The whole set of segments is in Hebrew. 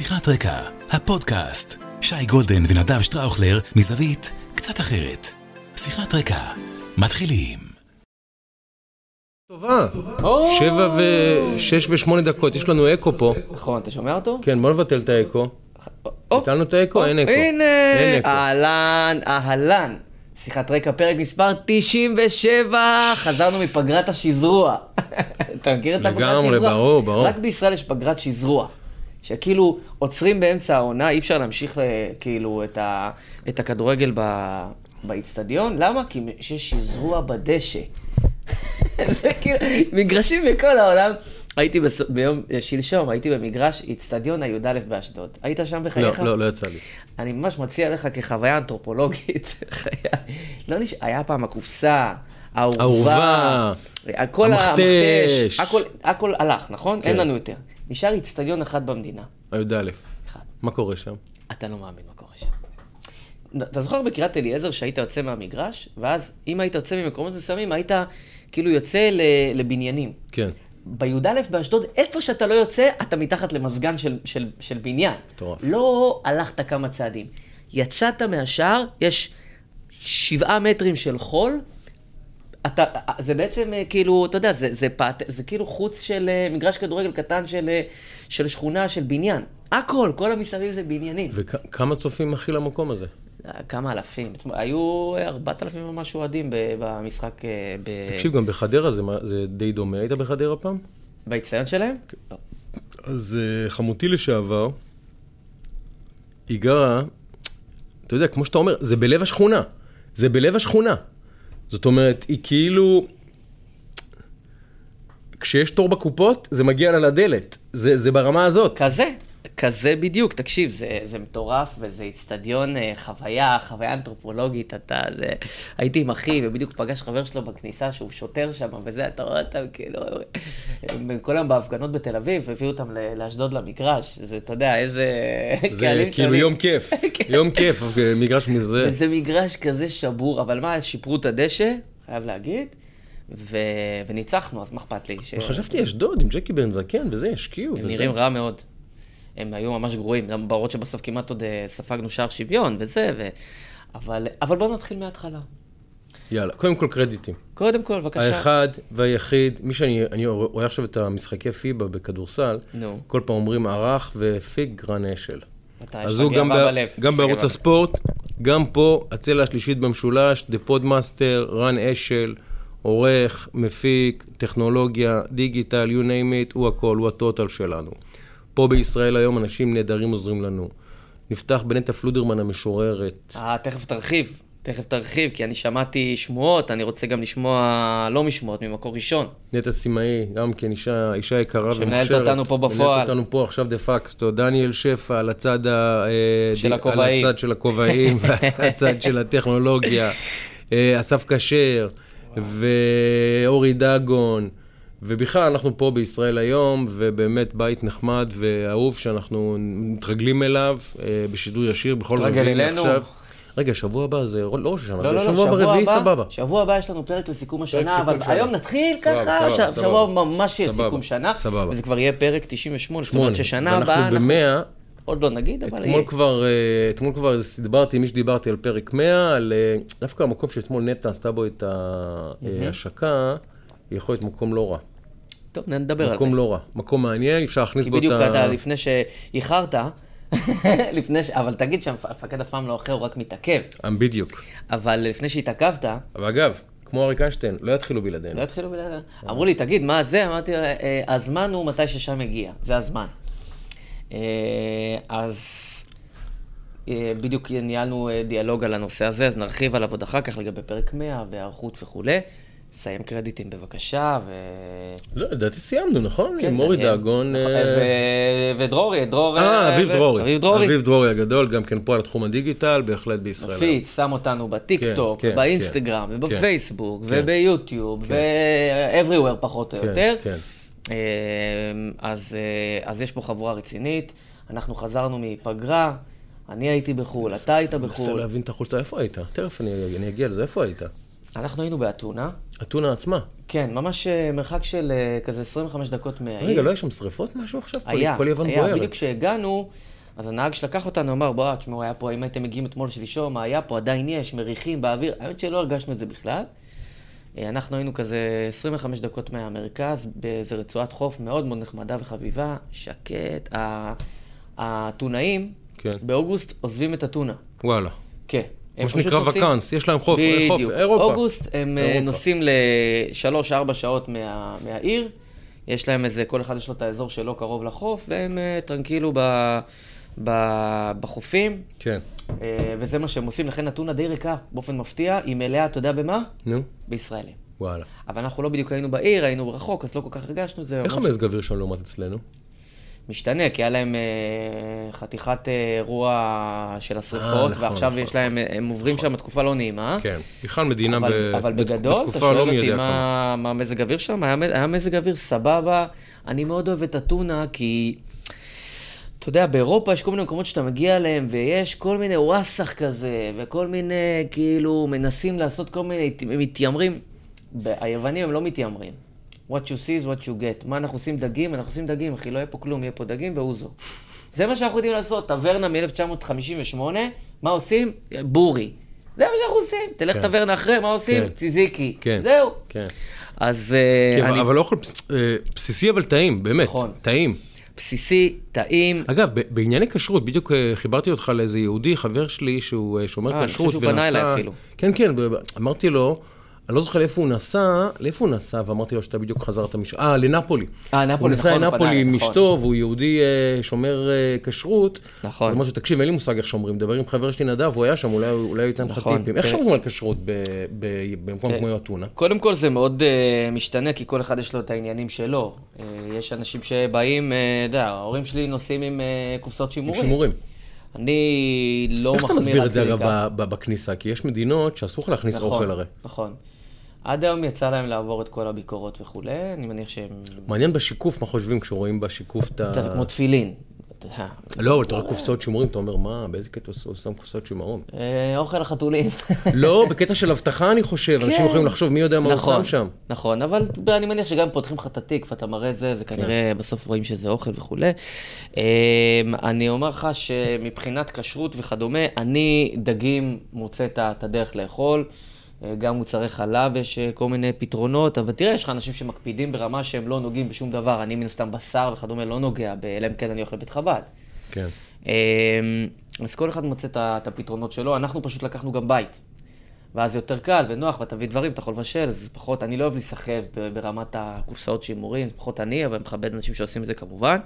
שיחת רקע, הפודקאסט. שי גולדן ונדב שטראוכלר מזווית קצת אחרת. שיחת רקע, מתחילים. טובה. שבע ו... שש ושמונה דקות, יש לנו אקו פה. נכון, אתה שומע אותו? כן, בוא נבטל את האקו. ביטלנו את האקו? אין אקו. הנה. אהלן, אהלן. שיחת רקע, פרק מספר 97, חזרנו מפגרת השזרוע. אתה מכיר את הפגרת לגמרי, שזרוע? ברור, ברור. רק בישראל יש פגרת שזרוע. שכאילו עוצרים באמצע העונה, אי אפשר להמשיך אה, כאילו את, ה, את הכדורגל באיצטדיון. למה? כי יש שזרוע בדשא. זה כאילו, מגרשים בכל העולם. הייתי בס... ביום, שלשום, הייתי במגרש איצטדיון הי"א באשדוד. היית שם לא, בחייך? לא, לא יצא לי. אני ממש מציע לך כחוויה אנתרופולוגית. לא נש... היה פעם הקופסה, האורווה. המכתש, הכל, הכל הלך, נכון? כן. אין לנו יותר. נשאר איצטדיון אחד במדינה. הי"א. אחד. מה קורה שם? אתה לא מאמין מה קורה שם. אתה זוכר בקריית אליעזר שהיית יוצא מהמגרש, ואז אם היית יוצא ממקומות מסוימים, היית כאילו יוצא. לבניינים. כן. בי"א באשדוד, איפה שאתה לא יוצא, אתה מתחת למזגן של, של, של בניין. מטורף. לא הלכת כמה צעדים. יצאת מהשער, יש שבעה מטרים של חול, אתה, זה בעצם אה, כאילו, אתה יודע, זה, זה, פעת, זה כאילו חוץ של אה, מגרש כדורגל קטן של, אה, של שכונה, של בניין. הכל, כל המסביב זה בניינים. וכמה צופים מכיל המקום הזה? כמה אלפים. היו ארבעת אלפים ומשהו אוהדים במשחק, ב- תקשיב, גם בחדרה זה זה די דומה. היית בחדרה פעם? באיצטדיון שלהם? לא. אז חמותי לשעבר, היא גרה, אתה יודע, כמו שאתה אומר, זה בלב השכונה. זה בלב השכונה. זאת אומרת, היא כאילו... כשיש תור בקופות, זה מגיע לה לדלת. זה, זה ברמה הזאת. כזה, כזה בדיוק, תקשיב, זה, זה מטורף וזה איצטדיון אה, חוויה, חוויה אנתרופולוגית, אתה, זה... הייתי עם אחי ובדיוק פגש חבר שלו בכניסה שהוא שוטר שם וזה, אתה רואה אותם כאילו, הם כל היום בהפגנות בתל אביב, הביאו אותם לאשדוד למגרש, זה, אתה יודע, איזה זה כאילו. יום כיף. יום כיף, מגרש מזה. וזה מגרש כזה שבור, אבל מה, שיפרו את הדשא, חייב להגיד, ו... וניצחנו, אז מה אכפת לי? ש... חשבתי אשדוד עם ג'קי בן זקן וזה, השקיעו. הם וזה. נראים רע מאוד. הם היו ממש גרועים, למרות שבסוף כמעט עוד אה, ספגנו שער שוויון וזה, ו... אבל, אבל בואו נתחיל מההתחלה. יאללה, קודם כל קרדיטים. קודם כל, בבקשה. האחד והיחיד, מי שאני אני רואה עכשיו את המשחקי פיבה בכדורסל, נו. כל פעם אומרים ערך והפיק רן אשל. אז הוא גם, בלב. גם בערוץ. הספורט, גם פה, הצלע השלישית במשולש, the podmaster, רן אשל, עורך, מפיק, טכנולוגיה, דיגיטל, you name it, הוא הכל, הוא ה total שלנו. פה בישראל היום אנשים נהדרים עוזרים לנו. נפתח בנטע פלודרמן המשוררת. אה, תכף תרחיב. תכף תרחיב, כי אני שמעתי שמועות, אני רוצה גם לשמוע, לא משמועות, ממקור ראשון. נטע סימאי, גם כן אישה, אישה יקרה ומוכשרת. שמנהלת אותנו פה בפועל. מנהלת אותנו פה עכשיו דה פקטו. דניאל שפע על הצד, ה, אה, של הכובעים. על הצד של הכובעים, והצד של הטכנולוגיה. אה, אסף כשר, ואורי דגון. ובכלל, אנחנו פה בישראל היום, ובאמת בית נחמד ואהוב שאנחנו מתרגלים אליו אה, בשידור ישיר בכל תרגל רביעי אלינו. עכשיו. רגע, שבוע הבא זה לא ראש השנה, לא, לא, לא, שבוע הבא רביעי סבבה. שבוע הבא יש לנו פרק לסיכום השנה, סיכום אבל. היום נתחיל סבבה, ככה, סבבה, ש- סבבה. שבוע ממש יהיה סיכום שנה, סבבה. וזה כבר יהיה פרק 98, זאת. אומרת ששנה הבאה אנחנו במאה, עוד לא נגיד, אבל אתמול. כבר, אה, אתמול כבר דיברתי עם מי שדיברתי על פרק 100, על אה, דווקא המקום שאתמול נטע עשתה בו את ההשקה, יכול להיות מקום לא רע. טוב, נדבר על זה. מקום לא רע. מקום מעניין, אפשר להכניס כי בו את בדיוק ה... אתה, לפני שאיחרת, לפני ש... אבל תגיד שהמפקד אף פעם לא אחר, הוא רק מתעכב. אה, בדיוק. אבל לפני שהתעכבת, אבל אגב, כמו אריק איינשטיין, לא יתחילו בלעדינו. לא התחילו בלעדינו. אמרו לי, תגיד, מה זה? אמרתי, "אה, אה, הזמן הוא מתי ששם מגיע, זה הזמן. אז בדיוק ניהלנו דיאלוג על הנושא הזה, אז נרחיב עליו עוד אחר כך לגבי פרק 100 והיערכות וכולי. סיים קרדיטים בבקשה, ו... לא, לדעתי סיימנו, נכון? כן, עם אורי דניאל. דגון. נכון, אה, ו- ודרורי, דרור... אה, אביב ו- דרורי. אביב דרורי. אביב דרורי הגדול, גם כן פה על תחום הדיגיטל, בהחלט בישראל. מפיץ, שם אותנו בטיקטוק, כן, כן, באינסטגרם, כן. ובפייסבוק, כן. וביוטיוב, כן. ו-everywhere פחות או כן, יותר. כן. אה, אז, אה, אז יש פה חבורה רצינית, אנחנו חזרנו מפגרה, אני הייתי בחו"ל, אתה היית אני מנסה בחו"ל. להבין את החולצה, איפה היית? תכף אני אני אגיע לזה, איפה היית? אנחנו היינו באתונה. אתונה עצמה. כן, ממש אה, מרחק של אה, כזה 25 דקות מהעיר. רגע, לא היה שם שרפות משהו עכשיו? היה, כל יוון היה, בוערת. בדיוק כשהגענו, אז הנהג שלקח אותנו אמר, בוא, תשמעו, היה פה, אם הייתם מגיעים אתמול שלשום, מה היה פה, עדיין יש, מריחים באוויר, האמת שלא הרגשנו את זה בכלל. אה, אנחנו היינו כזה 25 דקות מהמרכז, באיזה רצועת חוף מאוד מאוד נחמדה וחביבה, שקט. האתונאים, כן. באוגוסט עוזבים את אתונה. וואלה. כן. מה שנקרא וקאנס, יש להם חוף, חוף, בדיוק. אירופה. אוגוסט הם אה, אירופה. נוסעים לשלוש-ארבע שעות מה, מהעיר, יש להם איזה, כל אחד יש לו את האזור שלו קרוב לחוף, והם אה, טרנקילו ב, ב, בחופים, כן. אה, וזה מה שהם עושים, לכן אתונה די ריקה, באופן מפתיע, היא מלאה, אתה יודע במה? נו, בישראלים. וואלה. אבל אנחנו לא בדיוק היינו בעיר, היינו רחוק, אז לא כל כך הרגשנו את זה. איך המזג האוויר שם לעומת אצלנו? משתנה, כי היה להם אה, חתיכת אה, אירוע של השרפות, נכון, ועכשיו נכון, יש להם, הם עוברים שם תקופה לא נעימה. כן. בכלל מדינה ב- אבל, אבל בת- בגדול, אתה בתקופה לא שואל אותי. מה, מה מזג האוויר שם, היה, היה מזג אוויר סבבה. אני מאוד אוהב את אתונה, כי אתה יודע, באירופה יש כל מיני מקומות שאתה מגיע אליהם, ויש כל מיני וואסאח כזה, וכל מיני, כאילו, מנסים לעשות כל מיני, הם מתיימרים. היוונים הם לא מתיימרים. What you see is what you get. מה אנחנו עושים דגים? אנחנו עושים דגים, אחי, לא יהיה פה כלום, יהיה פה דגים ואוזו. זה מה שאנחנו יודעים לעשות, טברנה מ-1958, מה עושים? בורי. זה מה שאנחנו עושים. תלך כן. טברנה אחרי, מה עושים? כן. ציזיקי. כן. זהו. כן. אז אה, כן, אני... אבל אוכל בס- אה, בסיסי אבל טעים, באמת. נכון. טעים. בסיסי, טעים. אגב, בענייני כשרות, בדיוק אה, חיברתי אותך לאיזה יהודי, חבר שלי, שהוא שומר אה, אני כשרות, חושב שהוא פנה אליי אפילו. כן, כן, אמרתי לו, אני לא זוכר לאיפה הוא נסע, לאיפה הוא נסע, ואמרתי לו שאתה בדיוק חזרת משם, אה, לנפולי. אה, נפולי, הוא נסע נכון, הוא לנפולי עם נכון. אשתו, והוא יהודי אה, שומר אה, כשרות. נכון. אז אמרתי לו, תקשיב, אין לי מושג איך שומרים, דבר עם חבר שלי נדב, הוא היה שם, אולי הוא ייתן לך נכון, טיפים. איך כן. שומרים על כשרות במקום. כמו אתונה? קודם כל זה מאוד משתנה, כי כל אחד יש לו את העניינים שלו. יש אנשים שבאים, אתה יודע, ההורים שלי נוסעים עם קופסאות שימורים. שימורים. אני לא איך מחמיר אתה מסביר את זה עד כדי אגב כך. בכניסה? כי יש מדינות שאסור לך להכניס נכון, אוכל הרי. נכון. עד היום יצא להם לעבור את כל הביקורות וכולי, אני מניח שהם... מעניין בשיקוף מה חושבים כשרואים בשיקוף את ה... זה כמו תפילין. לא, אבל אתה רואה קופסאות שימורים, אתה אומר, מה, באיזה קטע הוא שם קופסאות שימורים? אה, אוכל החתולים. לא, בקטע של אבטחה אני חושב, אנשים כן. יכולים לחשוב מי יודע מה הוא נכון, שם שם. נכון, אבל אני מניח שגם אם פותחים לך את התיק ואתה מראה זה, זה כן. כנראה בסוף רואים שזה אוכל וכולי. אמ, אני אומר לך שמבחינת כשרות וכדומה, אני דגים מוצא את הדרך לאכול. אה, גם מוצרי חלב יש אה, כל מיני פתרונות, אבל תראה, יש לך אנשים שמקפידים ברמה שהם לא נוגעים בשום דבר. אני מן הסתם בשר וכדומה לא נוגע, אלא אם כן אני אוכל בית חב"ד. כן. אמ, אז כל אחד מוצא את הפתרונות שלו, אנחנו פשוט לקחנו גם בית. ואז זה יותר קל ונוח, ואתה מביא דברים, אתה יכול לבשל, אז זה פחות, אני לא אוהב להיסחב ברמת הקופסאות שימורים, פחות אני, אבל מכבד אנשים שעושים את זה כמובן.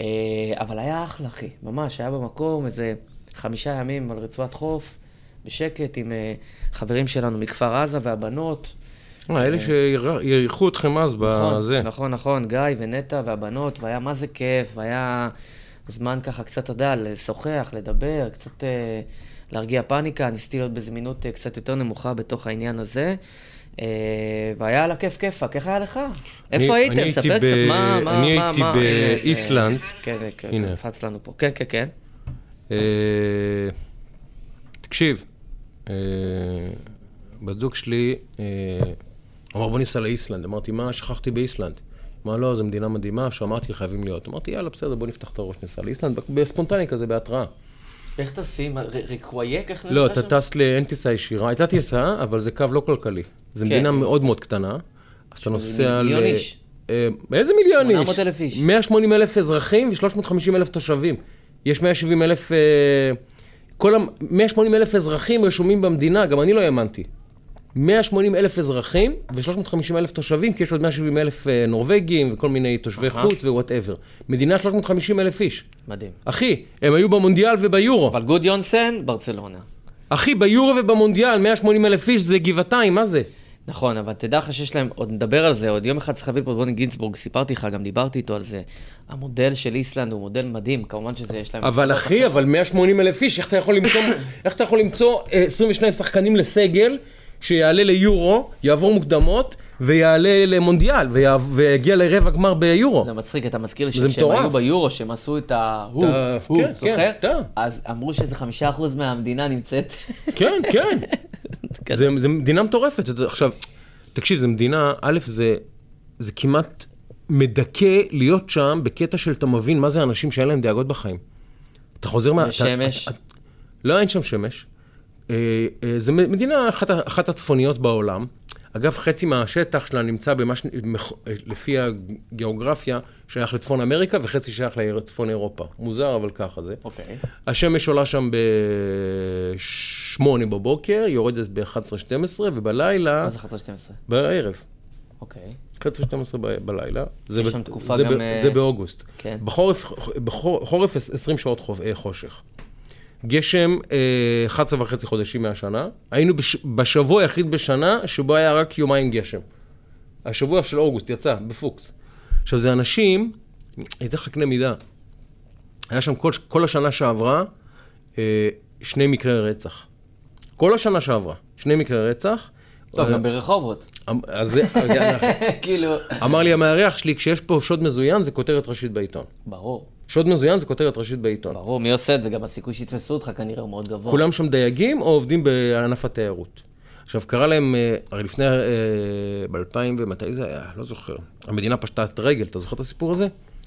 אה, אבל היה אחלה, אחי, ממש, היה במקום איזה חמישה ימים על רצועת חוף, בשקט, עם אה, חברים שלנו מכפר עזה והבנות. אה, אלה שאירחו אתכם אז בזה. נכון, נכון, נכון, גיא ונטע והבנות, והיה מה זה כיף, והיה זמן ככה קצת, אתה יודע, לשוחח, לדבר, קצת אה, להרגיע פאניקה, ניסיתי להיות בזמינות אה, קצת יותר נמוכה בתוך העניין הזה. אה, והיה על הכיף כיפאק, איך היה לך? איפה אני הייתם? הייתי ספר קצת, מה, מה, אני מה, הייתי הנה, זה- באיסלנד. כן, כן. כן, קפץ לנו פה. כן, כן, כן. אה, תקשיב, אה, בת זוג שלי אה, אמר בוא ניסע לאיסלנד. אמרתי, מה, שכחתי באיסלנד. אמר, לא, זו מדינה מדהימה, שאמרתי, חייבים להיות. אמרתי, יאללה, בסדר, בוא נפתח את הראש, ניסע לאיסלנד, בספונטני כזה, בהתראה. איך טסים? ר- רייקיאוויק? איך לא, אתה? טס ל... אין טיסה ישירה. הייתה טיסה, אבל זה קו לא כלכלי. זו כן. מדינה מאוד מאוד קטנה. אז אתה נוסע ל... מיליון איש. אה, איזה מיליון איש? 800,000 איש. 180 אלף אזרחים ו-350 אלף תושבים. יש 170 אלף... כל ה... 180 אלף אזרחים רשומים במדינה, גם אני לא האמנתי. 180 אלף אזרחים ו-350 אלף תושבים, כי יש עוד 170 אלף אה, נורבגים וכל מיני תושבי אהה. חוץ whatever. מדינה 350 אלף איש. מדהים. אחי, הם היו במונדיאל וביורו. אבל גודיונסן, ברצלונה. אחי, ביורו ובמונדיאל, 180 אלף איש זה גבעתיים, מה זה? נכון, אבל תדע לך שיש להם, עוד נדבר על זה, עוד יום אחד צריך להביא פה את בוני גינצבורג, סיפרתי לך, גם דיברתי איתו על זה. המודל של איסלנד הוא מודל מדהים, כמובן שזה, יש להם... אבל אחי, אבל 180 אלף איש, איך אתה יכול למצוא, איך אתה יכול למצוא אה, 22 שחקנים לסגל, שיעלה ליורו, יעבור מוקדמות, ויעלה למונדיאל, ויע- ויגיע לרבע גמר ביורו. זה מצחיק, אתה מזכיר לי שכשהם היו. ביורו, שהם עשו את ה... הוא, כן, כן, זוכר? אז אמרו שזה חמישה אחוז מהמדינה נמצאת. כן, כן. זה, זה מדינה מטורפת. עכשיו, תקשיב, זו מדינה, א', זה, זה כמעט מדכא להיות שם בקטע של אתה מבין מה זה אנשים שאין להם דאגות בחיים. אתה חוזר מה... אתה-? אתה- לא, אין שם שמש. אה, אה, זו מדינה אחת, אחת הצפוניות בעולם. אגב, חצי מהשטח שלה נמצא במה ש... אה, לפי הגיאוגרפיה, שייך לצפון אמריקה, וחצי שייך לצפון אירופה. מוזר, אבל ככה זה. אוקיי. השמש עולה שם ב-8 בבוקר, יורדת ב-11-12, ובלילה, מה זה 11-12? בערב. אוקיי. 11-12 ב- בלילה. זה יש ב- שם תקופה זה גם, ב- אה, זה באוגוסט. כן. בחורף, בחור- חורף 20 שעות אה, חושך. גשם אה, 11 וחצי חודשים מהשנה. היינו בש, בשבוע היחיד בשנה שבו היה רק יומיים גשם. השבוע של אוגוסט יצא, בפוקס. עכשיו, זה אנשים, אני אתן לך קנה מידה. היה שם כל, כל השנה שעברה אה, שני מקרי רצח. כל השנה שעברה, שני מקרי רצח. טוב, אה, גם ברחובות. אמ- אז זה, כאילו... אמר לי המארח שלי, כשיש פה שוד מזוין, זה כותרת ראשית בעיתון. ברור, שוד מזוין זה כותרת ראשית בעיתון. ברור, מי עושה את זה? גם הסיכוי שיתפסו אותך כנראה הוא מאוד גבוה. כולם שם דייגים או עובדים בענף התיירות. עכשיו, קרה להם, אה, הרי לפני, אה, ב-2000 ומתי זה היה? לא זוכר. המדינה פשטה את הרגל, אתה זוכר את הסיפור הזה?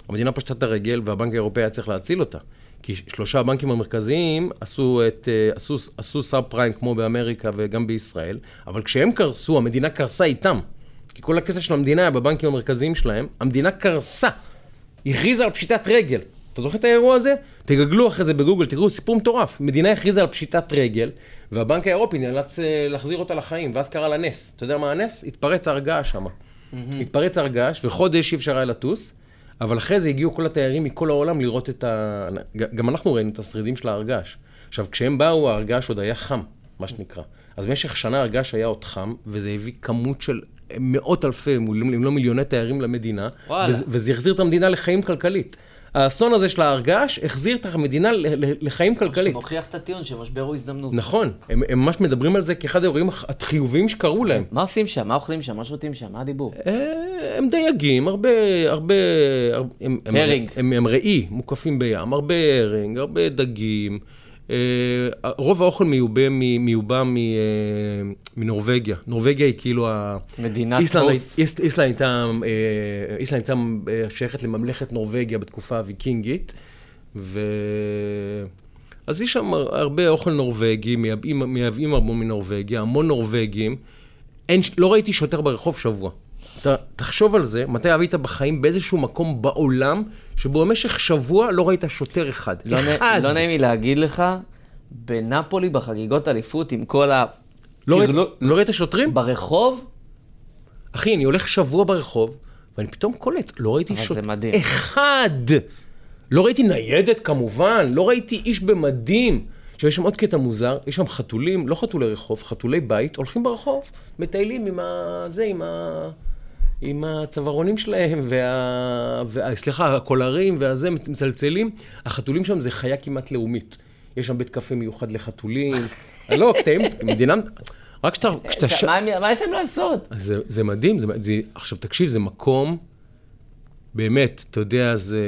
המדינה פשטה את הרגל והבנק האירופאי היה צריך להציל אותה. כי שלושה הבנקים המרכזיים עשו, את, אה, עשו, עשו סאב פריים כמו באמריקה וגם בישראל, אבל כשהם קרסו, המדינה קרסה איתם. כי כל הכסף של המדינה היה בבנקים המרכזיים שלהם, המדינה קרסה. הכריזה על פשיטת רגל. אתה זוכר את האירוע הזה? תגגלו אחרי זה בגוגל, תראו, סיפור מטורף. מדינה הכריזה על פשיטת רגל, והבנק האירופי נאלץ אה, להחזיר אותה לחיים, ואז קרה לה נס. אתה יודע מה הנס? התפרץ הר געש שם. התפרץ הר געש, וחודש אי אפשר היה לטוס, אבל אחרי זה הגיעו כל התיירים מכל העולם לראות את ה... גם אנחנו ראינו את השרידים של ההר געש. עכשיו, כשהם באו, ההר געש עוד היה חם, מה שנקרא. אז במשך שנה הר געש היה עוד חם, וזה הביא כמות של מאות אלפי, אם לא מיליוני תיירים למדינה. וזה, וזה החזיר את המדינה לחיים כלכלית. האסון הזה של ההר געש החזיר את המדינה לחיים כלכלית. שמוכיח את הטיעון שמשבר הוא הזדמנות. נכון, הם, ממש מדברים על זה כאחד האירועים הח- החיוביים שקרו להם. מה עושים שם? מה אוכלים שם? מה שותים שם? מה הדיבור? אה, הם דייגים, הרבה, הרבה, הרבה הם, הם, הרינג. הם, הם ראי, מוקפים בים, הרבה הרינג, הרבה דגים. אה, רוב האוכל מיובא, מיובא מ, אה, מנורבגיה. נורבגיה היא כאילו ה... מדינת. איס- איסלנד הייתה, אה, איסלנד הייתה שייכת לממלכת נורבגיה בתקופה הוויקינגית, ו... אז יש שם הרבה אוכל נורבגי, מייבאים, מייבאים הרבה מנורבגיה, המון נורבגים. אין, לא ראיתי שוטר ברחוב שבוע. אתה, תחשוב על זה, מתי היית בחיים באיזשהו מקום בעולם, שבו במשך שבוע לא ראית שוטר אחד. לא, אחד. לא נעים לי להגיד לך, בנפולי בחגיגות אליפות עם כל ה... לא, ראית, טרלול- לא ראית שוטרים? ברחוב, אחי, אני הולך שבוע ברחוב, ואני פתאום קולט, לא ראיתי אבל שוטר. זה מדהים. אחד! לא ראיתי ניידת כמובן, לא ראיתי איש במדים. עכשיו, יש שם עוד קטע מוזר, יש שם חתולים, לא חתולי רחוב, חתולי בית, הולכים ברחוב, מטיילים עם ה... זה, עם ה... עם הצווארונים שלהם, וה... וה... סליחה, הקולרים והזה, מצלצלים. החתולים שם זה חיה כמעט לאומית. יש שם בית קפה מיוחד לחתולים. לא, קטעים, מדינה... רק כשאתה... כשאתה ש... מה, יש להם לעשות? זה, זה מדהים, זה, זה, עכשיו תקשיב, זה מקום, באמת, אתה יודע, זה...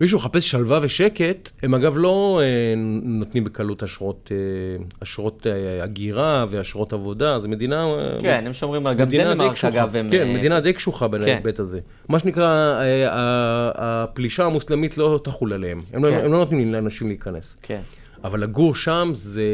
מישהו מחפש שלווה ושקט, הם אגב לא אה, נותנים בקלות אשרות, אה, אשרות אה, הגירה ואשרות עבודה, זו מדינה... אה, כן, הם שומרים על... גם דנמרק. אגב, הם... כן, אה, מדינה די קשוחה כן. בהיבט הזה. מה שנקרא, אה, הפלישה המוסלמית לא תחול עליהם. הם לא- כן. הם לא נותנים לאנשים להיכנס. כן, אבל לגור שם זה...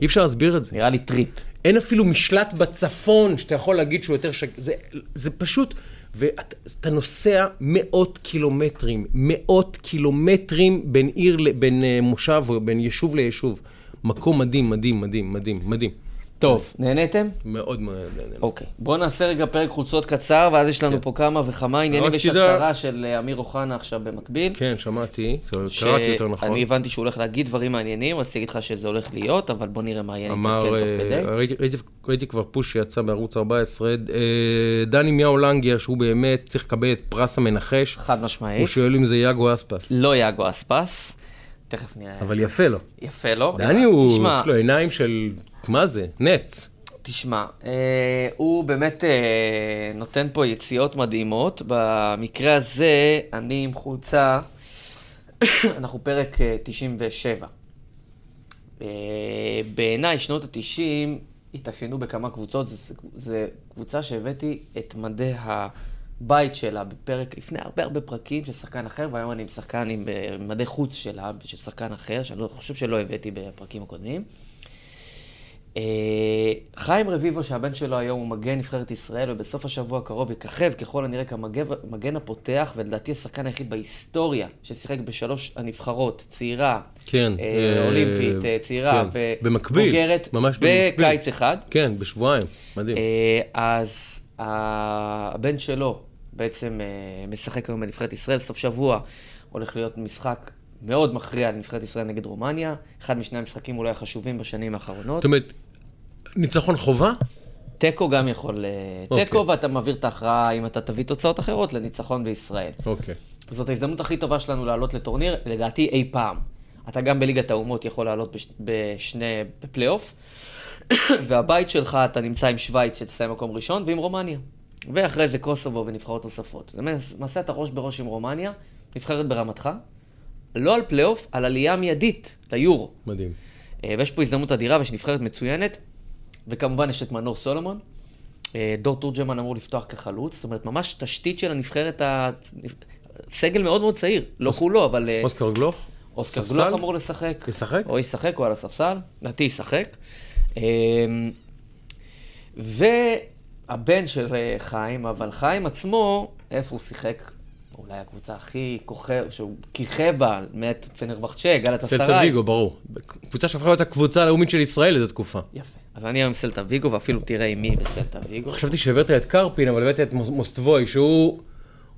אי אפשר להסביר את זה. נראה לי טריפ. אין אפילו משלט בצפון שאתה יכול להגיד שהוא יותר שק... זה, זה פשוט... ואתה נוסע מאות קילומטרים, מאות קילומטרים בין עיר, בין אה, מושב, בין יישוב ליישוב. מקום מדהים, מדהים, מדהים, מדהים, מדהים. טוב, נהניתם? מאוד מאוד נהנה. אוקיי. בואו נעשה רגע פרק חולצות קצר, ואז יש לנו פה כמה וכמה עניינים. יש הצהרה של אה, אמיר אוחנה עכשיו במקביל. כן, שמעתי, קראתי יותר נכון. שאני הבנתי שהוא הולך להגיד דברים מעניינים, רציתי להגיד לך שזה הולך להיות, אבל בוא נראה מה יהיה נתעדכן אמר, תוך אה, כדי. ראיתי, כבר פוש שיצא בערוץ 14, אה, דני מיהו לנגר, שהוא באמת צריך לקבל את פרס המנחש, חד הוא משמעית. שואל אם זה יאגו אספס. לא יאגו אספס. תכף נראה. אבל יפה לו. יפה לו. דני הוא, יש לו עיניים של, מה זה? נץ. תשמע, אה, הוא באמת אה, נותן פה יציאות מדהימות. במקרה הזה, אני עם חולצה, אנחנו פרק אה, 97. אה, בעיניי, שנות ה-90 התאפיינו בכמה קבוצות. זו קבוצה שהבאתי את מדי הבית שלה בפרק, לפני הרבה הרבה פרקים של שחקן אחר, והיום אני עם שחקן עם אה, מדי חוץ שלה, של שחקן אחר, שאני לא, חושב שלא הבאתי בפרקים הקודמים. אה, חיים רביבו, שהבן שלו היום הוא מגן נבחרת ישראל, ובסוף השבוע הקרוב יככב ככל הנראה כמגן הפותח, ולדעתי השחקן היחיד בהיסטוריה ששיחק בשלוש הנבחרות, צעירה, כן, אה, אה, אולימפית, אה, צעירה, כן, במקביל, ובוגרת, ממש במקביל. בקיץ אחד. כן, בשבועיים, מדהים. אה, אז הבן שלו בעצם אה, משחק היום בנבחרת ישראל, סוף שבוע הולך להיות משחק מאוד מכריע לנבחרת ישראל נגד רומניה, אחד משני המשחקים אולי החשובים בשנים האחרונות. זאת אומרת, ניצחון חובה? תיקו גם יכול... אה, אוקיי. תיקו ואתה מעביר את ההכרעה, אם אתה תביא תוצאות אחרות, לניצחון בישראל. אוקיי. זאת ההזדמנות הכי טובה שלנו לעלות לטורניר, לדעתי אי פעם. אתה גם בליגת האומות יכול לעלות בש... בשני... בפלייאוף, והבית שלך, אתה נמצא עם שווייץ שתסיים מקום ראשון, ועם רומניה. ואחרי זה קוסובו ונבחרות נוספות. למעשה אתה ראש בראש עם רומניה, נבחרת ברמתך, לא על פלייאוף, על עלייה מיידית ליורו. מדהים. אה, ויש פה הזדמנות אדירה ויש נבחרת מצוינת, וכמובן יש את מנור סולומון. אה, דור תורג'מן אמור לפתוח כחלוץ, זאת אומרת, ממש תשתית של הנבחרת, ה... סגל מאוד מאוד צעיר, לא כולו, אבל אה, אוסקר גלוך? אוסקר ספסל? גלוך אמור לשחק. ישחק? או ישחק או על הספסל, לדעתי ישחק. אה, והבן של חיים, אבל חיים עצמו, איפה הוא שיחק? אולי הקבוצה הכי כוכב, שהוא כיכב בה, מת פנרבחצ'ה, גלת סלטה אסריי. ויגו, ברור. קבוצה שהפכה להיות הקבוצה הלאומית של ישראל לאיזו תקופה. יפה. אז אני היום עם סלטה ויגו, ואפילו תראה עם מי בסלטה ויגו. חשבתי שהבאת את קרפין, אבל הבאת את מוס- מוסטבוי, שהוא...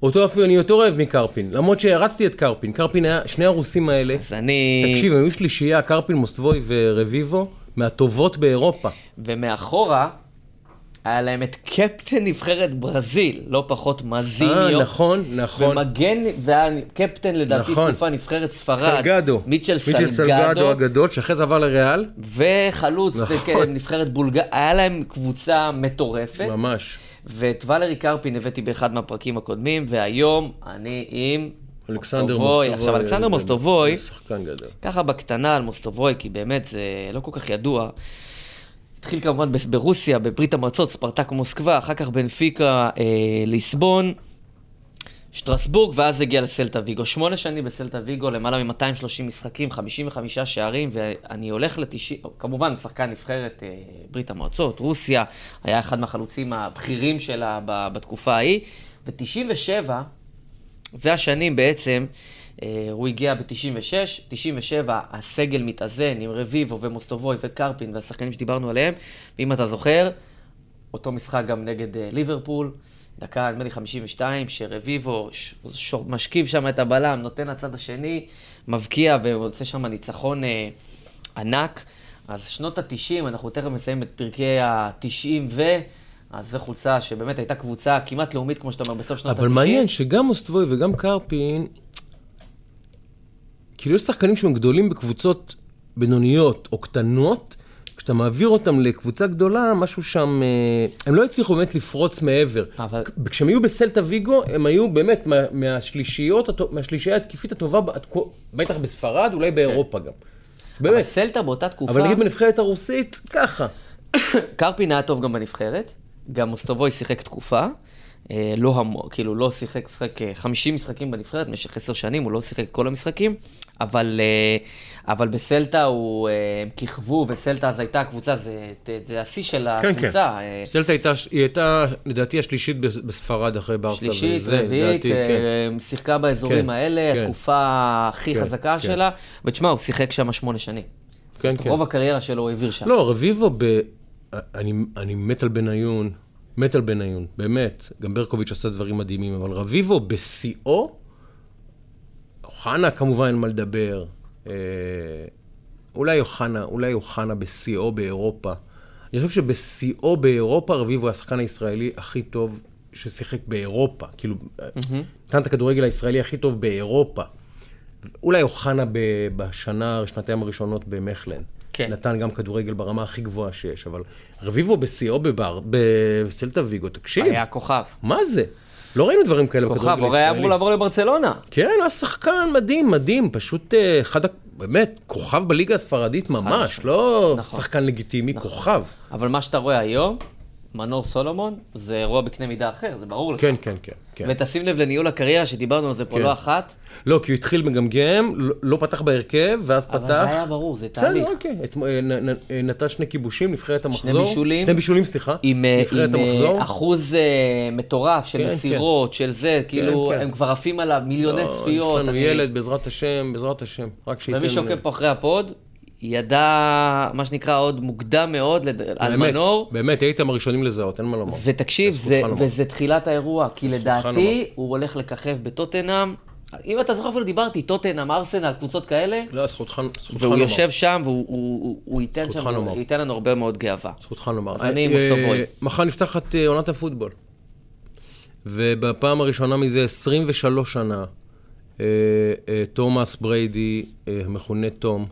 אותו אפילו אני יותר אוהב מקרפין, למרות שהרצתי את קרפין. קרפין היה, שני הרוסים האלה, אז אני... תקשיב, הם היו שלישייה, קרפין, מוסטבוי ורביבו, מהטובות באירופה. ומאחורה, היה להם את קפטן נבחרת ברזיל, לא פחות מזיניו. אה, נכון, נכון. ומגן, והיה קפטן לדעתי נכון. תקופה נבחרת ספרד. סלגדו. מיטשל סלגדו סלגדו. הגדול, שאחרי זה עבר לריאל. וחלוץ, נכון. נכון. נבחרת בולגריה, היה להם קבוצה מטורפת. ממש. ואת ולרי קרפין הבאתי באחד מהפרקים הקודמים, והיום אני עם אלכסנדר. מוסטובוי. עכשיו, אלכסנדר מוסטובוי, שחקן גדול. ככה בקטנה על מוסטובוי, כי באמת זה לא כל כך ידוע. התחיל כמובן ברוסיה, בברית המועצות, ספרטק מוסקבה, אחר כך בנפיקה, אה, ליסבון, שטרסבורג, ואז הגיע לסלטה ויגו. שמונה שנים בסלטה ויגו, למעלה מ-230 משחקים, 55 שערים, ואני הולך ל-90, כמובן, שחקן נבחרת אה, ברית המועצות, רוסיה, היה אחד מהחלוצים הבכירים שלה בתקופה ההיא, ו-97, זה השנים בעצם, הוא הגיע ב-96, 97 הסגל מתאזן עם רביבו ומוסטובוי וקרפין והשחקנים שדיברנו עליהם, ואם אתה זוכר, אותו משחק גם נגד אה, ליברפול, דקה נדמה לי 52, שרביבו ש- ש- משכיב שם את הבלם, נותן לצד השני, מבקיע ועושה שם ניצחון אה, ענק. אז שנות ה-90, אנחנו תכף מסיימים את פרקי ה-90 ו... אז זו חולצה שבאמת הייתה קבוצה כמעט לאומית, כמו שאתה אומר, בסוף שנות ה-90. אבל מעניין שגם מוסטבוי וגם קרפין, כאילו יש שחקנים שהם גדולים בקבוצות בינוניות או קטנות, כשאתה מעביר אותם לקבוצה גדולה, משהו שם, אה, הם לא הצליחו באמת לפרוץ מעבר. אבל- כשהם היו בסלטה ויגו, הם היו באמת מה- מהשלישיות, מהשלישייה התקיפית הטובה, בטח בספרד, אולי באירופה גם. אבל באמת. סלטה באותה תקופה, אבל נגיד בנבחרת הרוסית, ככה. קרפין היה טוב גם בנבחרת, גם מוסטובוי שיחק תקופה, לא המו, כאילו לא שיחק, אה, 50 משחקים בנבחרת, במשך 10 שנים הוא לא שיחק את כל המשחקים, אבל, אה, אבל בסלטה הוא, אה, הם כיכבו, וסלטה אז הייתה הקבוצה, זה, זה השיא של כן, הקבוצה. כן. אה, סלטה הייתה, היא הייתה, לדעתי, השלישית בס- בספרד אחרי ברסה. שלישית, רביעית, כן. אה, שיחקה באזורים כן, האלה, כן. התקופה הכי כן, חזקה כן. שלה, ותשמע, הוא שיחק שם שמונה שנים. כן, כן. רוב הקריירה שלו הוא העביר שם. לא, רביבו, ב... אני, אני מת על בניון, מת על בניון, באמת. גם ברקוביץ' עשה דברים מדהימים, אבל רביבו בשיאו, אוחנה כמובן אין מה לדבר. אה, אולי אוחנה, אולי אוחנה בשיאו באירופה. אני חושב שבשיאו באירופה רביבו היה השחקן הישראלי הכי טוב ששיחק באירופה. כאילו, נתן את הכדורגל הישראלי הכי טוב באירופה. אולי אוחנה ב- בשנה, שנתיים הראשונות במכלן. כן. נתן גם כדורגל ברמה הכי גבוהה שיש, אבל רביבו בשיאו בבר, בסלטה ויגו, תקשיב, היה כוכב. מה זה? לא ראינו דברים כאלה כוכב, בכדורגל הוא הרי היה אמור. לעבור לברצלונה. כן, היה שחקן מדהים, מדהים, פשוט אה, אחד, באמת, כוכב בליגה הספרדית ממש, לא נכון. שחקן לגיטימי, נכון. כוכב. אבל מה שאתה רואה היום, מנור סולומון, זה אירוע בקנה מידה אחר, זה ברור לך. כן, כן, כן. כן. ותשים לב לניהול הקריירה, שדיברנו על זה פה כן. לא אחת, לא, כי הוא התחיל מגמגם, לא- לא פתח בהרכב, ואז פתח. אבל זה היה ברור, זה תהליך. בסדר, אוקיי. את- אה, נ- נ- אה, נתן שני כיבושים, נבחרת המחזור. בישולים. שני בישולים, סליחה. עם, אה, עם. אחוז אה, מטורף של כן, מסירות, של זה, כאילו, כן. הם כבר עפים עליו מיליוני לא, צפיות. יש לנו אני- ילד, בעזרת השם, בעזרת השם. רק שייתן... ומי שעוקב פה אחרי הפוד, ידע, מה שנקרא, עוד מוקדם מאוד לד- על באמת, מנור. באמת, הייתם הראשונים לזהות, אין מה לומר. ותקשיב, זה, לומר. וזה תחילת האירוע, כי לדעתי הוא הולך לככב בטוטנאם. אם אתה זוכר אפילו דיברתי, טוטנאם, ארסנל, קבוצות כאלה, לא, זכותך זכותך והוא לומר. יושב שם והוא הוא, הוא, הוא ייתן שם, לומר. ייתן לנו הרבה מאוד גאווה. זכותך לומר. אז אני אה, מוסטובוי. מחר נפתחת אה, עונת הפוטבול. ובפעם הראשונה מזה 23 שנה, אה, תומאס בריידי, המכונה תום,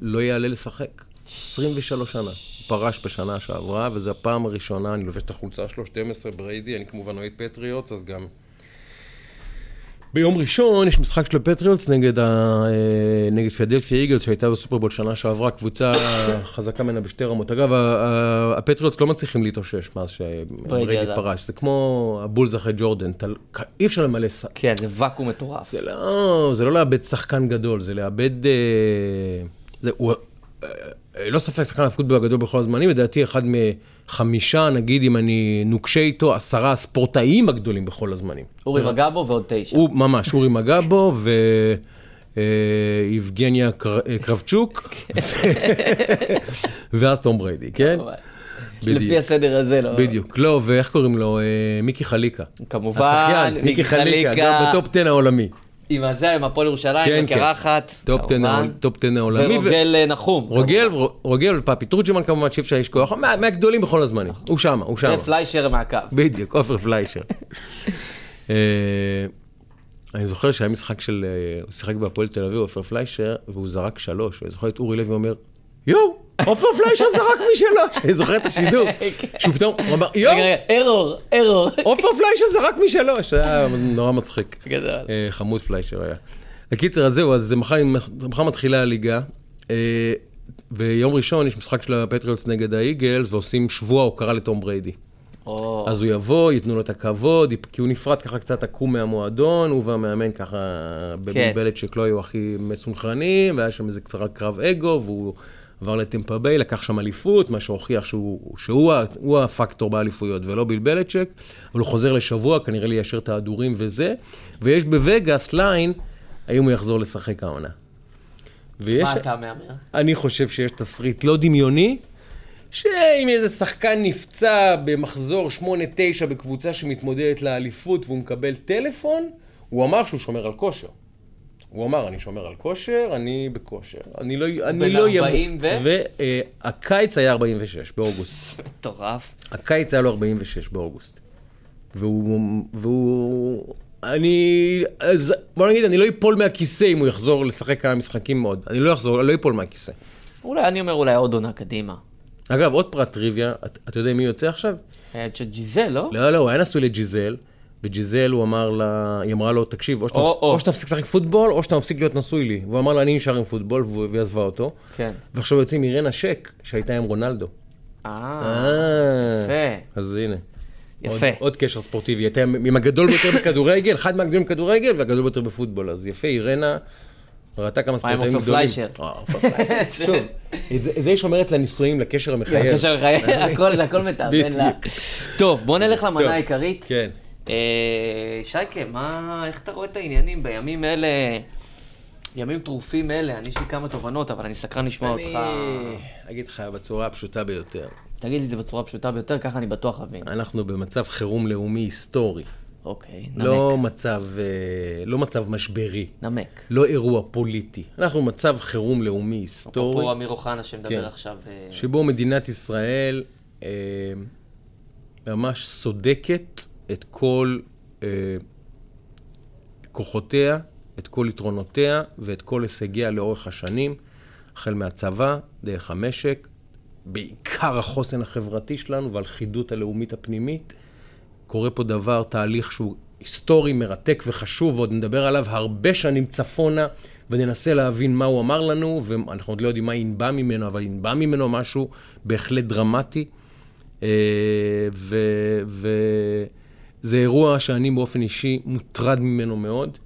לא יעלה לשחק. 23 שנה. פרש בשנה שעברה, וזו הפעם הראשונה, אני לובש את החולצה שלו, 12 בריידי, אני כמובן אוהד פטריוטס, אז גם... ביום ראשון יש משחק של הפטריוטס נגד, ה... אה, נגד פילדלפיה איגלס שהייתה בסופרבול שנה שעברה, קבוצה חזקה ממנה בשתי רמות. אגב, הפטריוטס לא מצליחים להתאושש מאז שבריידי. פרש. זה כמו הבולס אחרי ג'ורדן, אתה... אי אפשר למלא... ס- כן, זה ואקום מטורף. זה לא, זה לא לאבד שחקן גדול, זה לאבד... אה, זה, הוא, לא ספק שחקן הפוטבול הגדול בכל הזמנים, לדעתי אחד מחמישה, נגיד אם אני נוקשה איתו, עשרה הספורטאים הגדולים בכל הזמנים. אורי מגבו ועוד תשע. הוא ממש, אורי מגבו ויבגניה קרבצ'וק, ואז תום בריידי, כן? לפי בדיוק. הסדר הזה, לא? בדיוק, לא, ואיך קוראים לו? אה, מיקי חליקה. כמובן, השחיין, מיקי חליקה, גם ב top 10 העולמי. עם הזה, עם הפועל ירושלים, כן, כן. הקרחת. top 10 כמובן. העול- top 10 העולמי. ו- ורוגל אה, נחום. רוגל, רוגל ופפי תורג'מן כמובן, שאי אפשר לשכוח, מה- מהגדולים בכל הזמנים. הוא שמה, הוא שמה. ופליישר מהקו. בדיוק, עופר פליישר. אה, אני זוכר שהיה משחק של, אה, הוא שיחק בהפועל תל אביב, עופר פליישר, והוא זרק שלוש, ואני זוכר את אורי לוי אומר, יואו, עופר פליישר זרק משלוש. אני זוכר את השידור, שהוא פתאום, הוא אמר, יואו, רגע, רגע, ארור, ארור. עופר פליישר זרק משלוש. היה נורא מצחיק. גדול. אה, חמוד פליישר היה. הקיצר, אז זהו, אז מחר, מתחילה הליגה. אה, ויום ראשון יש משחק של הפטריוטס נגד האיגלס, ועושים שבוע הוקרה לתום בריידי. אז הוא יבוא, ייתנו לו את הכבוד, כי הוא נפרד ככה קצת עקום מהמועדון, הוא והמאמן ככה בבלבלת שלא היו הכי מסונכרנים, והיה שם איזה קצת קרב אגו, והוא עבר לטמפה ביי, לקח שם אליפות, מה שהוכיח שהוא, שהוא ה- הוא הפקטור באליפויות ולא ביל בליצ'יק, אבל הוא חוזר לשבוע, כנראה ליישר את ההדורים וזה, ויש ב Vegas line, האם הוא יחזור לשחק העונה. ויש, מה אתה מהמר? אני חושב שיש תסריט לא דמיוני, שאם איזה שחקן נפצע במחזור 8-9 בקבוצה שמתמודדת לאליפות והוא מקבל טלפון, הוא אמר שהוא שומר על כושר. הוא אמר, אני שומר על כושר, אני בכושר. אני לא, אני בן לא 40 ו? והקיץ היה 46 באוגוסט. מטורף. הקיץ היה לו 46 באוגוסט. והוא, והוא, אני, אז בוא נגיד, אני לא אפול מהכיסא אם הוא יחזור לשחק כמה משחקים מאוד. אני לא אחזור, לא אפול מהכיסא. אולי, אני אומר אולי עוד עונה קדימה. אגב, עוד פרט טריוויה, את- אתה יודע מי יוצא עכשיו? היה ג'יזל, לא? לא, לא, הוא היה נשוי לג'יזל, וג'יזל, הוא אמר לה, היא אמרה לו, תקשיב, או שאתה, או, או. או שאתה מפסיק לשחק פוטבול, או שאתה מפסיק להיות נשוי לי. והוא אמר לה, אני נשאר עם פוטבול, והיא עזבה אותו. כן. ועכשיו יוצאים אירנה שק, שהייתה עם רונלדו. אה, אה, יפה. אז הנה. יפה. עוד, עוד קשר ספורטיבי, הייתה עם הגדול ביותר בכדורגל, אחד מהגדולים בכדורגל והגדול ביותר בפוטבול, אז יפה, אירנה ראתה כמה מה עם ספורטאים גדולים. פליישר? אה, עופר פליישר. שוב, זה היא שומרת לנישואים, לקשר המחייב. הקשר לחיי, הכל, מתאבן לה. טוב, בוא נלך למנה העיקרית. כן. אה, שייקה, מה, איך אתה רואה את העניינים בימים אלה, ימים טרופים אלה? אני יש לי כמה תובנות, אבל אני סקרן לשמוע אני אותך. אגיד לך בצורה הפשוטה ביותר, תגיד לי זה בצורה פשוטה ביותר, ככה אני בטוח אבין. אנחנו במצב חירום לאומי היסטורי, אוקיי, לא נמק. מצב, אה, לא מצב משברי, נמק. לא אירוע פוליטי, אנחנו במצב חירום לאומי היסטורי. אפרופו אמיר אוחנה שמדבר כן. עכשיו. אה, שבו מדינת ישראל אה, ממש סודקת את כל אה, כוחותיה, את כל יתרונותיה ואת כל הישגיה לאורך השנים, החל מהצבא, דרך המשק, בעיקר החוסן החברתי שלנו והלכידות הלאומית הפנימית. קורה פה דבר, תהליך שהוא היסטורי, מרתק וחשוב, ועוד נדבר עליו הרבה שנים צפונה, וננסה להבין מה הוא אמר לנו, ואנחנו עוד לא יודעים מה ינבע ממנו, אבל ינבע ממנו משהו בהחלט דרמטי. אה, וזה אירוע שאני באופן אישי מוטרד ממנו מאוד,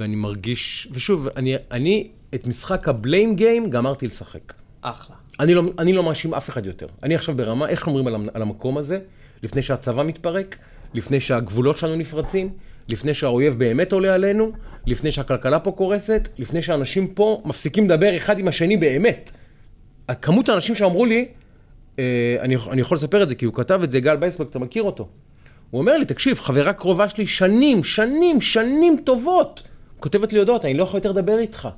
ואני מרגיש, ושוב, אני, אני את משחק הבליים גיים גמרתי לשחק. אחלה. אני לא, אני לא מאשים אף אחד יותר. אני עכשיו ברמה, איך אומרים על, על המקום הזה, לפני שהצבא מתפרק, לפני שהגבולות שלנו נפרצים, לפני שהאויב באמת עולה עלינו, לפני שהכלכלה פה קורסת, לפני שאנשים פה מפסיקים לדבר אחד עם השני באמת. כמות האנשים שאמרו לי, אה, אני, אני יכול לספר את זה, כי הוא כתב את זה, גל בייסברג, אתה מכיר אותו. הוא אומר לי, תקשיב, חברה קרובה שלי שנים, שנים, שנים טובות, כותבת לי הודעות, אני לא יכול יותר לדבר איתך.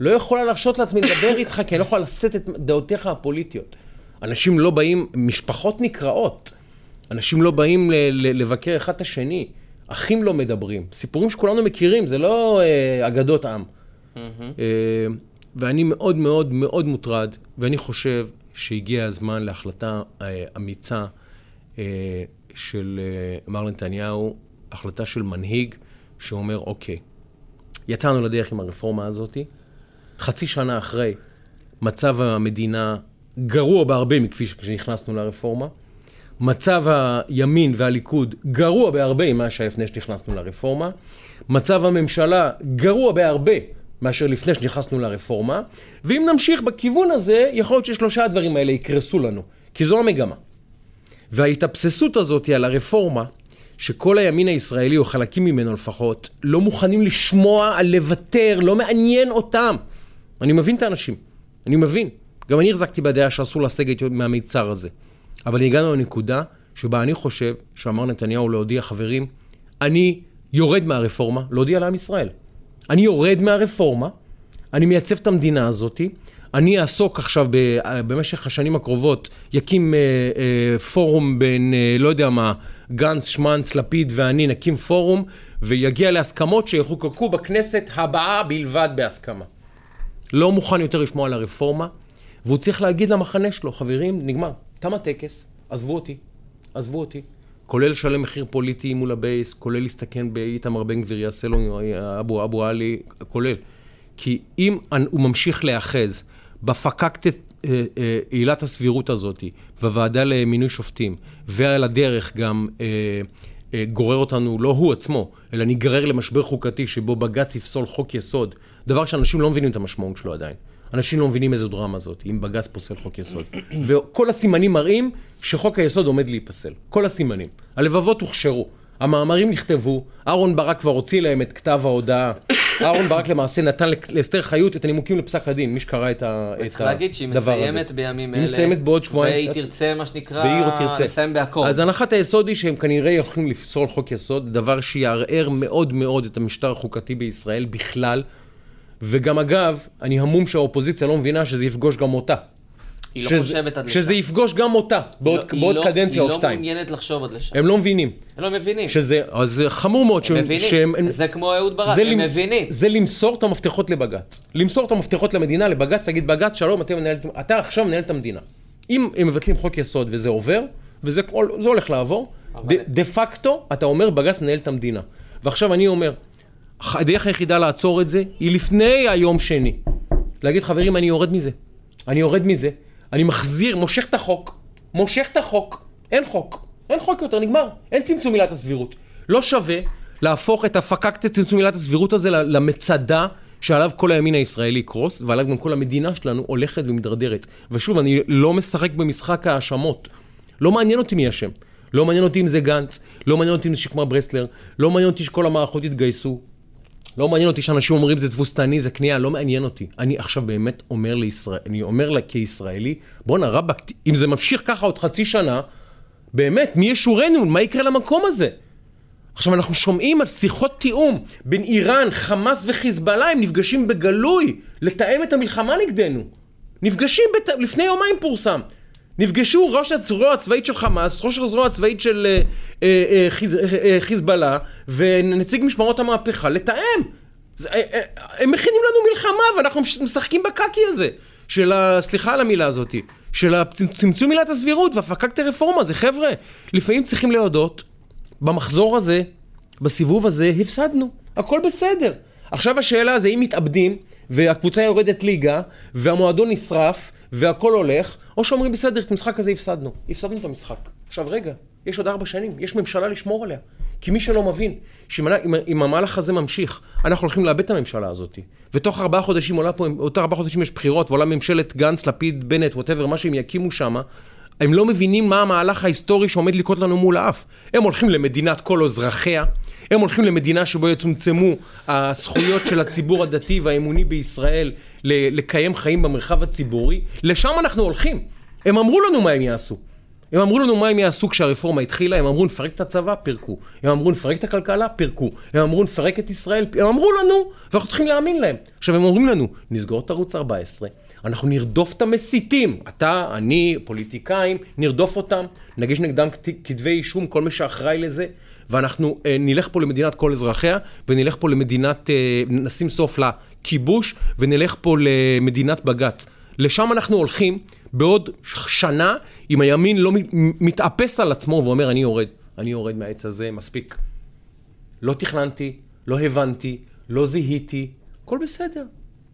לא יכולה להרשות לעצמי לדבר איתך, כי אני לא יכולה לשאת את דעותיך הפוליטיות. אנשים לא באים, משפחות נקרעות. אנשים לא באים ל- ל- לבקר אחד את השני. אחים לא מדברים. סיפורים שכולנו מכירים, זה לא אה, אגדות עם. אה, ואני מאוד מאוד מאוד מוטרד, ואני חושב שהגיע הזמן להחלטה אה, אמיצה אה, של אה, מר נתניהו, החלטה של מנהיג שאומר, אוקיי, יצאנו לדרך עם הרפורמה הזאת, חצי שנה אחרי, מצב המדינה גרוע בהרבה מכפי שנכנסנו לרפורמה. מצב הימין והליכוד גרוע בהרבה ממה שהיה לפני שנכנסנו לרפורמה. מצב הממשלה גרוע בהרבה מאשר לפני שנכנסנו לרפורמה. ואם נמשיך בכיוון הזה, יכול להיות ששלושה הדברים האלה יקרסו לנו, כי זו המגמה. וההתאבססות הזאת על הרפורמה, שכל הימין הישראלי, או חלקים ממנו לפחות, לא מוכנים לשמוע לוותר, לא מעניין אותם. אני מבין את האנשים, אני מבין. גם אני החזקתי בדעה שאסור לסגת מהמיצר הזה. אבל הגענו לנקודה שבה אני חושב שאמר נתניהו להודיע, חברים, אני יורד מהרפורמה, להודיע לעם ישראל. אני יורד מהרפורמה, אני מייצב את המדינה הזאת, אני אעסוק עכשיו ב, במשך השנים הקרובות, יקים אה, אה, פורום בין, אה, לא יודע מה, גנץ, שמנץ, לפיד ואני נקים פורום, ויגיע להסכמות שיחוקקו בכנסת הבאה בלבד בהסכמה. לא מוכן יותר לשמוע על הרפורמה, והוא צריך להגיד למחנה שלו, חברים, נגמר, תם הטקס, עזבו אותי, עזבו אותי. כולל לשלם מחיר פוליטי מול ה base, כולל להסתכן באיתמר בן גביר, יעשה לו אבו, אבו עלי, כולל. כי אם הוא ממשיך להיאחז בפקקט אה, אה, עילת הסבירות הזאת, בוועדה למינוי שופטים, ועל הדרך גם אה, גורר אותנו, לא הוא עצמו, אלא ניגרר למשבר חוקתי שבו בג"ץ יפסול חוק יסוד, דבר שאנשים לא מבינים את המשמעות שלו עדיין. אנשים לא מבינים איזו דרמה זאת, אם בג"ץ פוסל חוק יסוד. וכל הסימנים מראים שחוק היסוד עומד להיפסל. כל הסימנים. הלבבות הוכשרו. המאמרים נכתבו, אהרון ברק כבר הוציא להם את כתב ההודעה. אהרון ברק למעשה נתן לאסתר חיות את הנימוקים לפסק הדין, מי שקרא את הדבר הזה. צריך להגיד שהיא מסיימת בימים אלה. היא מסיימת בעוד שבועיים. והיא תרצה, מה שנקרא, והיא תרצה. לסיים בהכל. אז הנחת היסוד היא שהם כנראה יכולים לפסול חוק יסוד, דבר שיערער מאוד מאוד את המשטר החוקתי בישראל בכלל. וגם אגב, אני המום שהאופוזיציה לא מבינה שזה יפגוש גם אותה. היא לא שזה, חושבת עד לשם. שזה יפגוש גם אותה, בעוד, היא בעוד לא- קדנציה או היא לא שתיים. מעוניינת לחשוב עד לשם. הם לא מבינים. הם לא מבינים. שזה, אז זה חמור מאוד. הם שהם- מבינים. שהם- הם- זה כמו אהוד ברק, הם למ- מבינים. זה למסור את המפתחות לבג"ץ. למסור את המפתחות למדינה, לבג"ץ, להגיד, בג"ץ, שלום, אתם מנהל, אתה עכשיו מנהל את המדינה. אם הם מבטלים חוק יסוד וזה עובר, וזה כל- זה הולך לעבור, אבל- דה פקטו, אתה אומר, בג"ץ מנהל את המדינה. ועכשיו אני אומר, הדרך היחידה לעצור את זה, היא לפני היום שני. להגיד, חברים, אני יורד מזה. אני יורד מזה. אני מחזיר, מושך את החוק. מושך את החוק. אין חוק. אין חוק יותר, נגמר. אין צמצום עילת הסבירות. לא שווה להפוך את הפקקט צמצום עילת הסבירות הזה למצדה שעליו כל הימין הישראלי יקרוס, ועליו גם כל המדינה שלנו הולכת ומידרדרת. ושוב, אני לא משחק במשחק ההאשמות. לא מעניין אותי מי אשם. לא מעניין אותי אם זה גנץ, לא מעניין אותי אם זה שקמה ברסלר, לא מעניין אותי שכל המערכות יתגייסו. לא מעניין אותי שאנשים אומרים זה תבוסתני, זה כניעה, לא מעניין אותי. אני עכשיו באמת אומר לישראל, אני אומר לה כישראלי, בואנה רבאק, אם זה ממשיך ככה עוד חצי שנה, באמת, מי ישורנו? מה יקרה למקום הזה? עכשיו, אנחנו שומעים על שיחות תיאום בין איראן, חמאס וחיזבאללה, הם נפגשים בגלוי לתאם את המלחמה נגדנו. נפגשים, בת... לפני יומיים פורסם. נפגשו ראש הזרוע הצבאית של חמאס, ראש הזרוע הצבאית של אה, אה, אה, חיז, אה, אה, חיזבאללה ונציג משמרות המהפכה לתאם. זה, אה, אה, הם מכינים לנו מלחמה ואנחנו מש- משחקים בקקי הזה. של ה... סליחה על המילה הזאת. של הצמצום עילת הסבירות והפקקת הרפורמה. זה חבר'ה, לפעמים צריכים להודות, במחזור הזה, בסיבוב הזה, הפסדנו. הכל בסדר. עכשיו השאלה זה אם מתאבדים והקבוצה יורדת ליגה, והמועדון נשרף, והכל הולך, או שאומרים, בסדר, את המשחק הזה הפסדנו. הפסדנו את המשחק. עכשיו, רגע, יש עוד ארבע שנים, יש ממשלה לשמור עליה. כי מי שלא מבין, שאם אם, אם המהלך הזה ממשיך, אנחנו הולכים לאבד את הממשלה הזאת. ותוך ארבעה חודשים עולה פה, אותה ארבעה חודשים יש בחירות, ועולה ממשלת גנץ, לפיד, בנט, ווטאבר, מה שהם יקימו שם, הם לא מבינים מה המהלך ההיסטורי שעומד לקרות לנו מול האף. הם הולכים למדינת כל אזרחיה, הם הולכים למדינה שבו יצומצמו הזכויות של הציבור הדתי והאמוני בישראל לקיים חיים במרחב הציבורי, לשם אנחנו הולכים. הם אמרו לנו מה הם יעשו. הם אמרו לנו מה הם יעשו כשהרפורמה התחילה, הם אמרו נפרק את הצבא, פירקו. הם אמרו נפרק את הכלכלה, פירקו. הם אמרו נפרק את ישראל, הם אמרו לנו, ואנחנו צריכים להאמין להם. עכשיו הם אומרים לנו, נסגור את ערוץ 14, אנחנו נרדוף את המסיתים, אתה, אני, פוליטיקאים, נרדוף אותם, נגיש נגדם כתבי אישום, כל מי שאחראי לזה, ואנחנו אה, נלך פה למדינת כל אזרחיה, ונלך פה למדינת, אה, נשים סוף לכיבוש, ונלך פה למדינת בג"ץ. לשם אנחנו הולכים בעוד שנה, אם הימין לא מתאפס על עצמו ואומר, אני יורד, אני יורד מהעץ הזה, מספיק. לא תכננתי, לא הבנתי, לא זיהיתי, הכל בסדר.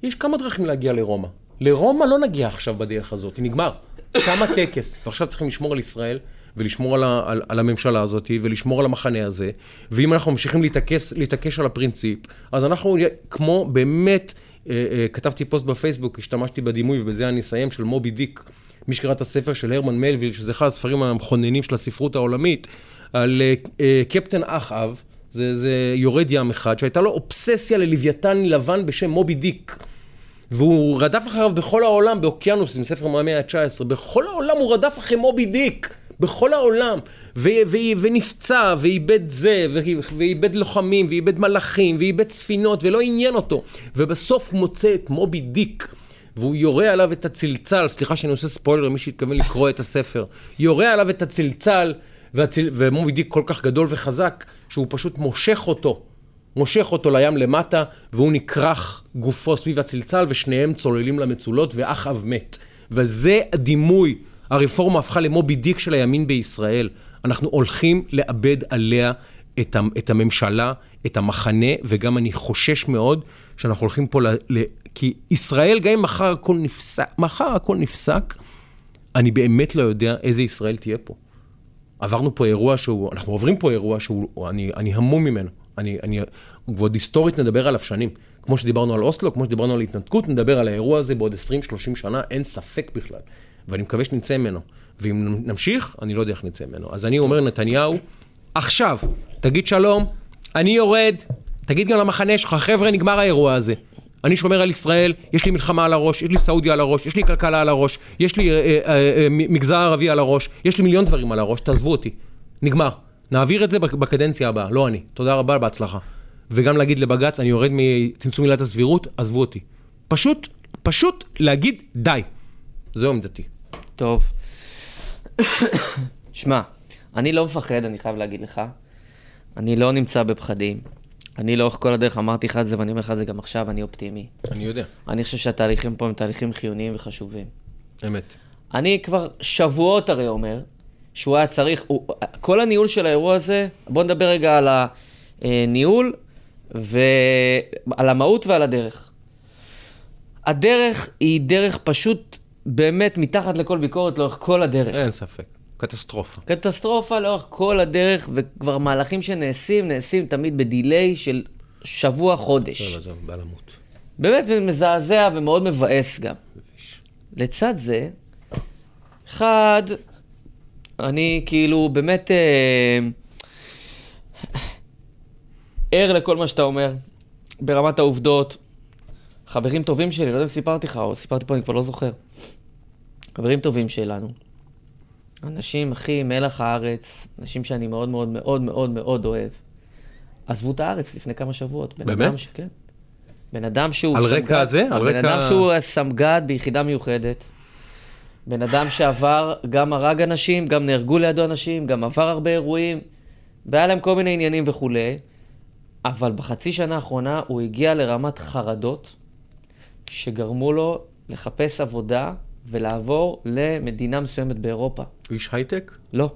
יש כמה דרכים להגיע לרומא. לרומא לא נגיע עכשיו בדרך הזאת, נגמר. תם הטקס, ועכשיו צריכים לשמור על ישראל. ולשמור על, ה, על, על הממשלה הזאת, ולשמור על המחנה הזה, ואם אנחנו ממשיכים להתעקש, להתעקש על הפרינציפ, אז אנחנו כמו באמת, אה, אה, כתבתי פוסט בפייסבוק, השתמשתי בדימוי, ובזה אני אסיים, של מובי דיק, מי שקרא את הספר של הרמן מלוויל, שזה אחד הספרים המכוננים של הספרות העולמית, על אה, אה, קפטן אחאב, זה, זה יורד ים אחד, שהייתה לו אובססיה ללוויתן לבן בשם מובי דיק. והוא רדף אחריו בכל העולם, באוקיינוסים, ספר מהמאה ה-19, בכל העולם הוא רדף אחרי מובי דיק. בכל העולם, ו- ו- ונפצע, ואיבד זה, ואיבד לוחמים, ואיבד מלאכים, ואיבד ספינות, ולא עניין אותו. ובסוף הוא מוצא את מובי דיק, והוא יורה עליו את הצלצל, סליחה שאני עושה ספוילר למי שהתכוון לקרוא את הספר, יורה עליו את הצלצל, והצל... ומובי דיק כל כך גדול וחזק, שהוא פשוט מושך אותו. מושך אותו לים למטה, והוא נכרך גופו סביב הצלצל, ושניהם צוללים למצולות, ואחאב מת. וזה הדימוי הרפורמה הפכה למובי דיק של הימין בישראל. אנחנו הולכים לאבד עליה את, הממשלה, את המחנה, וגם אני חושש מאוד שאנחנו הולכים פה ל... ל כי ישראל, גם אם מחר הכל נפסק, מחר הכל נפסק, אני באמת לא יודע איזה ישראל תהיה פה. עברנו פה אירוע שהוא, אנחנו עוברים פה אירוע שהוא, אני, אני המום ממנו. אני, אני, ועוד היסטורית נדבר עליו שנים. כמו שדיברנו על אוסלו, כמו שדיברנו על התנתקות, נדבר על האירוע הזה בעוד 20-30 שנה, אין ספק בכלל. ואני מקווה שנצא ממנו. ואם נמשיך, אני לא יודע איך נצא ממנו. אז אני אומר לנתניהו, עכשיו, תגיד שלום, אני יורד, תגיד גם למחנה שלך, חבר'ה, נגמר האירוע הזה. אני שומר על ישראל, יש לי מלחמה על הראש, יש לי סעודיה על הראש, יש לי כלכלה על הראש, יש לי אה, אה, אה, מגזר ערבי על הראש, יש לי מיליון דברים על הראש, תעזבו אותי. נגמר. נעביר את זה בקדנציה הבאה, לא אני. תודה רבה, בהצלחה. וגם להגיד לבג"ץ, אני יורד מצמצום עילת הסבירות, עזבו אותי. פשוט, פשוט להגיד די. זו עמדתי. טוב. שמע, אני לא מפחד, אני חייב להגיד לך. אני לא נמצא בפחדים. אני לאורך כל הדרך אמרתי לך את זה, ואני אומר לך את זה גם עכשיו, אני אופטימי. אני יודע. אני חושב שהתהליכים פה הם תהליכים חיוניים וחשובים. אמת. אני כבר שבועות הרי אומר, שהוא היה צריך, הוא, כל הניהול של האירוע הזה, בוא נדבר רגע על הניהול ועל המהות ועל הדרך. הדרך היא דרך פשוט באמת מתחת לכל ביקורת לאורך כל הדרך. אין ספק. קטסטרופה. קטסטרופה לאורך כל הדרך, וכבר מהלכים שנעשים, נעשים תמיד בדיליי של שבוע, חודש. לא, זה בא למות. באמת מזעזע ומאוד מבאס גם. לצד זה, אחד, אני כאילו באמת אה, ער לכל מה שאתה אומר, ברמת העובדות. חברים טובים שלי, לא יודע אם סיפרתי לך, או סיפרתי פה, אני כבר לא זוכר. חברים טובים שלנו. אנשים, אחי, מלח הארץ, אנשים שאני מאוד מאוד מאוד מאוד מאוד אוהב. עזבו את הארץ לפני כמה שבועות. בן באמת? ש... כן. בן אדם שהוא על סמגד. רקע זה? על בן רקע... אדם שהוא סמג"ד ביחידה מיוחדת. בן אדם שעבר, גם הרג אנשים, גם נהרגו לידו אנשים, גם עבר הרבה אירועים, והיה להם כל מיני עניינים וכולי. אבל בחצי שנה האחרונה הוא הגיע לרמת חרדות, שגרמו לו לחפש עבודה ולעבור למדינה מסוימת באירופה. הוא איש הייטק? לא.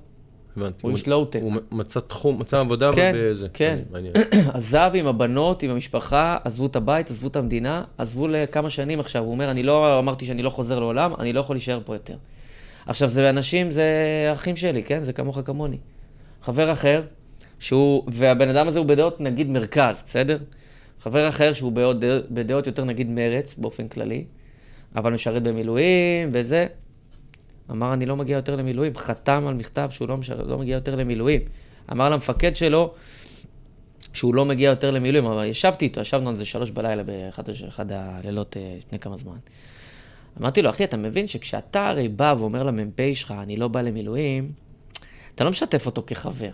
הבנתי. הוא איש לואו-טק. הוא מצא תחום, מצא עבודה כן, בזה. כן. מעניין. עזב עם הבנות, עם המשפחה, עזבו את הבית, עזבו את המדינה, עזבו לכמה שנים עכשיו. הוא אומר, אני לא אמרתי שאני לא חוזר לעולם, אני לא יכול להישאר פה יותר. עכשיו, זה אנשים, זה אחים שלי, כן? זה כמוך כמוני. חבר אחר, שהוא, והבן אדם הזה הוא בדעות, נגיד, מרכז, בסדר? חבר אחר שהוא בדעות, בדעות יותר, נגיד, מרץ, באופן כללי, אבל משרת במילואים וזה. אמר, אני לא מגיע יותר למילואים, חתם על מכתב שהוא לא, משרת, לא מגיע יותר למילואים. אמר למפקד שלו שהוא לא מגיע יותר למילואים, אבל ישבתי איתו, ישבנו על זה שלוש בלילה באחד אחד הלילות אה, לפני כמה זמן. אמרתי לו, אחי, אתה מבין שכשאתה הרי בא ואומר למ"פ שלך, אני לא בא למילואים, אתה לא משתף אותו כחבר.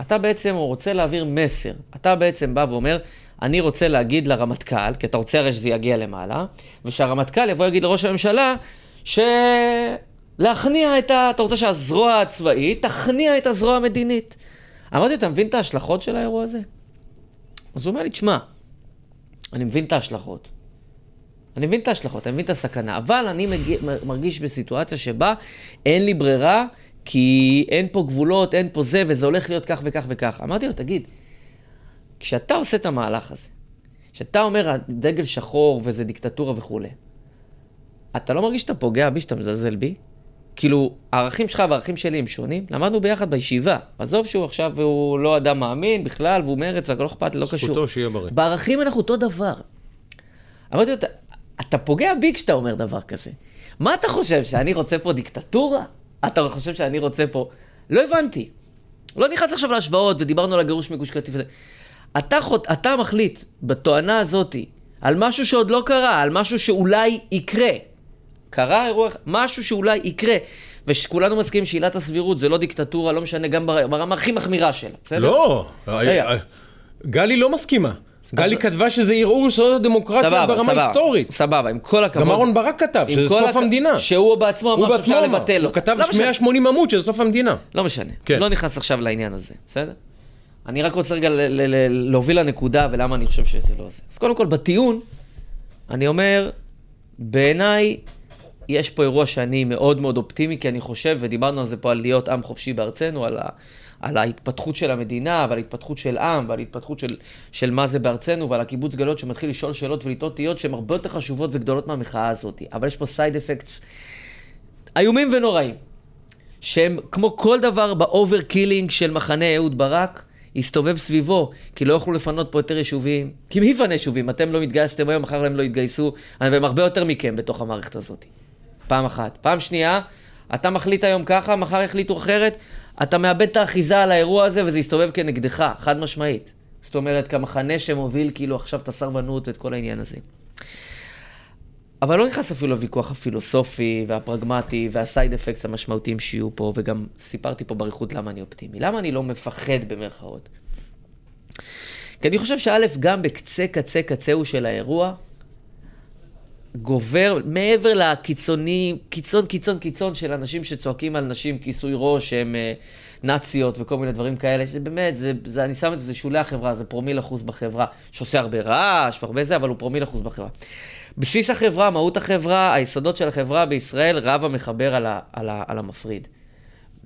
אתה בעצם רוצה להעביר מסר. אתה בעצם בא ואומר, אני רוצה להגיד לרמטכ"ל, כי אתה רוצה הרי שזה יגיע למעלה, ושהרמטכ"ל יבוא ויגיד לראש הממשלה, ש... להכניע את ה... אתה רוצה שהזרוע הצבאית תכניע את הזרוע המדינית. אמרתי, אתה מבין את ההשלכות של האירוע הזה? אז הוא אומר לי, תשמע, אני מבין את ההשלכות. אני מבין את ההשלכות, אני מבין את הסכנה, אבל אני מגיע, מרגיש בסיטואציה שבה אין לי ברירה, כי אין פה גבולות, אין פה זה, וזה הולך להיות כך וכך וכך. אמרתי לו, תגיד, כשאתה עושה את המהלך הזה, כשאתה אומר, דגל שחור וזה דיקטטורה וכולי, אתה לא מרגיש שאתה פוגע בי, שאתה מזלזל בי? כאילו, הערכים שלך והערכים שלי הם שונים. למדנו ביחד בישיבה. עזוב שהוא עכשיו, הוא לא אדם מאמין בכלל, והוא מרץ, והכל לא אכפת לא קשור. זכותו שיהיה בריא. בערכים אנחנו אותו דבר. אמרתי לו, אתה, אתה פוגע בי כשאתה אומר דבר כזה. מה אתה חושב, שאני רוצה פה דיקטטורה? אתה חושב שאני רוצה פה... לא הבנתי. לא נכנס עכשיו להשוואות, ודיברנו על הגירוש מגוש קטיף וזה. אתה, חוט... אתה מחליט בתואנה הזאתי על משהו שעוד לא קרה, על משהו שאולי יקרה. קרה אירוע, משהו שאולי יקרה, ושכולנו מסכימים שעילת הסבירות זה לא דיקטטורה, לא משנה, גם ברמה הכי מחמירה שלה, בסדר? לא, גלי לא מסכימה. גלי כתבה שזה ערעור יסודות הדמוקרטיה ברמה היסטורית. סבבה, עם כל הכבוד. גם אהרן ברק כתב, שזה סוף המדינה. שהוא בעצמו אמר שאפשר לבטל לו. הוא כתב 180 עמוד שזה סוף המדינה. לא משנה, לא נכנס עכשיו לעניין הזה, בסדר? אני רק רוצה רגע להוביל לנקודה ולמה אני חושב שזה לא זה. אז קודם כל, בטיעון, אני אומר, בעיניי, יש פה אירוע שאני מאוד מאוד אופטימי, כי אני חושב, ודיברנו על זה פה, על להיות עם חופשי בארצנו, על, ה, על ההתפתחות של המדינה, ועל ההתפתחות של עם, ועל ההתפתחות של, של מה זה בארצנו, ועל הקיבוץ גלויות שמתחיל לשאול שאלות ולטעות תהיות שהן הרבה יותר חשובות וגדולות מהמחאה הזאת. אבל יש פה סייד אפקטס איומים ונוראים, שהם כמו כל דבר ב overkilling של מחנה אהוד ברק, יסתובב סביבו, כי לא יוכלו לפנות פה יותר יישובים. כי מי יפנה יישובים? אתם לא מתגייסתם היום, מחר הם לא יתגייסו, והם הרבה יותר מכם בתוך המערכת הזאת. פעם אחת. פעם שנייה, אתה מחליט היום ככה, מחר יחליטו אחרת, אתה מאבד את האחיזה על האירוע הזה וזה יסתובב כנגדך, חד משמעית. זאת אומרת, כמחנה שמוביל כאילו עכשיו את הסרבנות ואת כל העניין הזה. אבל לא נכנס אפילו לוויכוח הפילוסופי והפרגמטי והסייד אפקטס המשמעותיים שיהיו פה, וגם סיפרתי פה באריכות למה אני אופטימי. למה אני לא מפחד במרכאות? כי אני חושב שא', גם בקצה קצה קצהו של האירוע, גובר מעבר לקיצוני, קיצון, קיצון, קיצון של אנשים שצועקים על נשים כיסוי ראש, שהם אה, נאציות וכל מיני דברים כאלה, שזה באמת, זה, זה, אני שם את זה, זה שולי החברה, זה פרומיל אחוז בחברה, שעושה הרבה רעש והרבה זה, אבל הוא פרומיל אחוז בחברה. בסיס החברה, מהות החברה, היסודות של החברה בישראל, רב המחבר על, ה, על, ה, על המפריד.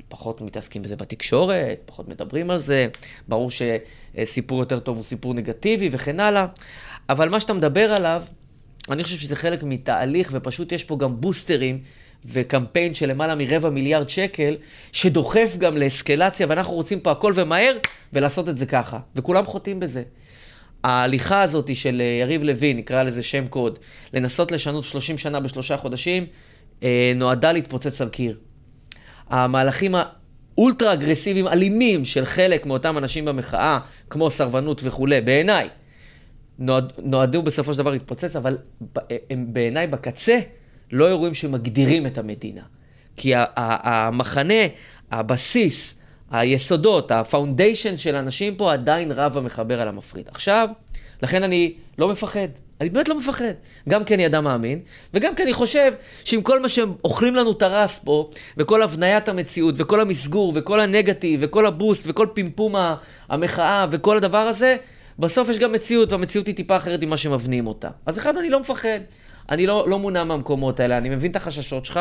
פחות מתעסקים בזה בתקשורת, פחות מדברים על זה, ברור שסיפור יותר טוב הוא סיפור נגטיבי וכן הלאה, אבל מה שאתה מדבר עליו, אני חושב שזה חלק מתהליך, ופשוט יש פה גם בוסטרים וקמפיין של למעלה מרבע מיליארד שקל, שדוחף גם לאסקלציה, ואנחנו רוצים פה הכל ומהר, ולעשות את זה ככה. וכולם חוטאים בזה. ההליכה הזאת של אה, יריב לוין, נקרא לזה שם קוד, לנסות לשנות 30 שנה בשלושה חודשים, אה, נועדה להתפוצץ על קיר. המהלכים האולטרה אגרסיביים, אלימים, של חלק מאותם אנשים במחאה, כמו סרבנות וכולי, בעיניי, נועד, נועדו בסופו של דבר להתפוצץ, אבל הם בעיניי בקצה לא אירועים שמגדירים את המדינה. כי המחנה, הבסיס, היסודות, ה foundation של אנשים פה עדיין רב המחבר על המפריד. עכשיו, לכן אני לא מפחד. אני באמת לא מפחד. גם כי אני אדם מאמין, וגם כי אני חושב שעם כל מה שהם אוכלים לנו את הראש פה, וכל הבניית המציאות, וכל המסגור, וכל הנגטיב, וכל ה boost, וכל פמפום המחאה, וכל הדבר הזה, בסוף יש גם מציאות, והמציאות היא טיפה אחרת ממה שמבנים אותה. אז אחד, אני לא מפחד. אני לא, לא מונע מהמקומות האלה, אני מבין את החששות שלך,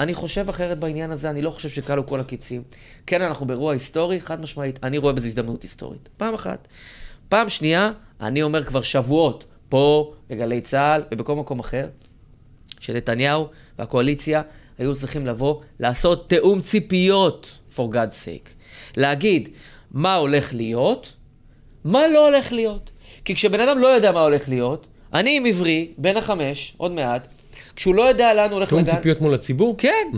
אני חושב אחרת בעניין הזה, אני לא חושב שכלו כל הקיצים. כן, אנחנו באירוע היסטורי, חד משמעית, אני רואה בזה הזדמנות היסטורית. פעם אחת. פעם שנייה, אני אומר כבר שבועות, פה, בגלי צה"ל ובכל מקום אחר, שנתניהו והקואליציה היו צריכים לבוא, לעשות תיאום ציפיות, for God's sake. להגיד מה הולך להיות, מה לא הולך להיות. כי כשבן אדם לא יודע מה הולך להיות, אני עם עברי, בן החמש, עוד מעט, כשהוא לא יודע לאן הוא הולך תיאום לגן... ציפיות מול הציבור? כן,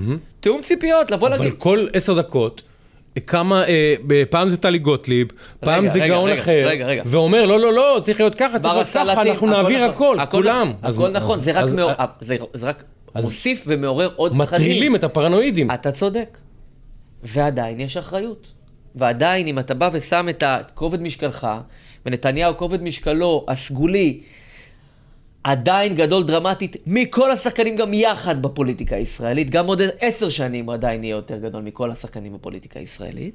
תיאום ציפיות, לבוא אבל להגיד... כל עשר דקות, כמה, אה, פעם זה טלי גוטליב, פעם רגע, זה רגע, גאון רגע, אחר, רגע, רגע. ואומר, לא, לא, לא, צריך להיות ככה, צריך להיות ככה, אנחנו נעביר נכון, הכל, כולם. נכון, אז- הכל נכון, אז- זה רק אז- מאור- אז- זה זה רק אז- מוסיף ומעורר עוד פחדים. מטרילים את הפרנואידים. אתה צודק. ועדיין יש אחריות. ועדיין, אם אתה בא ושם את הכובד משקלך, ונתניהו כובד משקלו הסגולי, עדיין גדול דרמטית מכל השחקנים גם יחד בפוליטיקה הישראלית, גם עוד עשר שנים הוא עדיין יהיה יותר גדול מכל השחקנים בפוליטיקה הישראלית.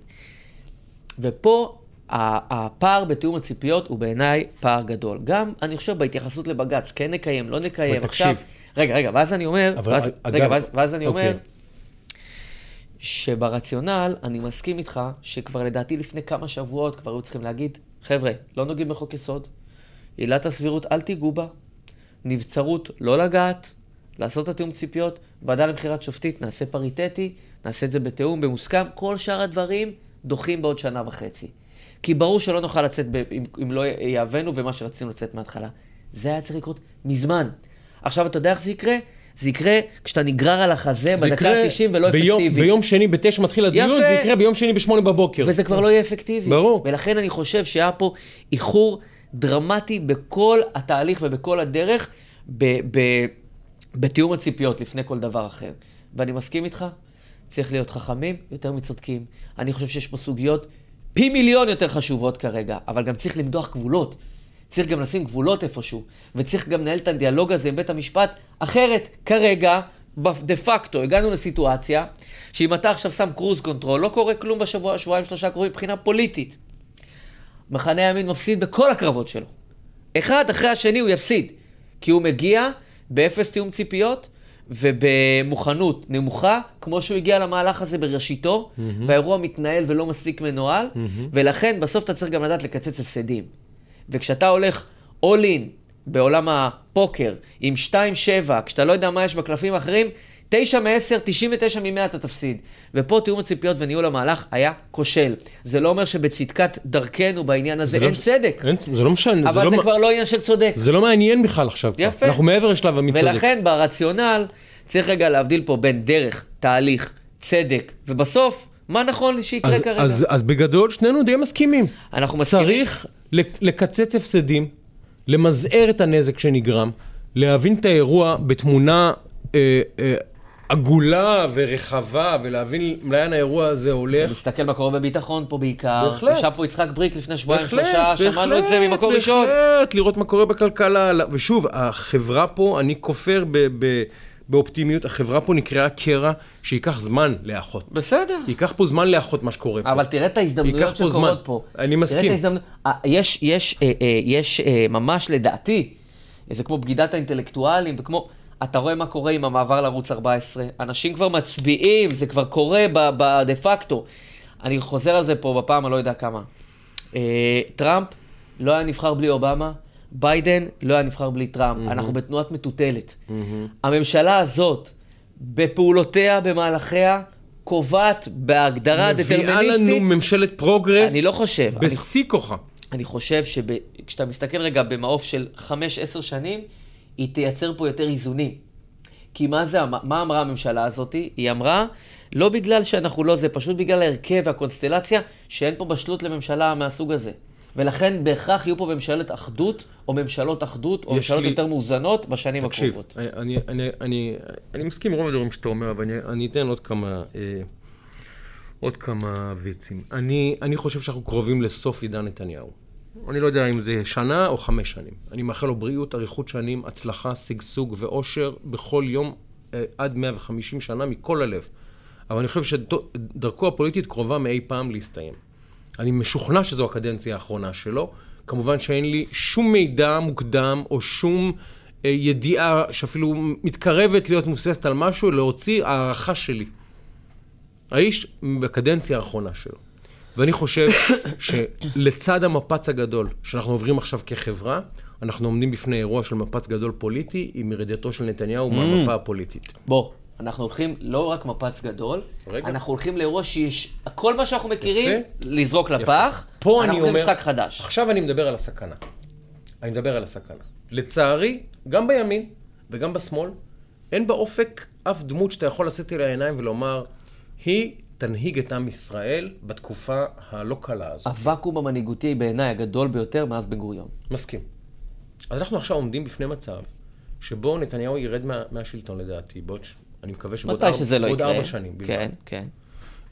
ופה הפער בתיאום הציפיות הוא בעיניי פער גדול. גם, אני חושב, בהתייחסות לבג"ץ, כן נקיים, לא נקיים. עכשיו, רגע, רגע, ואז אני אומר, ואז, אגב- רגע, ואז, ואז אני אוקיי. אומר, שברציונל, אני מסכים איתך, שכבר לדעתי לפני כמה שבועות כבר היו צריכים להגיד, חבר'ה, לא נוגעים בחוק יסוד, עילת הסבירות, אל תיגעו בה, נבצרות, לא לגעת, לעשות את התיאום ציפיות, ועדה לבחירת שופטית, נעשה פריטטי, נעשה את זה בתיאום, במוסכם, כל שאר הדברים דוחים בעוד שנה וחצי. כי ברור שלא נוכל לצאת ב, אם, אם לא יהבנו ומה שרצינו לצאת מההתחלה. זה היה צריך לקרות מזמן. עכשיו, אתה יודע איך זה יקרה? זה יקרה כשאתה נגרר על החזה זה בדקה יקרה ה-90 ולא ביום- אפקטיבי. ביום שני בתשע מתחיל הדיון, יפה. זה יקרה ביום שני בשמונה בבוקר. וזה כבר לא יהיה אפקטיבי. ברור. ולכן אני חושב שהיה פה איחור דרמטי בכל התהליך ובכל הדרך, ב- ב- בתיאום הציפיות לפני כל דבר אחר. ואני מסכים איתך, צריך להיות חכמים יותר מצודקים. אני חושב שיש פה סוגיות פי מיליון יותר חשובות כרגע, אבל גם צריך למדוח גבולות. צריך גם לשים גבולות איפשהו, וצריך גם לנהל את הדיאלוג הזה עם בית המשפט. אחרת, כרגע, דה פקטו, הגענו לסיטואציה שאם אתה עכשיו שם cruise control, לא קורה כלום בשבוע, שבועיים, שלושה הקרובים מבחינה פוליטית. מחנה הימין מפסיד בכל הקרבות שלו. אחד אחרי השני הוא יפסיד, כי הוא מגיע באפס תיאום ציפיות ובמוכנות נמוכה, כמו שהוא הגיע למהלך הזה בראשיתו, mm-hmm. והאירוע מתנהל ולא מספיק מנוהל, mm-hmm. ולכן בסוף אתה צריך גם לדעת לקצץ הפסדים. וכשאתה הולך all in בעולם הפוקר עם 2-7, כשאתה לא יודע מה יש בקלפים האחרים, 9 מ-10, 99 מ-100 אתה תפסיד. ופה תיאום הציפיות וניהול המהלך היה כושל. זה לא אומר שבצדקת דרכנו בעניין הזה זה אין לא- צדק. אין- זה לא משנה, זה אבל לא זה מ- כבר לא עניין של צודק. זה לא מעניין בכלל עכשיו. יפה. אנחנו מעבר לשלב המי צודק. ולכן ברציונל צריך רגע להבדיל פה בין דרך, תהליך, צדק, ובסוף, מה נכון שיקרה אז- כרגע. אז- אז בגדול שנינו די מסכימים. אנחנו מסכימים. צריך לק- לקצץ הפסדים, למזער את הנזק שנגרם, להבין את האירוע בתמונה אה, אה, עגולה ורחבה, ולהבין לאן האירוע הזה הולך. נסתכל מה קורה בביטחון פה בעיקר. בהחלט. ישב פה יצחק בריק לפני שבועיים, שלושה, שמענו את זה ממקור ראשון. בהחלט, לראות מה קורה בכלכלה. ושוב, החברה פה, אני כופר ב- ב- באופטימיות, החברה פה נקראה קרע שייקח זמן לאחות. בסדר. ייקח פה זמן לאחות מה שקורה פה. אבל תראה את ההזדמנויות שקורות זמן. פה. אני מסכים. תראה את ההזדמנות... אה, יש, יש, אה, אה, יש אה, ממש לדעתי, זה כמו בגידת האינטלקטואלים, וכמו... אתה רואה מה קורה עם המעבר לערוץ 14. אנשים כבר מצביעים, זה כבר קורה בדה פקטו. אני חוזר על זה פה בפעם, אני לא יודע כמה. אה, טראמפ לא היה נבחר בלי אובמה, ביידן לא היה נבחר בלי טראמפ. Mm-hmm. אנחנו בתנועת מטוטלת. הממשלה הזאת, בפעולותיה, במהלכיה, קובעת בהגדרה מביאה לנו דטרמיניסטית. ממשלת progress אני לא חושב. בשיא כוחה. אני חושב שכשאתה מסתכל רגע במעוף של 5-10 שנים, היא תייצר פה יותר איזונים. כי מה זה, אמ- מה אמרה הממשלה הזאת? היא אמרה, לא בגלל שאנחנו לא זה, פשוט בגלל ההרכב והקונסטלציה, שאין פה בשלות לממשלה מהסוג הזה. ולכן בהכרח יהיו פה ממשלת אחדות, או ממשלות אחדות, או ממשלות לי- יותר מאוזנות בשנים תקשיב, הקרובות. אני, אני, אני, אני, אני מסכים עם רוב הדברים שאתה אומר, אבל אני, אני אתן עוד כמה, אה, עוד כמה ויצים. אני, אני חושב שאנחנו קרובים לסוף עידן נתניהו. אני לא יודע אם זה שנה או חמש שנים. אני מאחל לו בריאות, אריכות שנים, הצלחה, שגשוג ואושר בכל יום אה, עד 150 שנה מכל הלב. אבל אני חושב שדרכו הפוליטית קרובה מאי פעם להסתיים. אני משוכנע שזו הקדנציה האחרונה שלו. כמובן שאין לי שום מידע מוקדם או שום אה, ידיעה שאפילו מתקרבת להיות מבוססת על משהו, להוציא הערכה שלי. האיש בקדנציה האחרונה שלו. ואני חושב שלצד המפץ הגדול שאנחנו עוברים עכשיו כחברה, אנחנו עומדים בפני אירוע של מפץ גדול פוליטי עם ירידתו של נתניהו מהמפה הפוליטית. בוא, אנחנו הולכים לא רק מפץ גדול, רגע. אנחנו הולכים לאירוע שיש, כל מה שאנחנו מכירים, יפה. לזרוק לפח, פה אני אנחנו אומר... הולכים משחק חדש. עכשיו אני מדבר על הסכנה. אני מדבר על הסכנה. לצערי, גם בימין וגם בשמאל, אין באופק אף דמות שאתה יכול לשאת אליה עיניים ולומר, היא תנהיג את עם ישראל בתקופה הלא קלה הזו. הוואקום המנהיגותי בעיניי הגדול ביותר מאז בן גוריון. מסכים. אז אנחנו עכשיו עומדים בפני מצב שבו נתניהו ירד מה, מהשלטון לדעתי, בעוד, ש- אני מקווה שבעוד מתי ארבע, שזה לא יקרה. ארבע שנים. בלבד. כן, כן.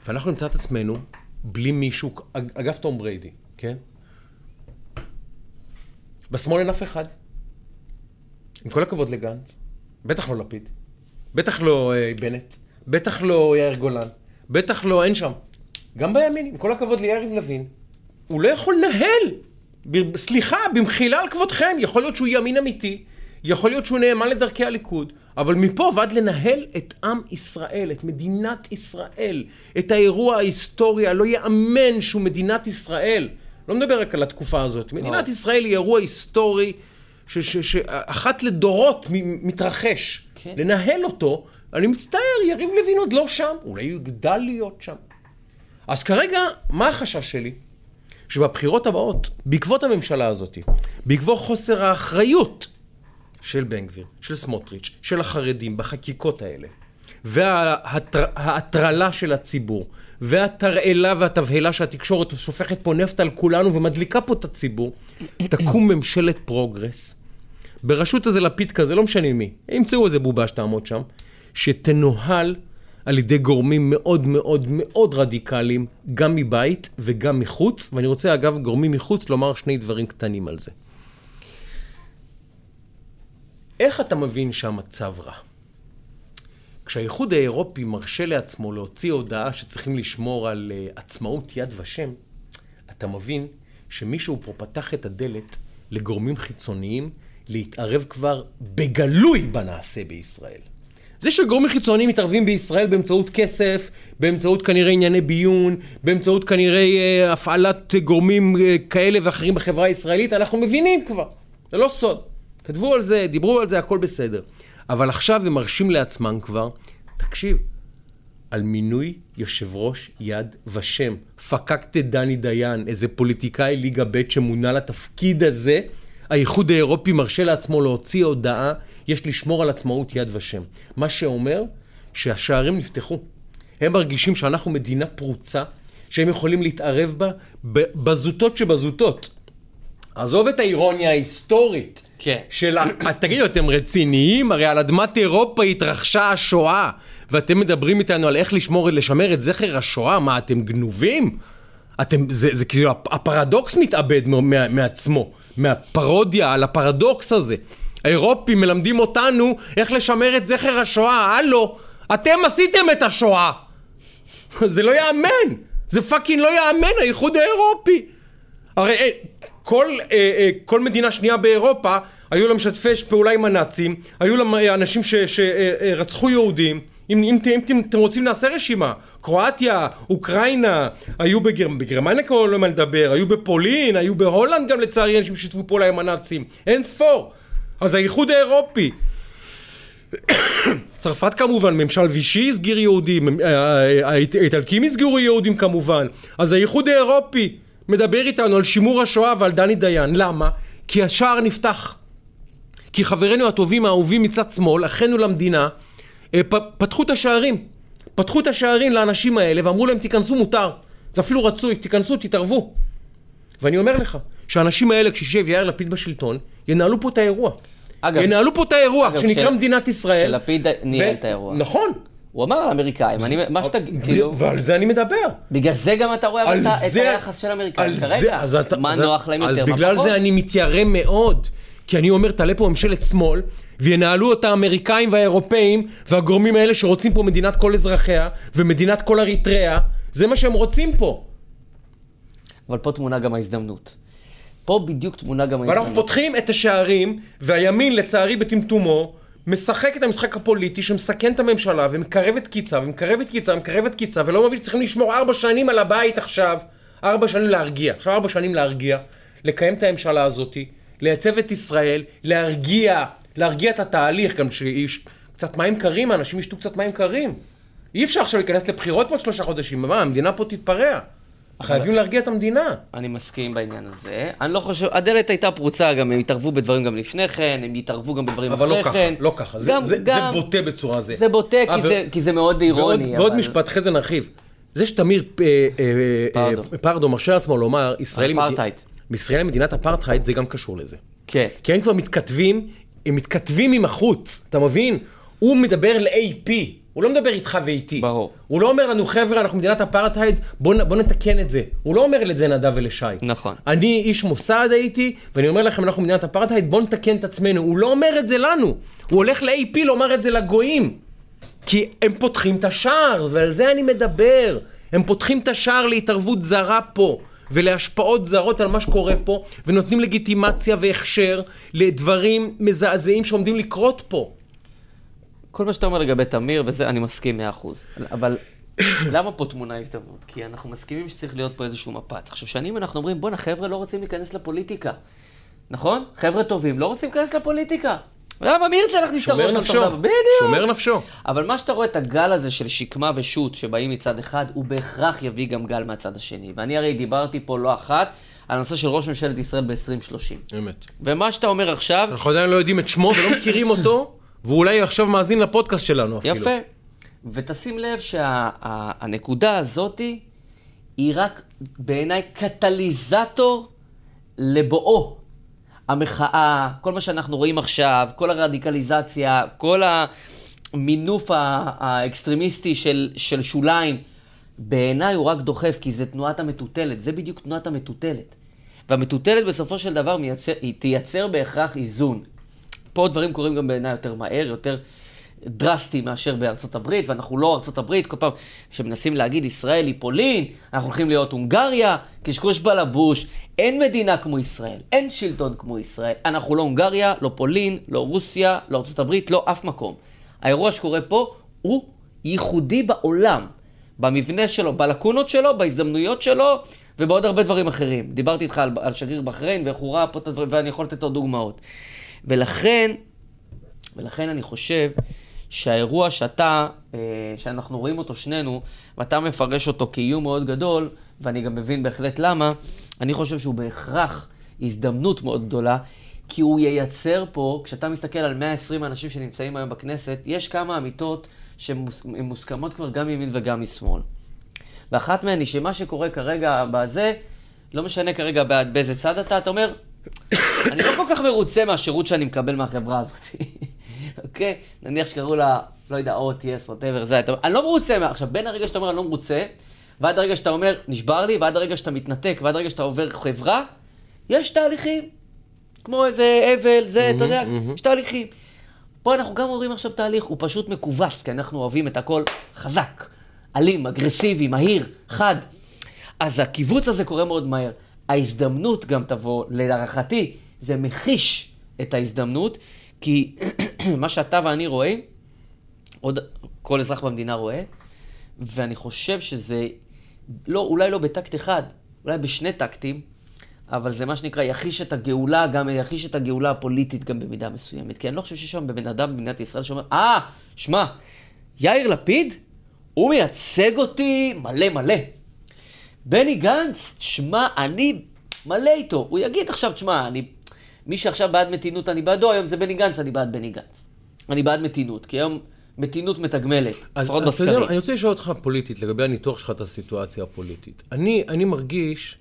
ואנחנו נמצא את עצמנו בלי מישהו, אג- אגב תום בריידי, כן? בשמאל אין אף אחד. עם כל הכבוד לגנץ, בטח לא לפיד, בטח לא אה, בנט, בטח לא יאיר גולן, בטח לא, אין שם. גם בימין, עם כל הכבוד ליריב לוין, הוא לא יכול לנהל. ב- סליחה, במחילה על כבודכם, יכול להיות שהוא ימין אמיתי, יכול להיות שהוא נאמן לדרכי הליכוד, אבל מפה ועד לנהל את עם ישראל, את מדינת ישראל, את האירוע ההיסטורי הלא ייאמן שהוא מדינת ישראל. לא מדבר רק על התקופה הזאת. מדינת ישראל היא אירוע היסטורי שאחת לדורות מתרחש. כן. לנהל אותו, אני מצטער, יריב לוין עוד לא שם, אולי הוא יגדל להיות שם. אז כרגע, מה החשש שלי? שבבחירות הבאות, בעקבות הממשלה הזאת, בעקבות חוסר האחריות של בן גביר, של סמוטריץ', של החרדים בחקיקות האלה, וההטרלה של הציבור, והתרעלה והתבהלה שהתקשורת שופכת פה נפט על כולנו ומדליקה פה את הציבור, תקום ממשלת פרוגרס, בראשות איזה לפיד כזה, לא משנה מי, ימצאו איזה בובה שתעמוד שם, שתנוהל על ידי גורמים מאוד מאוד מאוד רדיקליים, גם מבית וגם מחוץ, ואני רוצה אגב, גורמים מחוץ, לומר שני דברים קטנים על זה. איך אתה מבין שהמצב רע? כשהאיחוד האירופי מרשה לעצמו להוציא הודעה שצריכים לשמור על uh, עצמאות יד ושם, אתה מבין שמישהו פה פתח את הדלת לגורמים חיצוניים להתערב כבר בגלוי בנעשה בישראל. זה שגורמים חיצוניים מתערבים בישראל באמצעות כסף, באמצעות כנראה ענייני ביון, באמצעות כנראה אה, הפעלת גורמים אה, כאלה ואחרים בחברה הישראלית, אנחנו מבינים כבר, זה לא סוד. כתבו על זה, דיברו על זה, הכל בסדר. אבל עכשיו הם מרשים לעצמם כבר, תקשיב, על מינוי יושב ראש יד ושם. פקקט דני דיין, איזה פוליטיקאי ליגה ב' שמונה לתפקיד הזה, האיחוד האירופי מרשה לעצמו להוציא הודעה, יש לשמור על עצמאות יד ושם. מה שאומר שהשערים נפתחו. הם מרגישים שאנחנו מדינה פרוצה, שהם יכולים להתערב בה בזוטות שבזוטות. עזוב את האירוניה ההיסטורית. כן. של, ה- תגידו, אתם רציניים? הרי על אדמת אירופה התרחשה השואה, ואתם מדברים איתנו על איך לשמור, לשמר את זכר השואה? מה, אתם גנובים? אתם, זה, זה כאילו, הפ- הפרדוקס מתאבד מעצמו, מהפרודיה על הפרדוקס הזה. האירופים מלמדים אותנו איך לשמר את זכר השואה, הלו, אתם עשיתם את השואה! זה לא יאמן! זה fucking לא יאמן, האיחוד האירופי! הרי אה, כל, אה, אה, כל מדינה שנייה באירופה, היו לה משתפי פעולה עם הנאצים, היו לה אה, אנשים שרצחו יהודים. אם, אם, אם, אם אתם רוצים נעשה רשימה, קרואטיה, אוקראינה, היו בגר... בגרמניה כבר לא מה לדבר, היו בפולין, היו בהולנד גם לצערי אנשים ששיתפו פעולה עם הנאצים, אין ספור. אז האיחוד האירופי, צרפת כמובן, ממשל וישי הסגיר יהודים, אה, אה, האיט- האיטלקים הסגירו יהודים כמובן. אז האיחוד האירופי מדבר איתנו על שימור השואה ועל דני דיין. למה? כי השער נפתח. כי חברינו הטובים האהובים מצד שמאל, אחינו למדינה, אה, פתחו את השערים. פתחו את השערים לאנשים האלה ואמרו להם תיכנסו מותר. זה אפילו רצוי, תיכנסו, תתערבו. ואני אומר לך, שהאנשים האלה, כשישב יאיר לפיד בשלטון, ינהלו פה את האירוע. אגב- ינהלו פה את האירוע, אגב, שנקרא של- מדינת ישראל. שלפיד ניהל את האירוע. נכון. הוא אמר על האמריקאים, אני, מה שאתה, כאילו, ועל זה אני מדבר. בגלל זה גם אתה רואה את ה- את זה- היחס של האמריקאים כרגע. זה- אתה- מה אז- נוח להם יותר, מה בגלל פחות. זה אני מתיירא מאוד. כי אני אומר, תעלה פה ממשלת שמאל, וינהלו אותה האמריקאים והאירופאים, והגורמים האלה שרוצים פה מדינת כל אזרחיה, ומדינת כל אריתריאה, זה מה שהם רוצים פה. אבל פה טמונה גם ההזדמנות. פה בדיוק תמונה גם ואנחנו ההזדמנות. פותחים את השערים, והימין, לצערי, בטמטומו, משחק את המשחק הפוליטי שמסכן את הממשלה, ומקרב את קיצה, ומקרב את קיצה, ומקרב את קיצה, ולא מבין שצריכים לשמור ארבע שנים על הבית עכשיו. ארבע שנים להרגיע. עכשיו ארבע שנים להרגיע, לקיים את הממשלה הזאת, לייצב את ישראל, להרגיע, להרגיע את התהליך, גם שיש קצת מים קרים, האנשים ישתו קצת מים קרים. אי אפשר עכשיו להיכנס לבחירות בעוד שלושה חודשים, מה, המדינה פה תתפרע. חייבים להרגיע את המדינה. אני מסכים בעניין הזה. אני לא חושב, הדלת הייתה פרוצה, גם הם התערבו בדברים גם לפני כן, הם התערבו גם בדברים אבל אחרי לא ככה, כן. לא ככה, זה, גם- זה, גם- זה בוטה בצורה זה. זה בוטה, אה, כי, ו- זה, כי זה מאוד ועוד, אירוני. ועוד אבל- משפט, אחרי זה נרחיב. זה שתמיר אה, אה, אה, פרדו. מרשה לעצמו לומר, אפרטהייד. ישראל היא מדינת אפרטהייד, זה גם קשור לזה. כן. כי הם כבר מתכתבים, הם מתכתבים עם החוץ, אתה מבין? הוא מדבר ל-AP, הוא לא מדבר איתך ואיתי. ברור. הוא לא אומר לנו, חבר'ה, אנחנו מדינת אפרטהייד, בוא, נ- בוא נתקן את זה. הוא לא אומר את זה נדב ולשי. נכון. אני איש מוסד הייתי, ואני אומר לכם, אנחנו מדינת אפרטהייד, בוא נתקן את עצמנו. הוא לא אומר את זה לנו, הוא הולך ל-AP לומר את זה לגויים. כי הם פותחים את השער, ועל זה אני מדבר. הם פותחים את השער להתערבות זרה פה, ולהשפעות זרות על מה שקורה פה, ונותנים לגיטימציה והכשר לדברים מזעזעים שעומדים לקרות פה. כל מה שאתה אומר לגבי תמיר וזה, אני מסכים 100%. אבל למה פה תמונה הזדמנות? כי אנחנו מסכימים שצריך להיות פה איזשהו מפץ. עכשיו, שנים אנחנו אומרים, בואנה, חבר'ה לא רוצים להיכנס לפוליטיקה. נכון? חבר'ה טובים לא רוצים להיכנס לפוליטיקה. למה? מי ירצה להכניס את שומר הראש נפשו? בדיוק. שומר נפשו. אבל מה שאתה רואה את הגל הזה של שקמה ושות' שבאים מצד אחד, הוא בהכרח יביא גם גל מהצד השני. ואני הרי דיברתי פה לא אחת על הנושא של ראש ממשלת ישראל ב-2030. אמת. ומה שאתה אומר עכשיו, אנחנו עדיין לא יודעים את שמו ולא מכירים אותו, ואולי עכשיו מאזין לפודקאסט שלנו אפילו. יפה. ותשים לב שהנקודה הזאתי היא רק בעיניי קטליזטור לבואו. המחאה, כל מה שאנחנו רואים עכשיו, כל הרדיקליזציה, כל המינוף האקסטרימיסטי של, של שוליים, בעיניי הוא רק דוחף, כי זה תנועת המטוטלת, זה בדיוק תנועת המטוטלת. והמטוטלת בסופו של דבר מייצר, היא תייצר בהכרח איזון. פה דברים קורים גם בעיניי יותר מהר, יותר דרסטי מאשר בארצות הברית, ואנחנו לא ארצות הברית, כל פעם שמנסים להגיד ישראל היא פולין, אנחנו הולכים להיות הונגריה, קשקוש בלבוש, אין מדינה כמו ישראל, אין שלטון כמו ישראל, אנחנו לא הונגריה, לא פולין, לא רוסיה, לא ארצות הברית, לא אף מקום. האירוע שקורה פה הוא ייחודי בעולם, במבנה שלו, בלקונות שלו, בהזדמנויות שלו, ובעוד הרבה דברים אחרים. דיברתי איתך על, על שגריר בחריין ואיך הוא ראה פה את הדברים, ואני יכול לתת עוד דוגמאות. ולכן, ולכן אני חושב שהאירוע שאתה, אה, שאנחנו רואים אותו שנינו, ואתה מפרש אותו כאיום מאוד גדול, ואני גם מבין בהחלט למה, אני חושב שהוא בהכרח הזדמנות מאוד גדולה, כי הוא ייצר פה, כשאתה מסתכל על 120 האנשים שנמצאים היום בכנסת, יש כמה אמיתות שהן מוס- הן מוסכמות כבר גם מימין וגם משמאל. ואחת מהן היא שמה שקורה כרגע בזה, לא משנה כרגע באיזה צד אתה, אתה אומר, אני לא כל כך מרוצה מהשירות שאני מקבל מהחברה הזאת. אוקיי? נניח שקראו לה, לא יודע, OTS, whatever, זה, אתה אני לא מרוצה מה... עכשיו, בין הרגע שאתה אומר אני לא מרוצה, ועד הרגע שאתה אומר, נשבר לי, ועד הרגע שאתה מתנתק, ועד הרגע שאתה עובר חברה, יש תהליכים. כמו איזה אבל, זה, אתה יודע, יש תהליכים. פה אנחנו גם רואים עכשיו תהליך, הוא פשוט מכווץ, כי אנחנו אוהבים את הכל חזק, אלים, אגרסיבי, מהיר, חד. אז הקיבוץ הזה קורה מאוד מהר. ההזדמנות גם תבוא, להערכתי, זה מחיש את ההזדמנות, כי מה שאתה ואני רואים, עוד כל אזרח במדינה רואה, ואני חושב שזה, לא, אולי לא בטקט אחד, אולי בשני טקטים, אבל זה מה שנקרא יחיש את הגאולה, גם יחיש את הגאולה הפוליטית גם במידה מסוימת. כי אני לא חושב שיש שם בן אדם במדינת ישראל שאומר, אה, שמע, יאיר לפיד, הוא מייצג אותי מלא מלא. בני גנץ, שמע, אני מלא איתו. הוא יגיד עכשיו, תשמע, אני... מי שעכשיו בעד מתינות, אני בעדו, היום זה בני גנץ, אני בעד בני גנץ. אני בעד מתינות, כי היום מתינות מתגמלת, אז, לפחות אז אתה יודע, בסקרים. אני רוצה לשאול אותך פוליטית, לגבי הניתוח שלך את הסיטואציה הפוליטית. אני, אני מרגיש,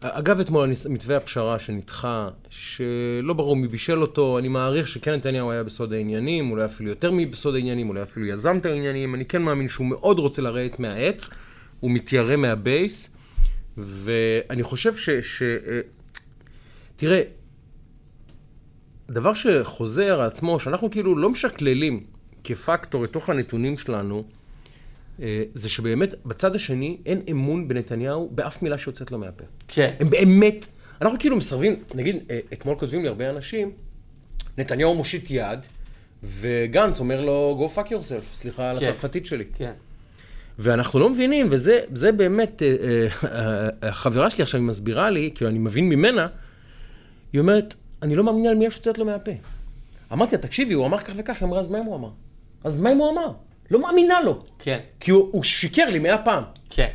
אגב אתמול מתווה הפשרה שנדחה, שלא ברור מי בישל אותו, אני מעריך שכן נתניהו היה בסוד העניינים, אולי אפילו יותר מבסוד העניינים, אולי אפילו יזם את העניינים, אני כן מאמין שהוא מאוד רוצה לרדת מהעץ, הוא מתיירא מהבייס, ואני חושב ש... ש אה, תראה, דבר שחוזר עצמו, שאנחנו כאילו לא משקללים כפקטור לתוך הנתונים שלנו, אה, זה שבאמת בצד השני אין אמון בנתניהו באף מילה שיוצאת לו מהפה. כן. הם באמת, אנחנו כאילו מסרבים, נגיד, אה, אתמול כותבים לי הרבה אנשים, נתניהו מושיט יד, וגנץ אומר לו, go fuck yourself, סליחה על כן. הצרפתית שלי. כן. ואנחנו לא מבינים, וזה זה באמת, אה, אה, החברה שלי עכשיו היא מסבירה לי, כאילו אני מבין ממנה, היא אומרת, אני לא מאמינה על מילה שיוצאת לו מהפה. אמרתי לה, תקשיבי, הוא אמר כך וכך, היא אמרה, אז מה אם הוא אמר? אז מה אם הוא אמר? לא מאמינה לו. כן. כי הוא, הוא שיקר לי מאה פעם. כן.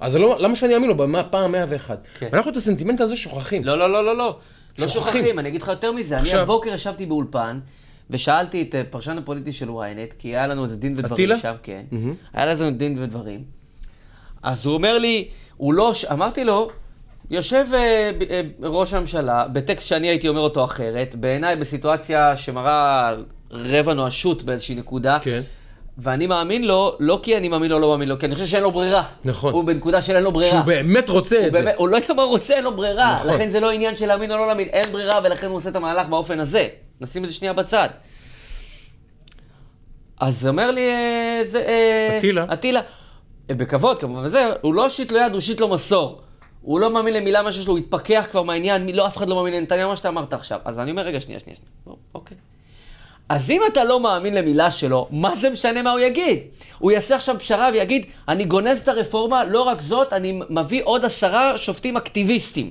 אז לא, למה שאני אאמין לו במאה פעם מאה ואחד? כן. ואנחנו את הסנטימנט הזה שוכחים. לא, לא, לא, לא, לא. לא שוכחים. אני אגיד לך יותר מזה. אני הבוקר ישבתי באולפן, ושאלתי את אה, פרשן הפוליטי של ynet, כי היה לנו איזה דין ודברים אטילה? שם, כן. היה לנו דין ודברים. אז הוא אומר לי, הוא לא, ש- אמרתי לו, יושב אה, אה, ראש הממשלה, בטקסט שאני הייתי אומר אותו אחרת, בעיניי בסיטואציה שמראה רבע נואשות באיזושהי נקודה. כן. ואני מאמין לו, לא כי אני מאמין לו לא מאמין לו, כי אני חושב שאין לו ברירה. נכון. הוא בנקודה של אין לו ברירה. שהוא באמת רוצה את זה. באמת, הוא לא יודע מה הוא רוצה, אין לו ברירה. נכון. לכן זה לא עניין של להאמין או לא להאמין, אין ברירה, ולכן הוא עושה את המהלך באופן הזה. נשים את זה שנייה בצד. אז אומר לי, אה, זה... אה, אטילה. אטילה. אה, בכבוד, כמובן, וזה, הוא לא הושיט לו יד, הוא הושיט לו מסור. הוא לא מאמין למילה מה שיש לו, הוא התפכח כבר מהעניין, לא, אף אחד לא מאמין לנתניהו, מה שאתה אמרת עכשיו. אז אני אומר, רגע, שנייה, שנייה, שנייה. אוקיי. אז אם אתה לא מאמין למילה שלו, מה זה משנה מה הוא יגיד? הוא יעשה עכשיו פשרה ויגיד, אני גונז את הרפורמה, לא רק זאת, אני מביא עוד עשרה שופטים אקטיביסטים,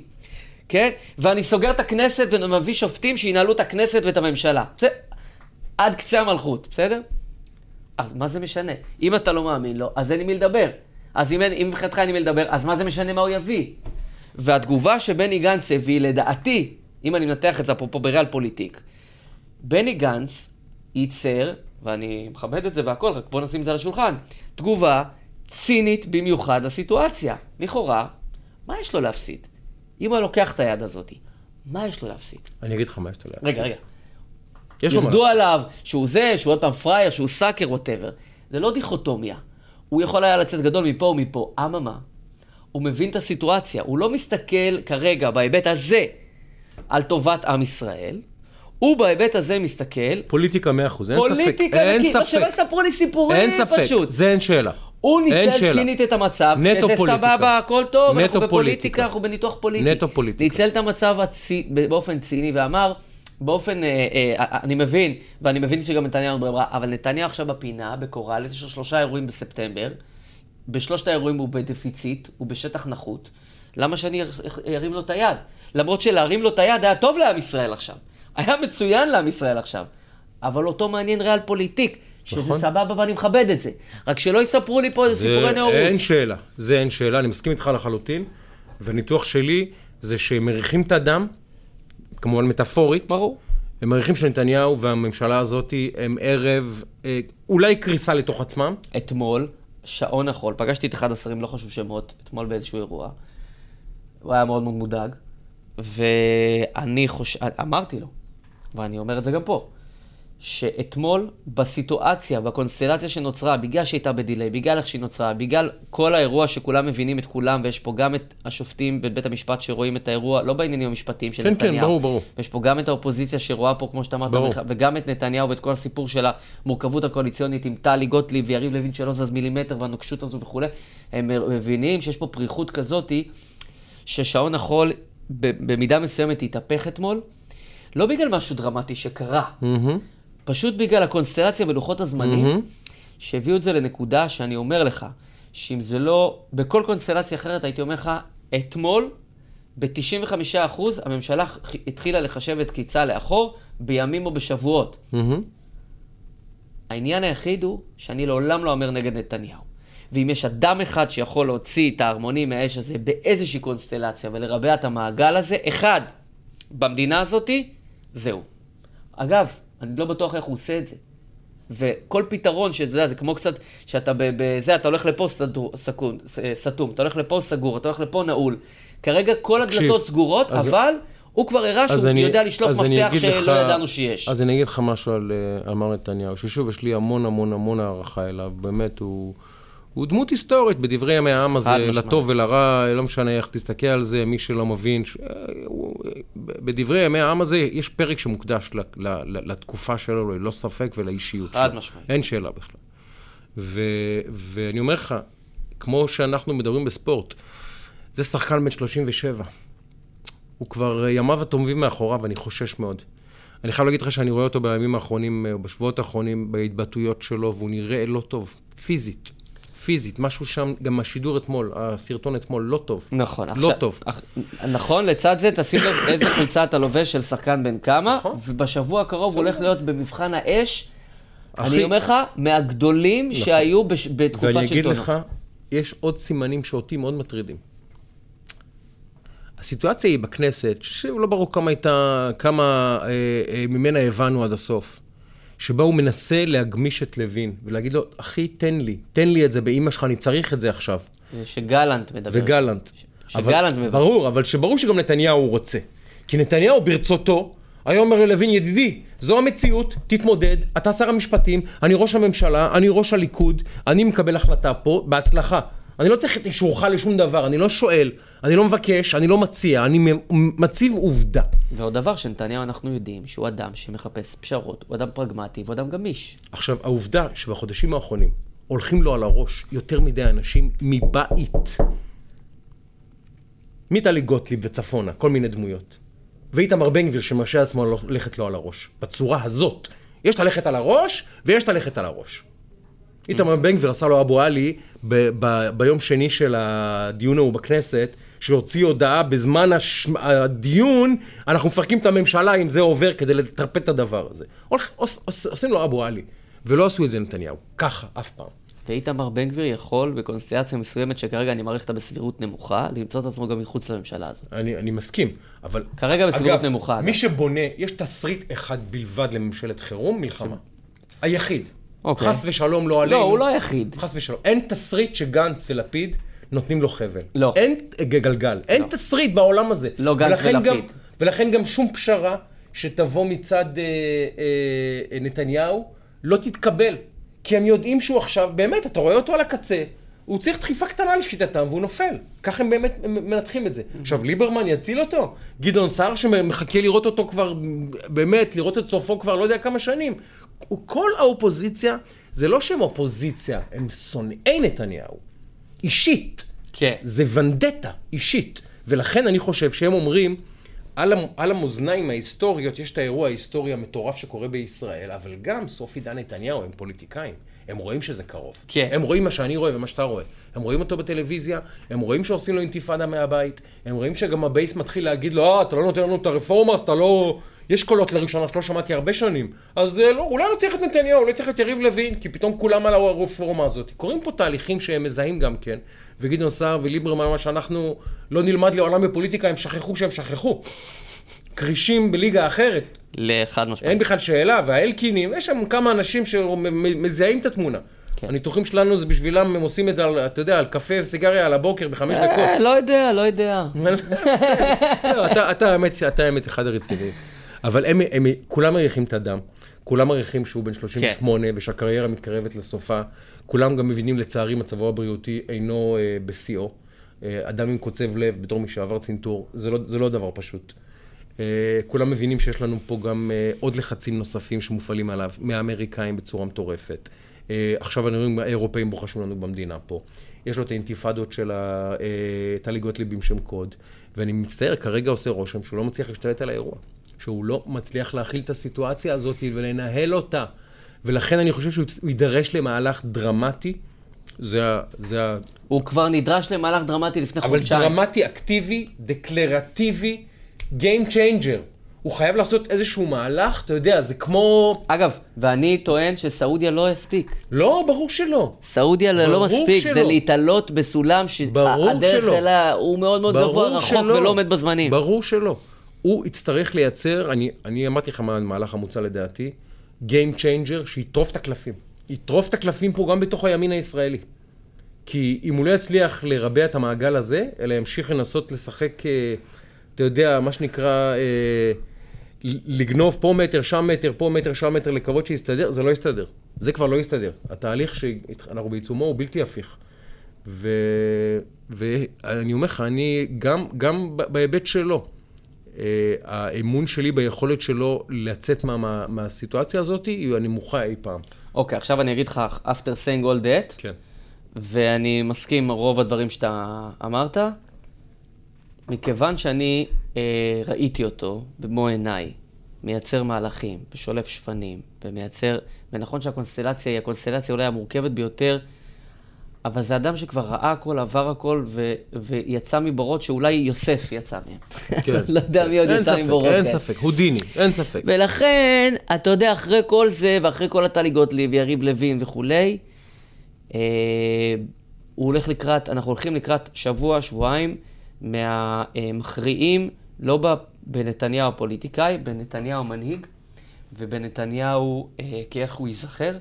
כן? ואני סוגר את הכנסת ומביא שופטים שינהלו את הכנסת ואת הממשלה. זה עד קצה המלכות, בסדר? אז מה זה משנה? אם אתה לא מאמין לו, אז אין עם מי לדבר. אז אם אם מבחינתך אין עם מי לדבר, אז מה זה משנה מה הוא יביא? והתגובה שבני גנץ הביא, לדעתי, אם אני מנתח את זה אפרופו בריאל פוליטיק, בני גנץ ייצר, ואני מכבד את זה והכל, רק בוא נשים את זה על השולחן, תגובה צינית במיוחד לסיטואציה. לכאורה, מה יש לו להפסיד? אם הוא לוקח את היד הזאת, מה יש לו להפסיד? אני אגיד לך מה יש לו להפסיד. רגע, רגע. יש לו מה ירדו עליו, שהוא זה, שהוא עוד פעם פראייר, שהוא sucker, whatever. זה לא דיכוטומיה. הוא יכול היה לצאת גדול מפה ומפה. אממה, הוא מבין את הסיטואציה. הוא לא מסתכל כרגע, בהיבט הזה, על טובת עם ישראל. הוא בהיבט הזה מסתכל, פוליטיקה 100%, אין ספק. פוליטיקה אין ספק. שלא יספרו לי סיפורים אין ספק, פשוט. זה אין שאלה. הוא ניצל. צינית את המצב, נטו שזה פוליטיקה. סבבה, הכל טוב, אנחנו בפוליטיקה, פוליטיקה. אנחנו בניתוח פוליטי. נטו פוליטיקה. ניצל את המצב הצי... באופן ציני ואמר, באופן, אה, אה, אני מבין, ואני מבין שגם נתניהו אין ברירה, אבל נתניהו עכשיו בפינה, בקורל, יש לו שלושה אירועים בספטמבר, בשלושת האירועים הוא בדפיציט, הוא בשטח נחות, למה שאני ארים לו את היד? למרות שלהרים לו את היד היה טוב לעם ישראל עכשיו. היה מצוין לעם ישראל עכשיו. אבל אותו מעניין ריאל פוליטיק, שזה נכון. סבבה ואני מכבד את זה. רק שלא יספרו לי פה איזה סיפורי נאורות. אין שאלה, זה אין שאלה, אני מסכים איתך לחלוטין. והניתוח שלי זה שהם מריחים את הדם, כמובן מטאפורית, ברור. הם מריחים שנתניהו והממשלה הזאת הם ערב, אה, אולי קריסה לתוך עצמם. אתמול, שעון החול, פגשתי את אחד השרים, לא חשוב שמות, אתמול באיזשהו אירוע. הוא היה מאוד מאוד מודאג, ואני חושב, אמרתי לו, ואני אומר את זה גם פה, שאתמול בסיטואציה, בקונסטלציה שנוצרה, בגלל שהייתה בדיליי, בגלל איך שהיא נוצרה, בגלל כל האירוע שכולם מבינים את כולם, ויש פה גם את השופטים בבית המשפט שרואים את האירוע, לא בעניינים המשפטיים של כן, כן, נתניהו. ברור, ברור. ויש פה גם את האופוזיציה שרואה פה, כמו שאתה אמרת, וגם את נתניהו ואת כל הסיפור של המורכבות הקואליציונית עם טלי גוטליב ויריב לוין שלא זז מילימטר והנוקשות הזו וכולי. הם מבינים שיש פה פריחות כזאתי, ששעון החול במידה מסוימת התהפך אתמול, לא בגלל משהו דרמטי שקרה, מהמם. פשוט בגלל הקונסטלציה ולוחות הזמנים, מהמם. שהביאו את זה לנקודה שאני אומר לך, שאם זה לא, בכל קונסטלציה אחרת הייתי אומר לך, אתמול, ב-95% הממשלה התחילה לחשב את קיצה לאחור בימים או בשבועות. מהמם. העניין היחיד הוא שאני לעולם לא אומר נגד נתניהו. ואם יש אדם אחד שיכול להוציא את ההרמונים מהאש הזה באיזושהי קונסטלציה ולרבע את המעגל הזה, אחד, במדינה הזאתי, זהו. אגב, אני לא בטוח איך הוא עושה את זה. וכל פתרון, שאתה יודע, זה כמו קצת, שאתה בזה, אתה הולך לפה סדור, סכון, ס- סתום, אתה הולך לפה סגור, אתה הולך לפה נעול. כרגע כל הדלתות תקשיב, סגורות, אז- אבל הוא כבר הראה שהוא אני- יודע לשלוף מפתח שלא לך- ידענו שיש. אז אני אגיד לך משהו על, אה, על מר נתניהו, ששוב, יש לי המון המון המון הערכה אליו, באמת, הוא, הוא דמות היסטורית בדברי ימי העם הזה. לטוב ולרע, לא משנה איך תסתכל על זה, מי שלא מבין, ש... אה, הוא, בדברי ימי העם הזה יש פרק שמוקדש ל, ל, ל, לתקופה שלו, ללא ספק, ולאישיות שלו. חד משמעית. אין שאלה בכלל. ו, ואני אומר לך, כמו שאנחנו מדברים בספורט, זה שחקן בן 37. הוא כבר אה, ימיו הטובים מאחוריו, ואני חושש מאוד. אני חייב להגיד לך שאני רואה אותו בימים האחרונים, אה, או בשבועות האחרונים, בהתבטאויות שלו, והוא נראה לא טוב, פיזית. פיזית, משהו שם, גם השידור אתמול, הסרטון אתמול, לא טוב. נכון. לא עכשיו- טוב. אח- נכון, לצד זה תשים לב איזה חולצה אתה לובש של שחקן בן כמה, נכון. ובשבוע הקרוב הוא הולך להיות במבחן האש, אחי- אני אומר לך, מהגדולים שהיו בש- בתקופת ואני אגיד. לך, יש עוד סימנים שאותי מאוד מטרידים. הסיטואציה היא בכנסת, שלא ברור כמה הייתה, כמה אה, אה, ממנה הבנו עד הסוף, שבה הוא מנסה להגמיש את לוין, ולהגיד לו, אחי, תן לי, תן לי את זה באימא שלך, אני צריך את זה עכשיו. זה שגלנט מדבר. וגלנט. שגלנט אבל- מבקש. ברור, אבל שברור שגם נתניהו רוצה. כי נתניהו ברצותו, היה אומר ללוין, ידידי, זו המציאות, תתמודד, אתה שר המשפטים, אני ראש הממשלה, אני ראש הליכוד, אני מקבל החלטה פה, בהצלחה. אני לא צריך את אישורך לשום דבר, אני לא שואל, אני לא מבקש, אני לא מציע, אני מציב עובדה. ועוד דבר שנתניהו אנחנו יודעים שהוא אדם שמחפש פשרות, הוא אדם פרגמטי והוא אדם גמיש. עכשיו, העובדה שבחודשים האחרונים הולכים לו על הראש יותר מדי אנשים מבית, מטלי גוטליב וצפונה, כל מיני דמויות, ואיתמר בן גביר שמרשה לעצמו ללכת לו על הראש, בצורה הזאת. יש ללכת על הראש, ויש ללכת על הראש. איתמר בן גביר עשה לו אבו עלי ב- ב- ביום שני של הדיון ההוא בכנסת, שהוציא הודעה בזמן הש... הדיון, אנחנו מפרקים את הממשלה אם זה עובר כדי לטרפד את הדבר הזה. הולך, עוש, עוש, עושים לו אבו עלי, ולא עשו את זה נתניהו, ככה, אף פעם. ואיתמר בן גביר יכול, בקונסטלציה מסוימת שכרגע אני מעריך אותה בסבירות נמוכה, למצוא את עצמו גם מחוץ לממשלה הזאת. אני, אני מסכים, אבל... כרגע בסבירות אגב, נמוכה, אגב. מי שבונה, יש תסריט אחד בלבד לממשלת חירום, מלחמה. היחיד. אוקיי. חס ושלום לא עלינו. לא, הוא לא היחיד. חס ושלום. אין תסריט שגנץ ולפיד נותנים לו חבל. לא. אין גלגל. אין תסריט בעולם הזה. לא גנץ ולפיד. גם, ולכן גם שום פשרה שתבוא מצד אה, אה, נתניהו לא תתקבל. כי הם יודעים שהוא עכשיו, באמת, אתה רואה אותו על הקצה, הוא צריך דחיפה קטנה לשיטתם והוא נופל. ככה הם באמת מנתחים את זה. עכשיו, ליברמן יציל אותו? גדעון סער שמחכה לראות אותו כבר, באמת, לראות את סופו כבר לא יודע כמה שנים. כל האופוזיציה, זה לא שהם אופוזיציה, הם שונאי נתניהו. אישית. כן. זה ונדטה אישית. ולכן אני חושב שהם אומרים, על, המ, על המאזניים ההיסטוריות, יש את האירוע ההיסטורי המטורף שקורה בישראל, אבל גם סוף עידן נתניהו, הם פוליטיקאים. הם רואים שזה קרוב. כן. הם רואים מה שאני רואה ומה שאתה רואה. הם רואים אותו בטלוויזיה, הם רואים שעושים לו אינתיפאדה מהבית, הם רואים שגם ה base מתחיל להגיד לו, אה, אתה לא נותן לנו את הרפורמה, אז אתה לא... יש קולות לראשונה שלא שמעתי הרבה שנים. אז אה, לא, אולי לא צריך את נתניהו, אולי צריך את יריב לוין, כי פתאום כולם על הרפורמה הזאת. קורים פה תהליכים שהם מזהים גם כן, וגדעון סער וליברמן, מה שאנחנו לא נלמד לעולם בפוליטיקה, הם שכחו שהם שכחו. כרישים בליגה אחרת, לחד משמעית. אין בכלל שאלה, והאלקינים, יש שם כמה אנשים שמזהים את התמונה. כן. הניתוחים שלנו זה בשבילם, הם עושים את זה, על, אתה יודע, על קפה וסיגריה על הבוקר בחמש דקות. אה, לא יודע, לא יודע. לא, אתה, אתה, האמת, אתה האמת אחד הרציניים. אבל הם, הם, כולם מריחים את הדם. כולם מריחים שהוא בן 38 ושהקריירה מתקרבת לסופה. כולם גם מבינים, לצערי, מצבו הבריאותי אינו אה, בשיאו. אה, אדם עם קוצב לב, בתור מי שעבר צנתור, זה לא, זה לא דבר פשוט. אה, כולם מבינים שיש לנו פה גם אה, עוד לחצים נוספים שמופעלים עליו, מהאמריקאים בצורה מטורפת. אה, עכשיו אני רואה, האירופאים בוחשים לנו במדינה פה. יש לו את האינתיפאדות של ה- אה, טלי גוטליב עם שם קוד, ואני מצטער, כרגע עושה רושם שהוא לא מצליח להשתלט על האירוע. שהוא לא מצליח להכיל את הסיטואציה הזאת ולנהל אותה. ולכן אני חושב שהוא יידרש למהלך דרמטי. זה ה... זה ה... הוא כבר נדרש למהלך דרמטי לפני אבל חודשיים. דרמטי, אקטיבי, דקלרטיבי, Game changer. הוא חייב לעשות איזשהו מהלך, אתה יודע, זה כמו... אגב, ואני טוען שסעודיה לא יספיק. לא, ברור שלא. סעודיה לא ברור מספיק, שלא. זה להתעלות בסולם שהדרך. אליה הוא מאוד מאוד גבוה, רחוק שלא. ולא עומד בזמנים. ברור שלא. הוא יצטרך לייצר, אני, אני אמרתי לך מה המהלך המוצע לדעתי, Game changer שיטרוף את הקלפים. יטרוף את הקלפים פה גם בתוך הימין הישראלי. כי אם הוא לא יצליח לרבע את המעגל הזה, אלא ימשיך לנסות לשחק, אה, אתה יודע, מה שנקרא, אה, לגנוב פה מטר, שם מטר, פה מטר, שם מטר, לקוות שיסתדר, זה לא יסתדר. זה כבר לא יסתדר. התהליך שאנחנו בעיצומו הוא בלתי הפיך. ו... ואני אומר לך, אני, גם, גם בהיבט שלו, האמון שלי ביכולת שלו לצאת מה, מה, מהסיטואציה הזאת היא הנמוכה אי פעם. אוקיי, עכשיו אני אגיד לך, after saying all that, כן. ואני מסכים עם רוב הדברים שאתה אמרת. מכיוון שאני אה, ראיתי אותו במו עיניי, מייצר מהלכים, ושולף שפנים, ומייצר, ונכון שהקונסטלציה היא הקונסטלציה אולי המורכבת ביותר, אבל זה אדם שכבר ראה הכל, עבר הכל, ו, ויצא מבורות שאולי יוסף יצא מהם. כן. לא יודע מי עוד יצא ספק, מבורות אין כאלה. ספק, הודיני, אין ספק. ולכן, אתה יודע, אחרי כל זה, ואחרי כל הטלי גוטליב, יריב לוין וכולי, אה, הוא הולך לקראת, אנחנו הולכים לקראת שבוע, שבועיים, מהמכריעים, לא בנתניהו הפוליטיקאי, בנתניהו המנהיג, ובנתניהו, אה, כאיך הוא ייזכר.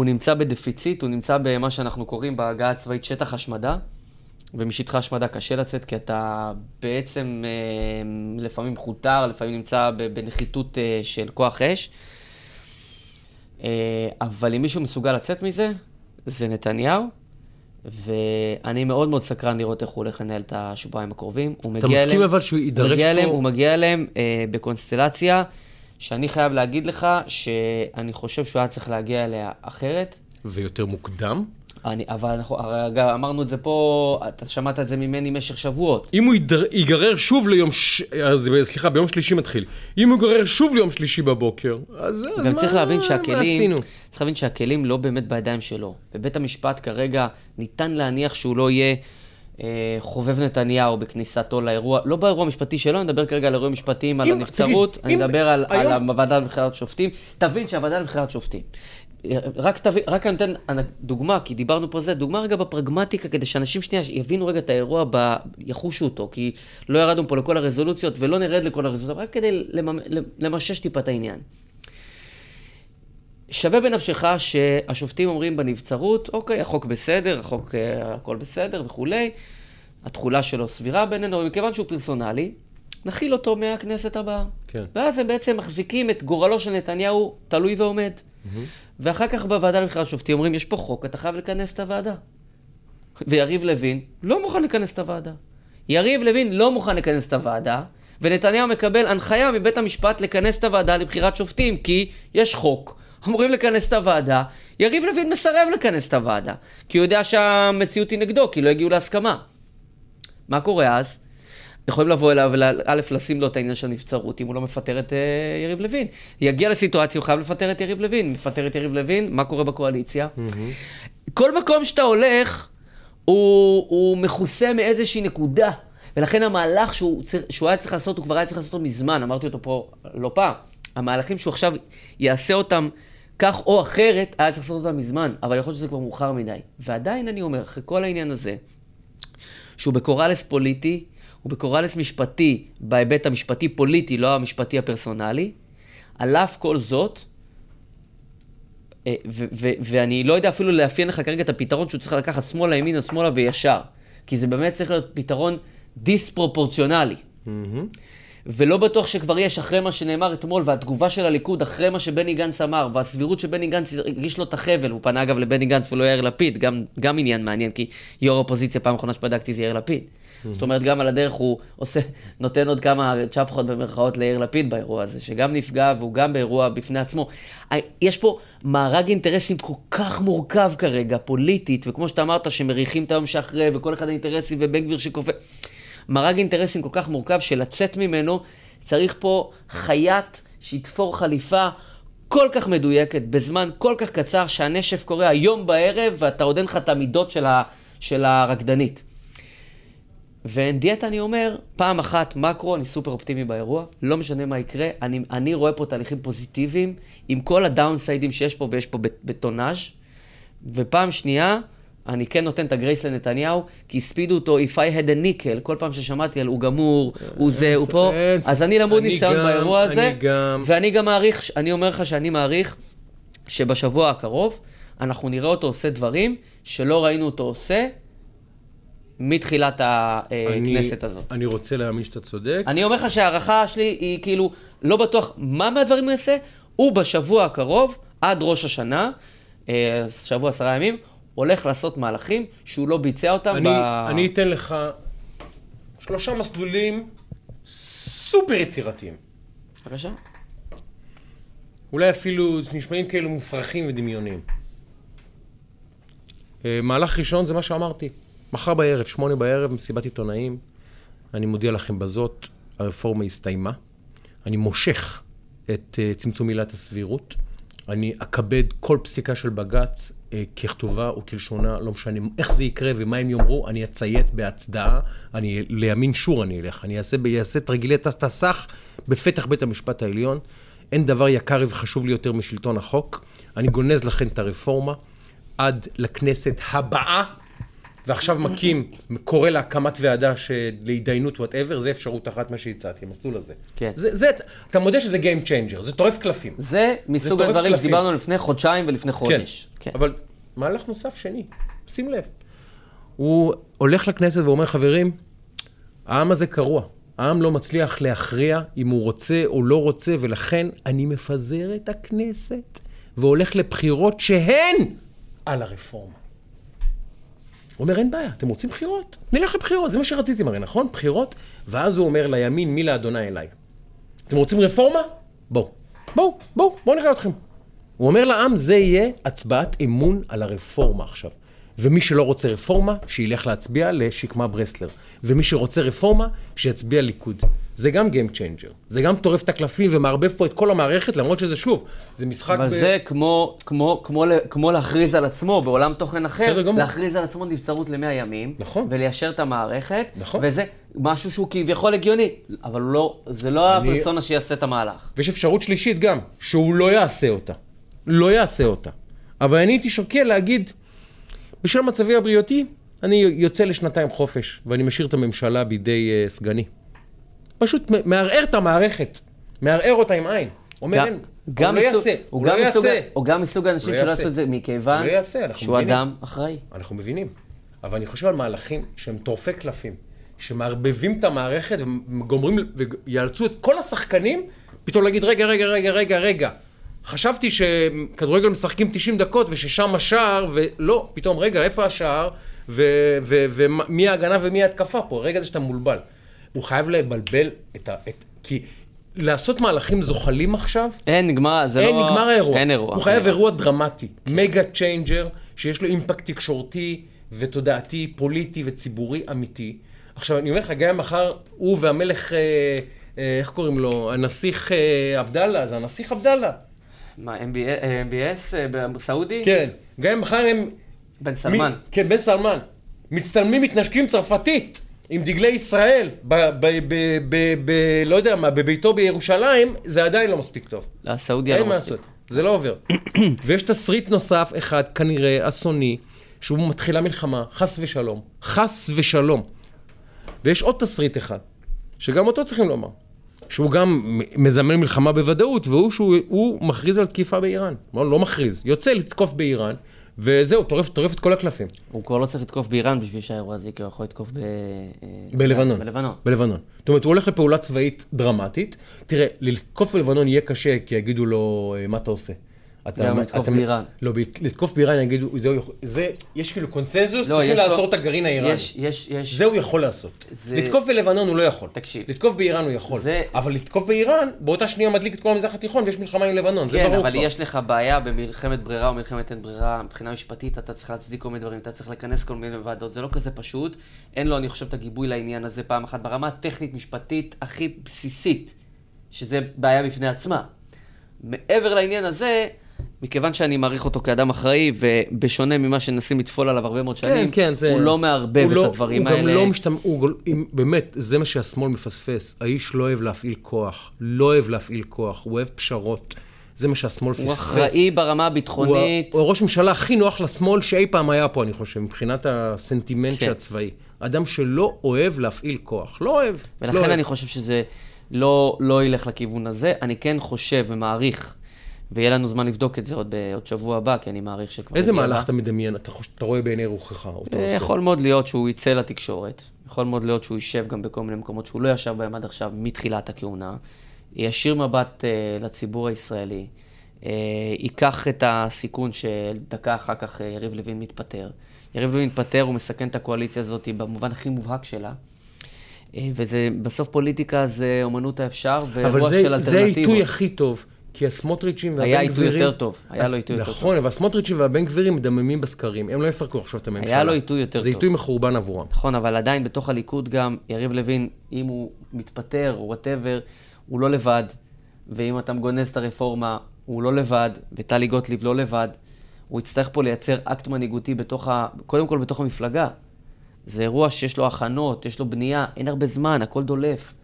והוא נמצא בדפיציט, הוא נמצא במה שאנחנו קוראים בהגה הצבאית שטח השמדה. ומשטחי השמדה קשה לצאת, כי אתה בעצם אה, לפעמים חותר, לפעמים נמצא בנחיתות אה, של כוח אש. אה, אבל אם מישהו מסוגל לצאת מזה, זה נתניהו. ואני מאוד מאוד סקרן לראות איך הוא הולך לנהל את השבועיים הקרובים. הוא אתה מגיע מסכים אליהם- אבל שהוא הוא יידרש פה... הוא מגיע אליהם אה, בקונסטלציה, שאני חייב להגיד לך שאני חושב שהוא היה צריך להגיע אליה אחרת. ויותר מוקדם? אני, אבל אנחנו, הרי גם אמרנו את זה פה, אתה שמעת את זה ממני במשך שבועות. אם הוא יידר- ייגרר שוב ליום, ש... אז, סליחה, ביום שלישי מתחיל. אם הוא ייגרר שוב ליום שלישי בבוקר, אז, אז מה, צריך להבין מה שהכלים, עשינו? צריך להבין שהכלים לא באמת בידיים שלו. בבית המשפט כרגע ניתן להניח שהוא לא יהיה חובב נתניהו בכניסתו לאירוע, לא באירוע המשפטי שלו, אני מדבר כרגע על אירועים משפטיים, על הנבצרות, אני מדבר על, היום- על הוועדה לבחירת שופטים. תבין שהוועדה לבחירת שופטים. אה, רק תבין, רק אני נותן דוגמה, כי דיברנו פה זה, דוגמה רגע בפרגמטיקה, כדי שאנשים שנייה יבינו רגע את האירוע, ב... יחושו אותו, כי לא ירדנו פה לכל הרזולוציות ולא נרד לכל הרזולוציות, רק כדי לממ... למשש טיפה את העניין. שווה בנפשך שהשופטים אומרים בנבצרות, אוקיי, החוק בסדר, החוק, אה, הכל בסדר וכולי, התכולה שלו סבירה בינינו, ומכיוון שהוא פרסונלי, נכיל אותו מהכנסת הבאה. כן. ואז הם בעצם מחזיקים את גורלו של נתניהו תלוי ועומד. ואחר כך בוועדה לבחירת שופטים אומרים, יש פה חוק, אתה חייב לכנס את הוועדה. ויריב לוין לא מוכן לכנס את הוועדה. יריב לוין לא מוכן לכנס את הוועדה, ונתניהו מקבל הנחיה מבית המשפט לכנס את הוועדה לבחירת שופטים, כי יש חוק, אמורים לכנס את הוועדה, יריב לוין מסרב לכנס את הוועדה, כי הוא יודע שהמציאות היא נגדו, כי לא הגיעו להסכמה. מה קורה אז? יכולים לבוא אליו וא', לשים לו את העניין של הנבצרות, אם הוא לא מפטר את uh, יריב לוין. יגיע לסיטואציה, הוא חייב לפטר את יריב לוין. מפטר את יריב לוין, מה קורה בקואליציה? כל מקום שאתה הולך, הוא, הוא מכוסה מאיזושהי נקודה. ולכן המהלך שהוא, שהוא היה צריך לעשות, הוא כבר היה צריך לעשות אותו מזמן, אמרתי אותו פה לא פעם. המהלכים שהוא עכשיו יעשה אותם כך או אחרת, היה צריך לעשות אותם מזמן, אבל יכול להיות שזה כבר מאוחר מדי. ועדיין אני אומר, אחרי כל העניין הזה, שהוא בקוראלס פוליטי, הוא בקוראלס משפטי בהיבט המשפטי-פוליטי, לא המשפטי הפרסונלי. על אף כל זאת, אה, ו- ו- ואני לא יודע אפילו לאפיין לך כרגע את הפתרון שהוא צריך לקחת שמאלה, ימינה, שמאלה וישר. כי זה באמת צריך להיות פתרון דיספרופורציונלי. ולא בטוח שכבר יש אחרי מה שנאמר אתמול, והתגובה של הליכוד אחרי מה שבני גנץ אמר, והסבירות שבני גנץ הגיש לו את החבל, הוא פנה אגב לבני גנץ ולא יאיר לפיד, גם, גם עניין מעניין, כי יו"ר האופוזיציה, פעם אחרונה שבדקתי זה יאיר לפיד. זאת אומרת, גם על הדרך הוא עושה, נותן עוד כמה צ'פחות במרכאות ליאיר לפיד באירוע הזה, שגם נפגע והוא גם באירוע בפני עצמו. יש פה מארג אינטרסים כל כך מורכב כרגע, פוליטית, וכמו שאתה אמרת, שמריחים את היום שאחרי, וכל אחד האינטרסים, ובן גביר שכופה. מארג אינטרסים כל כך מורכב, שלצאת ממנו צריך פה חייט שיתפור חליפה כל כך מדויקת, בזמן כל כך קצר, שהנשף קורה היום בערב, ואתה עוד אין לך את המידות של, ה, של הרקדנית. ואין דיאטה, אני אומר, פעם אחת מקרו, אני סופר אופטימי באירוע, לא משנה מה יקרה, אני, אני רואה פה תהליכים פוזיטיביים, עם כל הדאונסיידים שיש פה, ויש פה בטונאז', ופעם שנייה, אני כן נותן את הגרייס לנתניהו, כי הספידו אותו, if I had a nickel, כל פעם ששמעתי על הוא גמור, הוא זה, הוא פה, אז. אני למוד ניסיון באירוע הזה. ואני גם מעריך, אני אומר לך שאני מעריך שבשבוע הקרוב, אנחנו נראה אותו עושה דברים שלא ראינו אותו עושה מתחילת הכנסת הזאת. אני רוצה להאמין שאתה צודק. אני אומר לך שההערכה שלי היא כאילו, לא בטוח מה מהדברים הוא יעשה, הוא בשבוע הקרוב, עד ראש השנה, אה, שבוע עשרה ימים, הולך לעשות מהלכים שהוא לא ביצע אותם אני, ב... אני אתן לך שלושה מסלולים סופר יצירתיים. בבקשה. אולי אפילו נשמעים כאלו מופרכים ודמיוניים. אה, מהלך ראשון זה מה שאמרתי. מחר בערב, שמונה בערב, מסיבת עיתונאים. אני מודיע לכם בזאת, הרפורמה הסתיימה. אני מושך את uh, צמצום עילת הסבירות. אני אכבד כל פסיקה של בג"ץ uh, ככתובה וכלשונה, לא משנה איך זה יקרה ומה הם יאמרו, אני אציית בהצדעה, אני לימין שור אני אלך, אני אעשה, אעשה תרגילי תסתסך בפתח בית המשפט העליון. אין דבר יקר וחשוב לי יותר משלטון החוק. אני גונז לכם את הרפורמה עד לכנסת הבאה, ועכשיו מקים, קורא להקמת ועדה להתדיינות whatever, זה אפשרות אחת מה שהצעתי, המסלול הזה. כן. זה, זה, אתה מודה שזה Game Changer, זה טורף קלפים. זה מסוג הדברים קלפים. שדיברנו לפני חודשיים ולפני כן, חודש. כן. אבל מהלך נוסף שני, שים לב. הוא הולך לכנסת ואומר, חברים, העם הזה קרוע. העם לא מצליח להכריע אם הוא רוצה או לא רוצה, ולכן אני מפזר את הכנסת והולך לבחירות שהן על הרפורמה. הוא אומר, אין בעיה, אתם רוצים בחירות? נלך לבחירות, זה מה שרציתם הרי, נכון? בחירות. ואז הוא אומר לימין, מי לאדוני אליי? אתם רוצים רפורמה? בואו, בואו, בואו, בואו נראה אתכם. הוא אומר לעם, זה יהיה הצבעת אמון על הרפורמה עכשיו. ומי שלא רוצה רפורמה, שילך להצביע לשקמה ברסלר. ומי שרוצה רפורמה, שיצביע ליכוד. זה גם Game Changer. זה גם טורף את הקלפים ומערבב פה את כל המערכת, למרות שזה שוב, זה משחק אבל זה כמו, כמו, כמו, כמו להכריז על עצמו בעולם תוכן אחר. להכריז על עצמו נבצרות למאה ימים, נכון. וליישר את המערכת, נכון. וזה משהו שהוא כביכול הגיוני, אבל לא, זה לא אני- הפרסונה שיעשה את המהלך. ויש אפשרות שלישית גם, שהוא לא יעשה אותה. לא יעשה אותה. אבל אני הייתי שוקל להגיד, בשל מצבי הבריאותי, אני יוצא לשנתיים חופש, ואני משאיר את הממשלה בידי uh, סגני. פשוט מערער את המערכת, מערער אותה עם עין. אומר, גם- אין, גם הוא לא יעשה, הוא לא יעשה. הוא גם מסוג האנשים לא שלא. יעשו את זה מכיוון הוא לא יעשה, אנחנו שהוא מבינים. אדם אחראי. אנחנו מבינים. אבל אני חושב על מהלכים שהם טורפי קלפים, שמערבבים את המערכת וגומרים, ויאלצו את כל השחקנים פתאום להגיד, רגע, רגע, רגע, רגע, רגע. חשבתי שכדורגל משחקים 90 דקות וששם השער, ולא, פתאום, רגע, איפה השער? ומי ההגנה ומי ההתקפה פה? הרגע זה שאתה מבולבל. הוא חייב לבלבל את ה... את, כי לעשות מהלכים זוחלים עכשיו, אין, נגמר, זה אין, לא... נגמר האירוע. אין אירוע. הוא חייב אין אירוע דרמטי. Game Changer, שיש לו אימפקט תקשורתי ותודעתי, פוליטי וציבורי אמיתי. עכשיו, אני אומר לך, גם מחר הוא והמלך, אה, אה, איך קוראים לו? הנסיך אה, עבדאללה, זה הנסיך עבדאללה. מה, MBS אה, בסעודי? כן. גם מחר הם... בן סלמן. כן, בן סלמן. מצטלמים, מתנשקים צרפתית. עם דגלי ישראל, ב, ב, ב, ב, ב, לא יודע מה, בביתו בירושלים, זה עדיין לא מספיק טוב. לסעודיה אין לא מה מספיק. לעשות, זה לא עובר. ויש תסריט נוסף, אחד, כנראה אסוני, שהוא מתחילה מלחמה, חס ושלום. חס ושלום. ויש עוד תסריט אחד, שגם אותו צריכים לומר. שהוא גם מזמן מלחמה בוודאות, והוא שהוא הוא מכריז על תקיפה באיראן. לא, לא מכריז, יוצא לתקוף באיראן, וזהו, טורף, טורף את כל הקלפים. הוא כבר לא צריך לתקוף באיראן בשביל שהאירוע הזה יקרה, הוא יכול לתקוף ב... אה, בלבנון. בלבנון. בלבנון. זאת אומרת, הוא הולך לפעולה צבאית דרמטית. תראה, לתקוף בלבנון יהיה קשה, כי יגידו לו, "אה, מה אתה עושה? אתה, גם מה- לתקוף באיראן. לא, לתקוף באיראן יגידו, זה, זה, יש כאילו קונצנזוס, לא, צריכים לו- לעצור את הגרעין האיראני. יש, יש, יש... זה הוא יכול לעשות. זה- לתקוף בלבנון הוא לא יכול. תקשיב. לתקוף באיראן הוא יכול. זה- אבל לתקוף באיראן, באותה שנייה מדליק את כל המזרח התיכון ויש מלחמה עם לבנון, זה כן, ברור אבל כבר. יש לך בעיה במלחמת ברירה או מלחמת אין ברירה, מבחינה משפטית אתה צריך להצדיק כל מיני דברים, אתה צריך לכנס כל מיני ועדות, זה לא כזה פשוט. אין לו, אני חושב, את הגיבוי לעניין הזה פעם אחת ברמה הטכנית משפטית הכי בסיסית, שזה בעיה בפני עצמה. מעבר לעניין הזה, מכיוון שאני מעריך אותו כאדם אחראי, ובשונה ממה שמנסים לטפול עליו הרבה מאוד שנים, כן, זה... הוא לא מערבב הוא את לא- הדברים הוא האלה. גם לא משתמ... הוא... אם- באמת, זה מה שהשמאל מפספס. האיש לא אוהב להפעיל כוח. לא אוהב להפעיל כוח, הוא אוהב פשרות. זה מה שהשמאל פספס. הוא אחראי ברמה הוא, הביטחונית. ה- הוא הראש ממשלה הכי נוח לשמאל שאי פעם היה פה, אני חושב, מבחינת הסנטימנט כן. הצבאי. אדם שלא אוהב להפעיל כוח. לא אוהב. לא ולכן אוהב. אני חושב שזה לא, לא ילך לכיוון הזה. אני כן חושב ומעריך, ויהיה לנו זמן לבדוק את זה עוד, ב- עוד שבוע הבא, כי אני מעריך שכבר... איזה מהלך הבא. אתה מדמיין? אתה, חוש... אתה רואה בעיני רוחך אותו אה, עושה? יכול מאוד להיות שהוא יצא לתקשורת, יכול מאוד להיות שהוא יישב גם בכל מיני מקומות שהוא לא ישב בהם עד עכשיו מתחילת הכהונה, ישיר מבט אה, לציבור הישראלי, אה, ייקח את הסיכון שדקה אחר כך אה, יריב לוין מתפטר. יריב לוין מתפטר, הוא מסכן את הקואליציה הזאת במובן הכי מובהק שלה. אה, וזה, בסוף פוליטיקה זה אומנות האפשר, אבל ואירוע של זה העיתוי אלטרנטיבות. הכי טוב, כי הסמוטריצ'ים והבן היה גבירים... עיתוי יותר טוב, היה לו עיתוי יותר נכון, אבל הסמוטריצ'ים והבן גבירים מדממים בסקרים, הם לא יפרקו עכשיו את הממשלה. היה לו עיתוי יותר זה טוב. עיתוי מחורבן עבורם. נכון, אבל עדיין בתוך הליכוד גם, יריב לוין, אם הוא מתפטר או whatever, הוא לא לבד. ואם אתה מגונז את הרפורמה, הוא לא לבד, וטלי גוטליב לא לבד. הוא יצטרך פה לייצר אקט מנהיגותי בתוך ה... קודם כל בתוך המפלגה. זה אירוע שיש לו הכנות, יש לו בנייה, אין הרבה זמן, הכל דולף.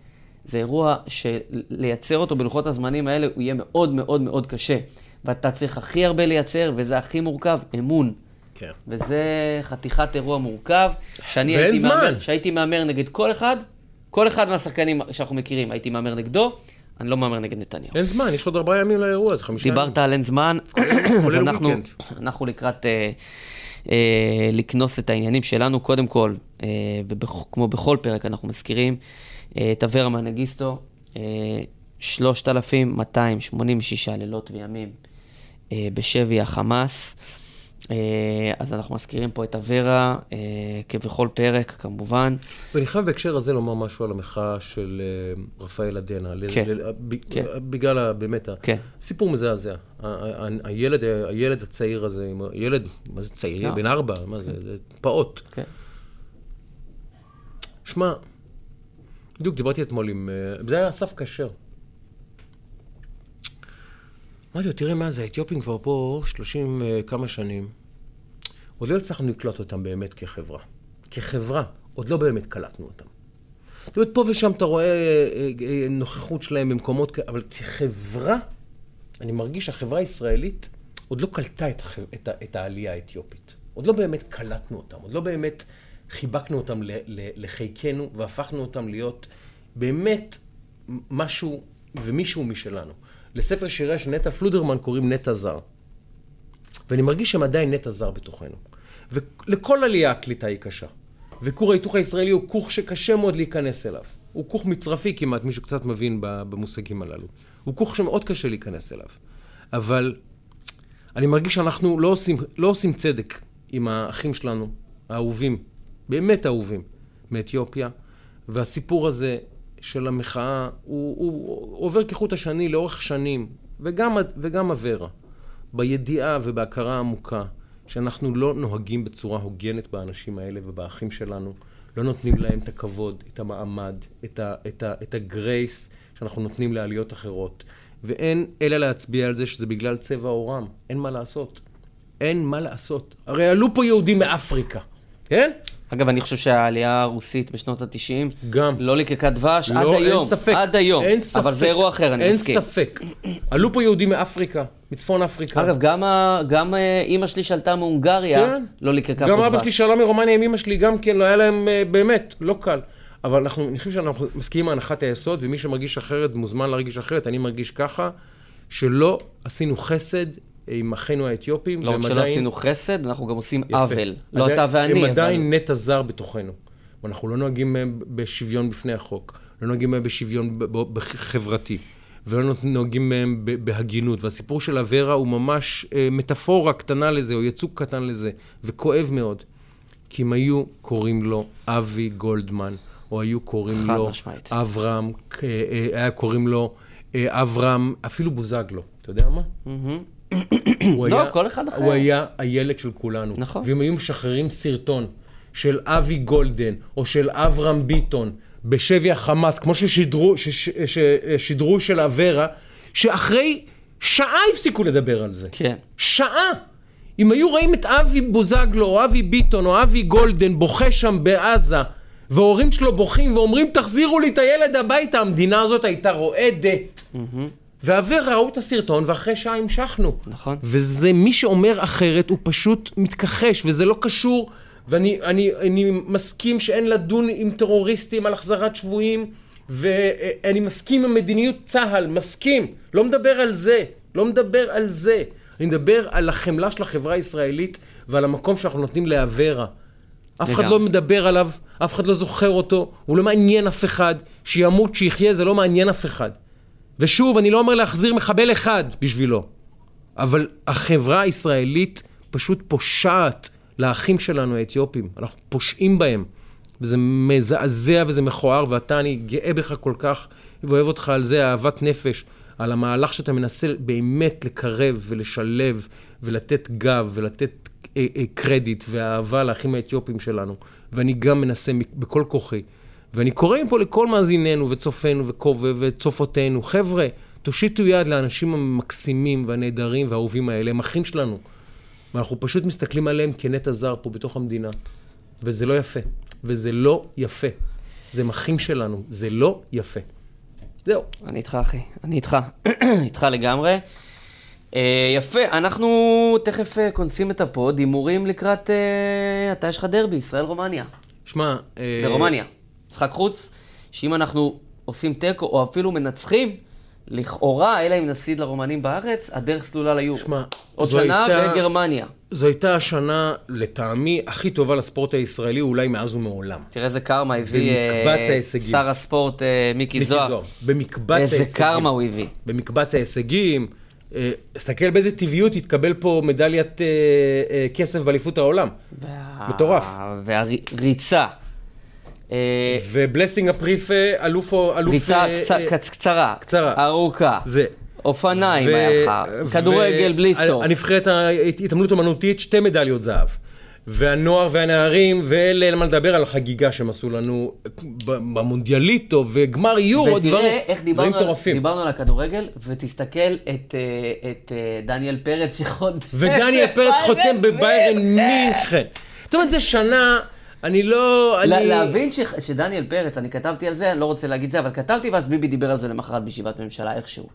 זה אירוע שלייצר אותו בלוחות הזמנים האלה, הוא יהיה מאוד מאוד מאוד קשה. ואתה צריך הכי הרבה לייצר, וזה הכי מורכב, אמון. כן. וזה חתיכת אירוע מורכב, שאני הייתי. מהמר, שהייתי מהמר נגד כל אחד, כל אחד מהשחקנים שאנחנו מכירים, הייתי מהמר נגדו, אני לא מהמר נגד נתניהו. אין זמן, יש עוד ארבעה ימים לאירוע הזה, חמישה ימים. דיברת על אין זמן, אז אנחנו. אנחנו לקראת אה, אה, לקנוס את העניינים שלנו, קודם כל, אה, וכמו בכל פרק אנחנו מזכירים, את אברה מנגיסטו, אה, 3,286 לילות וימים אה, בשבי החמאס. אה, אז אנחנו מזכירים פה את אברה, אה, כבכל פרק, כמובן. ואני חייב בהקשר הזה לומר משהו על המחאה של אה, רפאל עדנה. כן. ל- כן. בגלל באמת, כן. סיפור מזעזע. הילד, הילד הצעיר הזה, ילד, מה זה צעיר? אה. בן ארבע, מה זה? זה פעוט. כן. שמע, בדיוק דיברתי אתמול עם... אה, זה היה אסף כשר. אמרתי לו, תראה מה זה, האתיופים כבר פה 30 אה, כמה שנים. עוד לא הצלחנו לקלוט אותם באמת כחברה. כחברה, עוד לא באמת קלטנו אותם. זאת אומרת, פה ושם אתה רואה אה, נוכחות שלהם במקומות אבל כחברה, אני מרגיש שהחברה הישראלית עוד לא קלטה את. את. את העלייה האתיופית. עוד לא באמת קלטנו אותם, עוד לא באמת חיבקנו אותם. לחיקנו והפכנו אותם להיות באמת משהו ומישהו משלנו. לספר שיריה של נטע פלודרמן קוראים נטע זר. ואני מרגיש שהם עדיין נטע זר בתוכנו. ולכל עלייה הקליטה היא קשה. וכור ההיתוך הישראלי הוא כוך שקשה מאוד להיכנס אליו. הוא כוך מצרפי כמעט, מי שקצת מבין במושגים הללו. הוא כוך שמאוד קשה להיכנס אליו. אבל אני מרגיש שאנחנו לא עושים, לא עושים צדק עם האחים שלנו, האהובים, באמת אהובים, מאתיופיה. והסיפור הזה של המחאה, הוא, הוא, הוא עובר כחוט השני לאורך שנים, וגם, וגם אברה, בידיעה ובהכרה עמוקה, שאנחנו לא נוהגים בצורה הוגנת באנשים האלה ובאחים שלנו, לא נותנים להם את הכבוד, את המעמד, את, ה, את, ה, את הגרייס שאנחנו נותנים לעליות אחרות. ואין אלא להצביע על זה שזה בגלל צבע עורם, אין מה לעשות. אין מה לעשות. הרי עלו פה יהודים מאפריקה, כן? אגב, אני חושב שהעלייה הרוסית בשנות ה-90, גם. לא ליקקה דבש עד לא, היום. אין ספק. עד היום. אין ספק. אבל זה אירוע אחר, אני אין מסכים. אין ספק. עלו פה יהודים מאפריקה, מצפון אפריקה. אגב, גם, ה- גם אה, אימא שלי שעלתה מהונגריה, כן. לא ליקקה גם פה אבא שלי דבש. שעלה מרומניה עם אמא שלי, גם כן, לא היה להם אה, באמת, לא קל. אבל אנחנו, אני חושב שאנחנו מסכימים על הנחת היסוד, ומי שמרגיש אחרת מוזמן להרגיש אחרת. אני מרגיש ככה, שלא עשינו חסד עם אחינו האתיופים. לא רק שלא עדיין- עשינו חסד, אנחנו גם עושים יפה. עוול. לא עדיין- אתה ואני, הם אבל... עדיין נטע זר בתוכנו. ואנחנו לא נוהגים מהם בשוויון בפני החוק, לא נוהגים מהם בשוויון ב- ב- ב- חברתי, ולא נוהגים מהם ב- בהגינות. והסיפור של אברה הוא ממש אה, מטאפורה קטנה לזה, או יצוג קטן לזה, וכואב מאוד. כי אם היו קוראים לו אבי גולדמן, או היו קוראים לו משמעית. אברהם, אה, אה, היה קוראים לו אה, אברהם, אפילו בוזגלו, אתה יודע מה? מהמם. לא, היה- כל אחד אחר. הוא היה הילד של כולנו. נכון. ואם היו משחררים סרטון של אבי גולדן, או של אברהם ביטון, בשבי החמאס, כמו ששידרו, שש, ששידרו של אברה, שאחרי שעה הפסיקו לדבר על זה. כן. שעה! אם היו רואים את אבי בוזגלו, או אבי ביטון, או אבי גולדן בוכה שם בעזה, וההורים שלו בוכים ואומרים, תחזירו לי את הילד הביתה, המדינה הזאת הייתה רועדת. ואברה ראו את הסרטון, ואחרי שעה המשכנו. נכון. וזה, מי שאומר אחרת, הוא פשוט מתכחש, וזה לא קשור, ואני אני, אני מסכים שאין לדון עם טרוריסטים על החזרת שבויים, ואני מסכים עם מדיניות צה"ל, מסכים. לא מדבר על זה, לא מדבר על זה. אני מדבר על החמלה של החברה הישראלית ועל המקום שאנחנו נותנים לאברה. אף אחד. לא מדבר עליו, אף אחד לא זוכר אותו, הוא לא מעניין אף אחד. שימות, שיחיה, זה לא מעניין אף אחד. ושוב, אני לא אומר להחזיר מחבל אחד בשבילו, אבל החברה הישראלית פשוט פושעת לאחים שלנו האתיופים. אנחנו פושעים בהם. וזה מזעזע וזה מכוער, ואתה, אני גאה בך כל כך, ואוהב אותך על זה, אהבת נפש. על המהלך שאתה מנסה באמת לקרב ולשלב ולתת גב ולתת אה, אה, קרדיט ואהבה לאחים האתיופים שלנו. ואני גם מנסה בכל כוחי. ואני קורא מפה לכל מאזיננו וצופינו וקובב וצופותינו, חבר'ה, תושיטו יד לאנשים המקסימים והנהדרים והאהובים האלה, הם אחים שלנו. ואנחנו פשוט מסתכלים עליהם כנטע זר פה בתוך המדינה. וזה לא יפה. וזה לא יפה. זה אחים שלנו, זה לא יפה. זהו. אני איתך, אחי. אני איתך. איתך לגמרי. Uh, יפה, אנחנו תכף uh, כונסים את הפוד, הימורים לקראת... Uh, אתה יש לך דרבי, ישראל-רומניה. שמע... Uh, ברומניה. משחק חוץ, שאם אנחנו עושים תיקו או אפילו מנצחים, לכאורה, אלא אם נפסיד לרומנים בארץ, הדרך סלולה ליורו. שמע, עוד שנה הייתה, בגרמניה. זו הייתה השנה, לטעמי, הכי טובה לספורט הישראלי, אולי מאז ומעולם. תראה איזה קרמה הביא אה, שר הספורט אה, מיקי זוהר. זוהר. במקבץ ההישגים. איזה קרמה הוא הביא. במקבץ ההישגים. אה, תסתכל באיזה טבעיות התקבל פה מדליית אה, אה, כסף באליפות העולם. וה... מטורף. והריצה. אה, ובלסינג הפריפה, אלוף... ריצה קצרה, קצרה, ארוכה. זה. אופניים היה לך, כדורגל בלי סוף. הנבחרת ההתעמלות אומנותית, שתי מדליות זהב. והנוער והנערים, ואלה, אין מה לדבר על החגיגה שהם עשו לנו במונדיאליטו וגמר יורו, דברים מטורפים. דיברנו על הכדורגל, ותסתכל את, אה, את אה, דניאל פרץ שחותם. ודניאל פרץ חותם בביירן מינכן. זאת אומרת, זו שנה... אני לא... אני... להבין ש... שדניאל פרץ, אני כתבתי על זה, אני לא רוצה להגיד זה, אבל כתבתי ואז ביבי דיבר על זה למחרת בישיבת ממשלה איכשהו.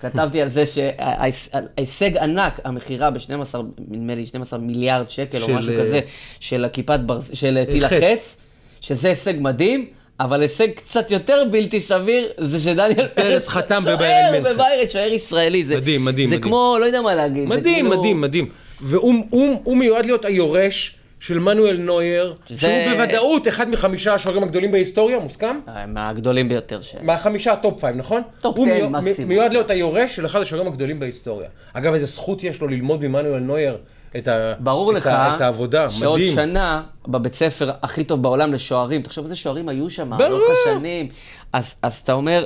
כתבתי על זה שההישג ענק, המכירה ב-12, נדמה לי 12 מיליארד שקל של... או משהו כזה, של הכיפת ברז... של טיל החץ, שזה הישג מדהים. אבל הישג קצת יותר בלתי סביר, זה שדניאל פרץ חתם בביירן מינכן. בביירן, שוער ישראלי. זה, מדהים, מדהים. זה מדהים. כמו, לא יודע מה להגיד. מדהים, כאילו... מדהים, מדהים. והוא מיועד להיות היורש של מנואל נויר, שזה... שהוא בוודאות אחד מחמישה השוערים הגדולים בהיסטוריה, מוסכם? אה, מהגדולים ביותר ש... מהחמישה ה top five, נכון? top 10 מיו... מקסימום. מיועד להיות היורש של אחד השוערים הגדולים בהיסטוריה. אגב, איזה זכות יש לו ללמוד ממנואל נויר את, ה... ברור את, לך ה... את העבודה, מדהים. שעוד שנה, בבית ספר הכי טוב בעולם לשוערים, תחשוב איזה שוערים היו שם, לאורך השנים. אז, אז אתה אומר,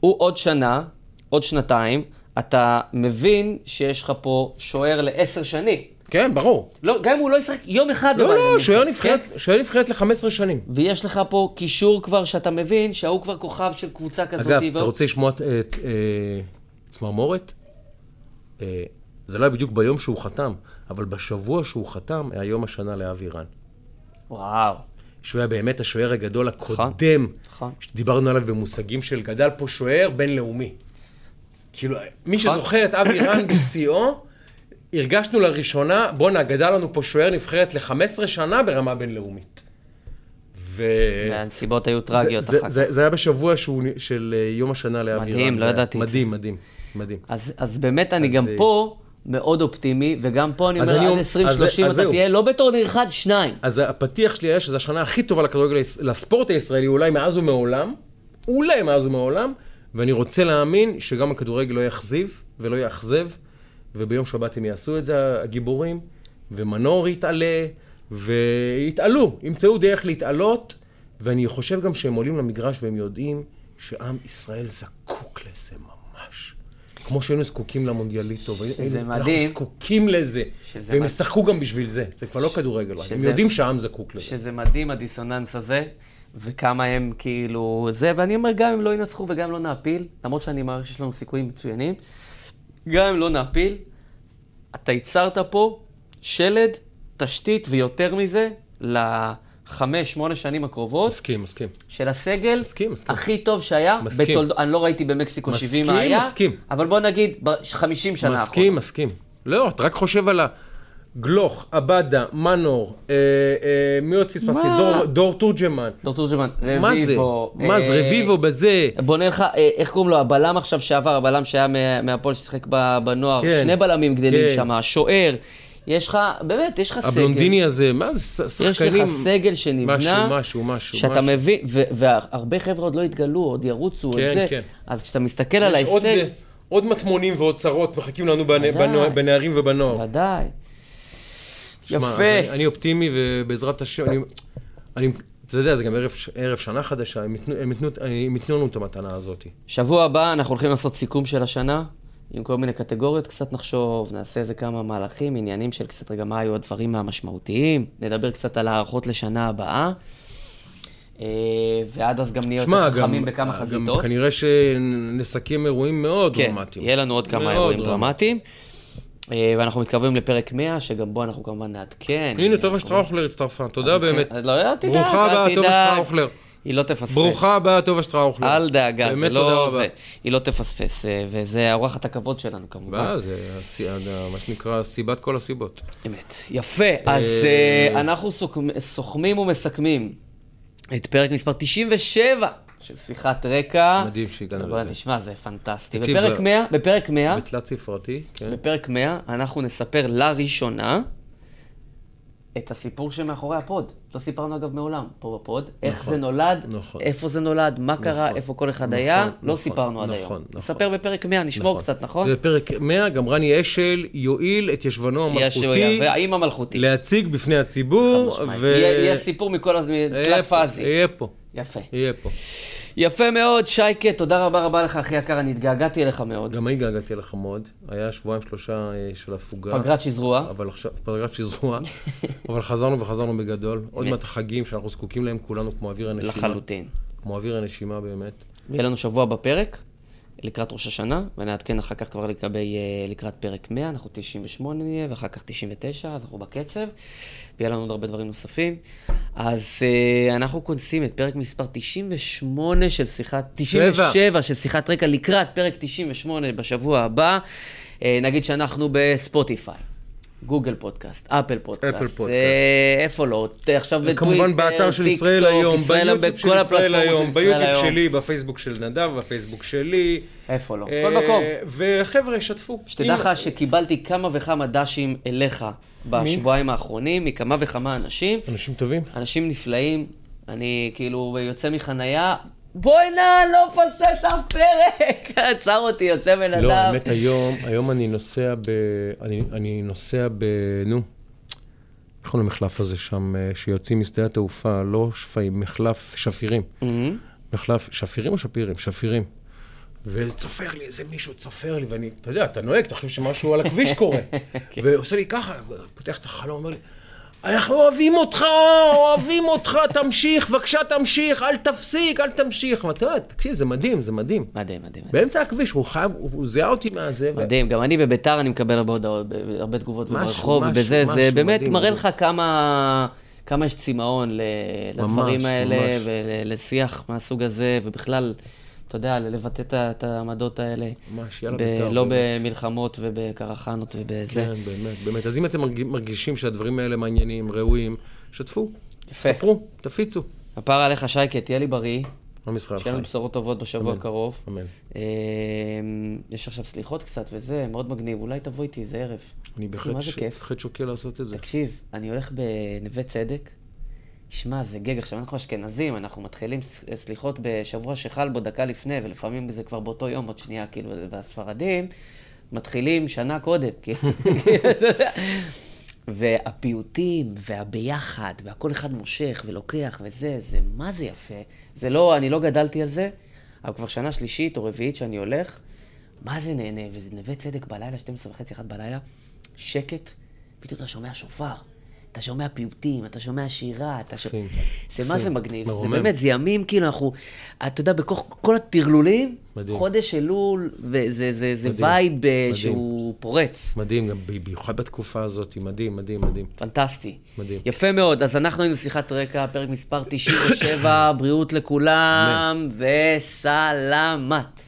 הוא עוד שנה, עוד שנתיים, אתה מבין שיש לך פה שוער לעשר שנים. כן, ברור. לא, גם אם הוא לא ישחק יום אחד לא, לא, שוער נבחרת, כן? שוער נבחרת ל-15 שנים. ויש לך פה קישור כבר שאתה מבין שההוא כבר כוכב של קבוצה כזאת. אגב. אתה רוצה לשמוע את אה, צמרמורת? אה, זה לא היה בדיוק ביום שהוא חתם, אבל בשבוע שהוא חתם היה יום השנה לאבי רן. וואו. שהוא היה באמת השוער הגדול נכון, הקודם, נכון. שדיברנו עליו במושגים של גדל פה שוער בינלאומי. כאילו, מי נכון. שזוכר את אבי רן בשיאו, הרגשנו לראשונה, בואנה, גדל לנו פה שוער נבחרת ל-15 שנה ברמה בינלאומית. ו... והנסיבות היו טרגיות זה, אחר כך. זה, זה היה בשבוע שהוא, של אה, יום השנה לאבירן. מדהים, לא ידעתי את זה. מדהים, מדהים, מדהים. אז, אז באמת אני אז גם זה... פה מאוד אופטימי, וגם פה אני אומר, עד 2030 אתה זהו. תהיה לא בטורניר אחד, שניים. אז הפתיח שלי היה שזו השנה הכי טובה לכדורגל, לספורט הישראלי, אולי מאז ומעולם, אולי מאז ומעולם, ואני רוצה להאמין שגם הכדורגל לא יאכזיב ולא יאכזב. וביום שבת הם יעשו את זה, הגיבורים, ומנור יתעלה, ויתעלו, ימצאו דרך להתעלות, ואני חושב גם שהם עולים למגרש והם יודעים שעם ישראל זקוק לזה ממש. כמו שהיינו זקוקים למונדיאליטו, מדהים. אנחנו זקוקים לזה, והם ישחקו גם בשביל זה, זה כבר לא כדורגל, שזה... הם יודעים שהעם זקוק לזה. שזה מדהים הדיסוננס הזה, וכמה הם כאילו זה, ואני אומר, גם אם לא ינצחו וגם אם לא נעפיל, למרות שאני מעריך שיש לנו סיכויים מצוינים, גם אם לא נעפיל, אתה ייצרת פה שלד, תשתית ויותר מזה לחמש, שמונה שנים הקרובות. מסכים, מסכים. של הסגל מסכים, מסכים. הכי טוב שהיה. מסכים. בתולד... אני לא ראיתי במקסיקו מסכים, 70 מה היה. מסכים, מסכים. אבל בוא נגיד, 50 שנה אחרונה. מסכים, מסכים. לא, אתה רק חושב על ה... גלוך, עבדה, מנור, אה, אה, מי עוד פספסתי? דור, דור תורג'מן. דור תורג'מן, רביבו. מה זה? מה זה? אה, רביבו בזה. בוא לך, אה, איך קוראים לו? הבלם עכשיו שעבר, הבלם שהיה מהפועל ששיחק בנוער. כן, שני בלמים גדלים כן. שם, השוער. יש לך, באמת, יש לך סגל. הבלונדיני הזה, מה זה שחקנים? יש לך סגל שנבנה. משהו, משהו, משהו. שאתה משהו. מבין, והרבה חבר'ה עוד לא התגלו, עוד ירוצו, כן, זה. כן. אז כשאתה מסתכל על ההישג... עוד, עוד מטמונים ועוד צרות מחכים לנו בנערים ובנוער. ודאי. יפה. אני, אני אופטימי, ובעזרת השם, אני, אני, אתה יודע, זה גם ערב, ערב שנה חדשה, הם ייתנו, הם, ייתנו, הם ייתנו לנו את המתנה הזאת. שבוע הבא אנחנו הולכים לעשות סיכום של השנה, עם כל מיני קטגוריות, קצת נחשוב, נעשה איזה כמה מהלכים, עניינים של קצת רגע מה היו הדברים המשמעותיים, נדבר קצת על הערכות לשנה הבאה. אה, ועד אז גם נהיה שמע, יותר גם, חכמים בכמה גם חזיתות. כנראה שנסכם אירועים מאוד כן, דרמטיים. יהיה לנו עוד כמה אירועים דרמטיים. דרמטיים. אה, ואנחנו מתקרבים לפרק 100, שגם בו אנחנו כמובן נעדכן. הנה, אה, טובה שטראוכלר הצטרפה, תודה באמת. לא, אל תדאג, ברוכה הבאה, אל טובה תדאג. שטראוכלר. היא לא תפספס. ברוכה הבאה, טובה שטראוכלר. אל דאגה, זה לא. זה. היא לא תפספס, אה, וזה אורחת הכבוד שלנו כמובן. ואז, זה הסי- מה שנקרא סיבת כל הסיבות. אמת. יפה, אז אה, אנחנו סוכמ- סוכמים ומסכמים את פרק מספר 97 של שיחת רקע. מדהים שהגענו לזה. תשמע, זה פנטסטי. תקשיב, בפרק ב- 100, בפרק 100, בתלת ספרתי, כן. בפרק 100, אנחנו נספר לראשונה את הסיפור שמאחורי ה pod. לא סיפרנו אגב מעולם פה ב pod. איך נכון, זה נולד, נכון. איפה זה נולד, מה קרה, נכון, איפה כל אחד נכון, היה, לא נכון, סיפרנו עד נכון, היום. נכון. נספר בפרק 100, נשמור נכון. קצת, נכון? ובפרק 100 גם רני אשל יואיל את ישבנו יש- המלכותי והאם המלכותי. להציג בפני הציבור. ו- יהיה יהיה סיפור מכל הזמן, תלת פאזי. יהיה פה, יפה. יהיה פה. יפה מאוד, שייקה, תודה רבה רבה לך, אחי יקר, אני התגעגעתי אליך מאוד. גם אני געגעתי לך מאוד. היה שבועיים שלושה אה, של הפוגה. פגרת שזרוע. אבל עכשיו, פגרת שזרוע, אבל חזרנו וחזרנו בגדול. עוד. מעט החגים שאנחנו זקוקים להם כולנו כמו אוויר הנשימה. לחלוטין. כמו אוויר הנשימה באמת. ויהיה לנו שבוע בפרק, לקראת ראש השנה, ונעדכן אחר כך כבר לגבי, אה, לקראת פרק 100, אנחנו 98 נהיה, ואחר כך 99, אז אנחנו בקצב, ויהיה לנו עוד הרבה דברים נוספים. אז אה, אנחנו כונסים את פרק מספר 98 של שיחת, 97 של שיחת רקע לקראת פרק 98 בשבוע הבא. אה, נגיד שאנחנו בספוטיפיי. גוגל פודקאסט, אפל פודקאסט, אפל פודקאסט. אה, איפה לא, עכשיו בטוויטר, כמובן באתר של ישראל טוק, היום, ביוטיוב של ישראל היום, ביוטיוב היום. שלי, בפייסבוק של נדב, בפייסבוק שלי. איפה לא, אה, כל מקום. וחבר'ה, שתפו. שתדע לך שקיבלתי כמה וכמה דשים אליך בשבועיים האחרונים, מכמה וכמה אנשים. אנשים טובים. אנשים נפלאים, אני כאילו יוצא מחנייה, בואי נא, לא מפספס אף פרק! עצר אותי, יוצא בן אדם. לא, האמת היום, היום אני נוסע ב... אני, אני נוסע ב... נו, איך קוראים למחלף הזה שם, אה, שיוצאים משדה התעופה, לא שפיים, מחלף שפירים. מהמם. מחלף, שפירים או שפירים? שפירים. וצופר לי, איזה מישהו צופר לי, ואני, אתה יודע, אתה נוהג, אתה חושב שמשהו על הכביש קורה. ועושה לי ככה, פותח את החלום, אומר לי, אנחנו אוהבים אותך, אוהבים אותך, תמשיך, בבקשה תמשיך, אל תפסיק, אל תמשיך. ואתה יודע, תקשיב, זה מדהים, זה מדהים. מדהים, מדהים. באמצע הכביש, הוא חייב, הוא זיהה אותי מהזה. מדהים, גם אני בביתר, אני מקבל הרבה הודעות, הרבה תגובות ברחוב, ובזה, זה באמת מראה. לך כמה... כמה יש צמאון לדברים האלה. ולשיח מהסוג הזה, ובכלל, אתה יודע, לבטא את העמדות האלה. ממש, יאללה בית"ר, לא באמת. במלחמות ובקרחנות ובזה. כן, באמת, באמת. אז אם אתם מרג- מרגישים שהדברים האלה מעניינים, ראויים, שתפו, יפה. ספרו, תפיצו. הפער עליך, שייקה, תהיה לי בריא, עם ישראל שיהיה לנו חי. בשורות טובות בשבוע. הקרוב. אמן. אה, יש עכשיו סליחות קצת וזה, מאוד מגניב, אולי תבוא איתי איזה ערב. אני? בהחלט שוקל לעשות את זה. תקשיב, אני הולך בנווה צדק, שמע, זה גג. עכשיו, אנחנו אשכנזים, אנחנו מתחילים סליחות בשבוע שחל בו דקה לפני, ולפעמים זה כבר באותו יום, עוד שנייה, כאילו, והספרדים מתחילים שנה קודם, כאילו, יודע. והפיוטים, והביחד, והכל אחד מושך ולוקח וזה, זה מה זה יפה. זה לא, אני לא גדלתי על זה, אבל כבר שנה שלישית או רביעית שאני הולך, מה זה נהנה, וזה נווה צדק בלילה, 12 וחצי, 1 בלילה, שקט, פתאום אתה שומע שופר, אתה שומע פיוטים, אתה שומע שירה, אתה שומע... זה מה זה מגניב, זה. באמת, זה ימים, כאילו, אנחנו, אתה יודע, בכל כל הטרלולים, מדהים. חודש אלול, וזה זה, זה מדהים, vibe אה, מדהים. שהוא פורץ. מדהים, במיוחד בתקופה הזאת, מדהים, מדהים, מדהים. פנטסטי. מדהים. יפה מאוד, אז אנחנו היינו שיחת רקע, פרק מספר 97, בריאות לכולם, וסלמת.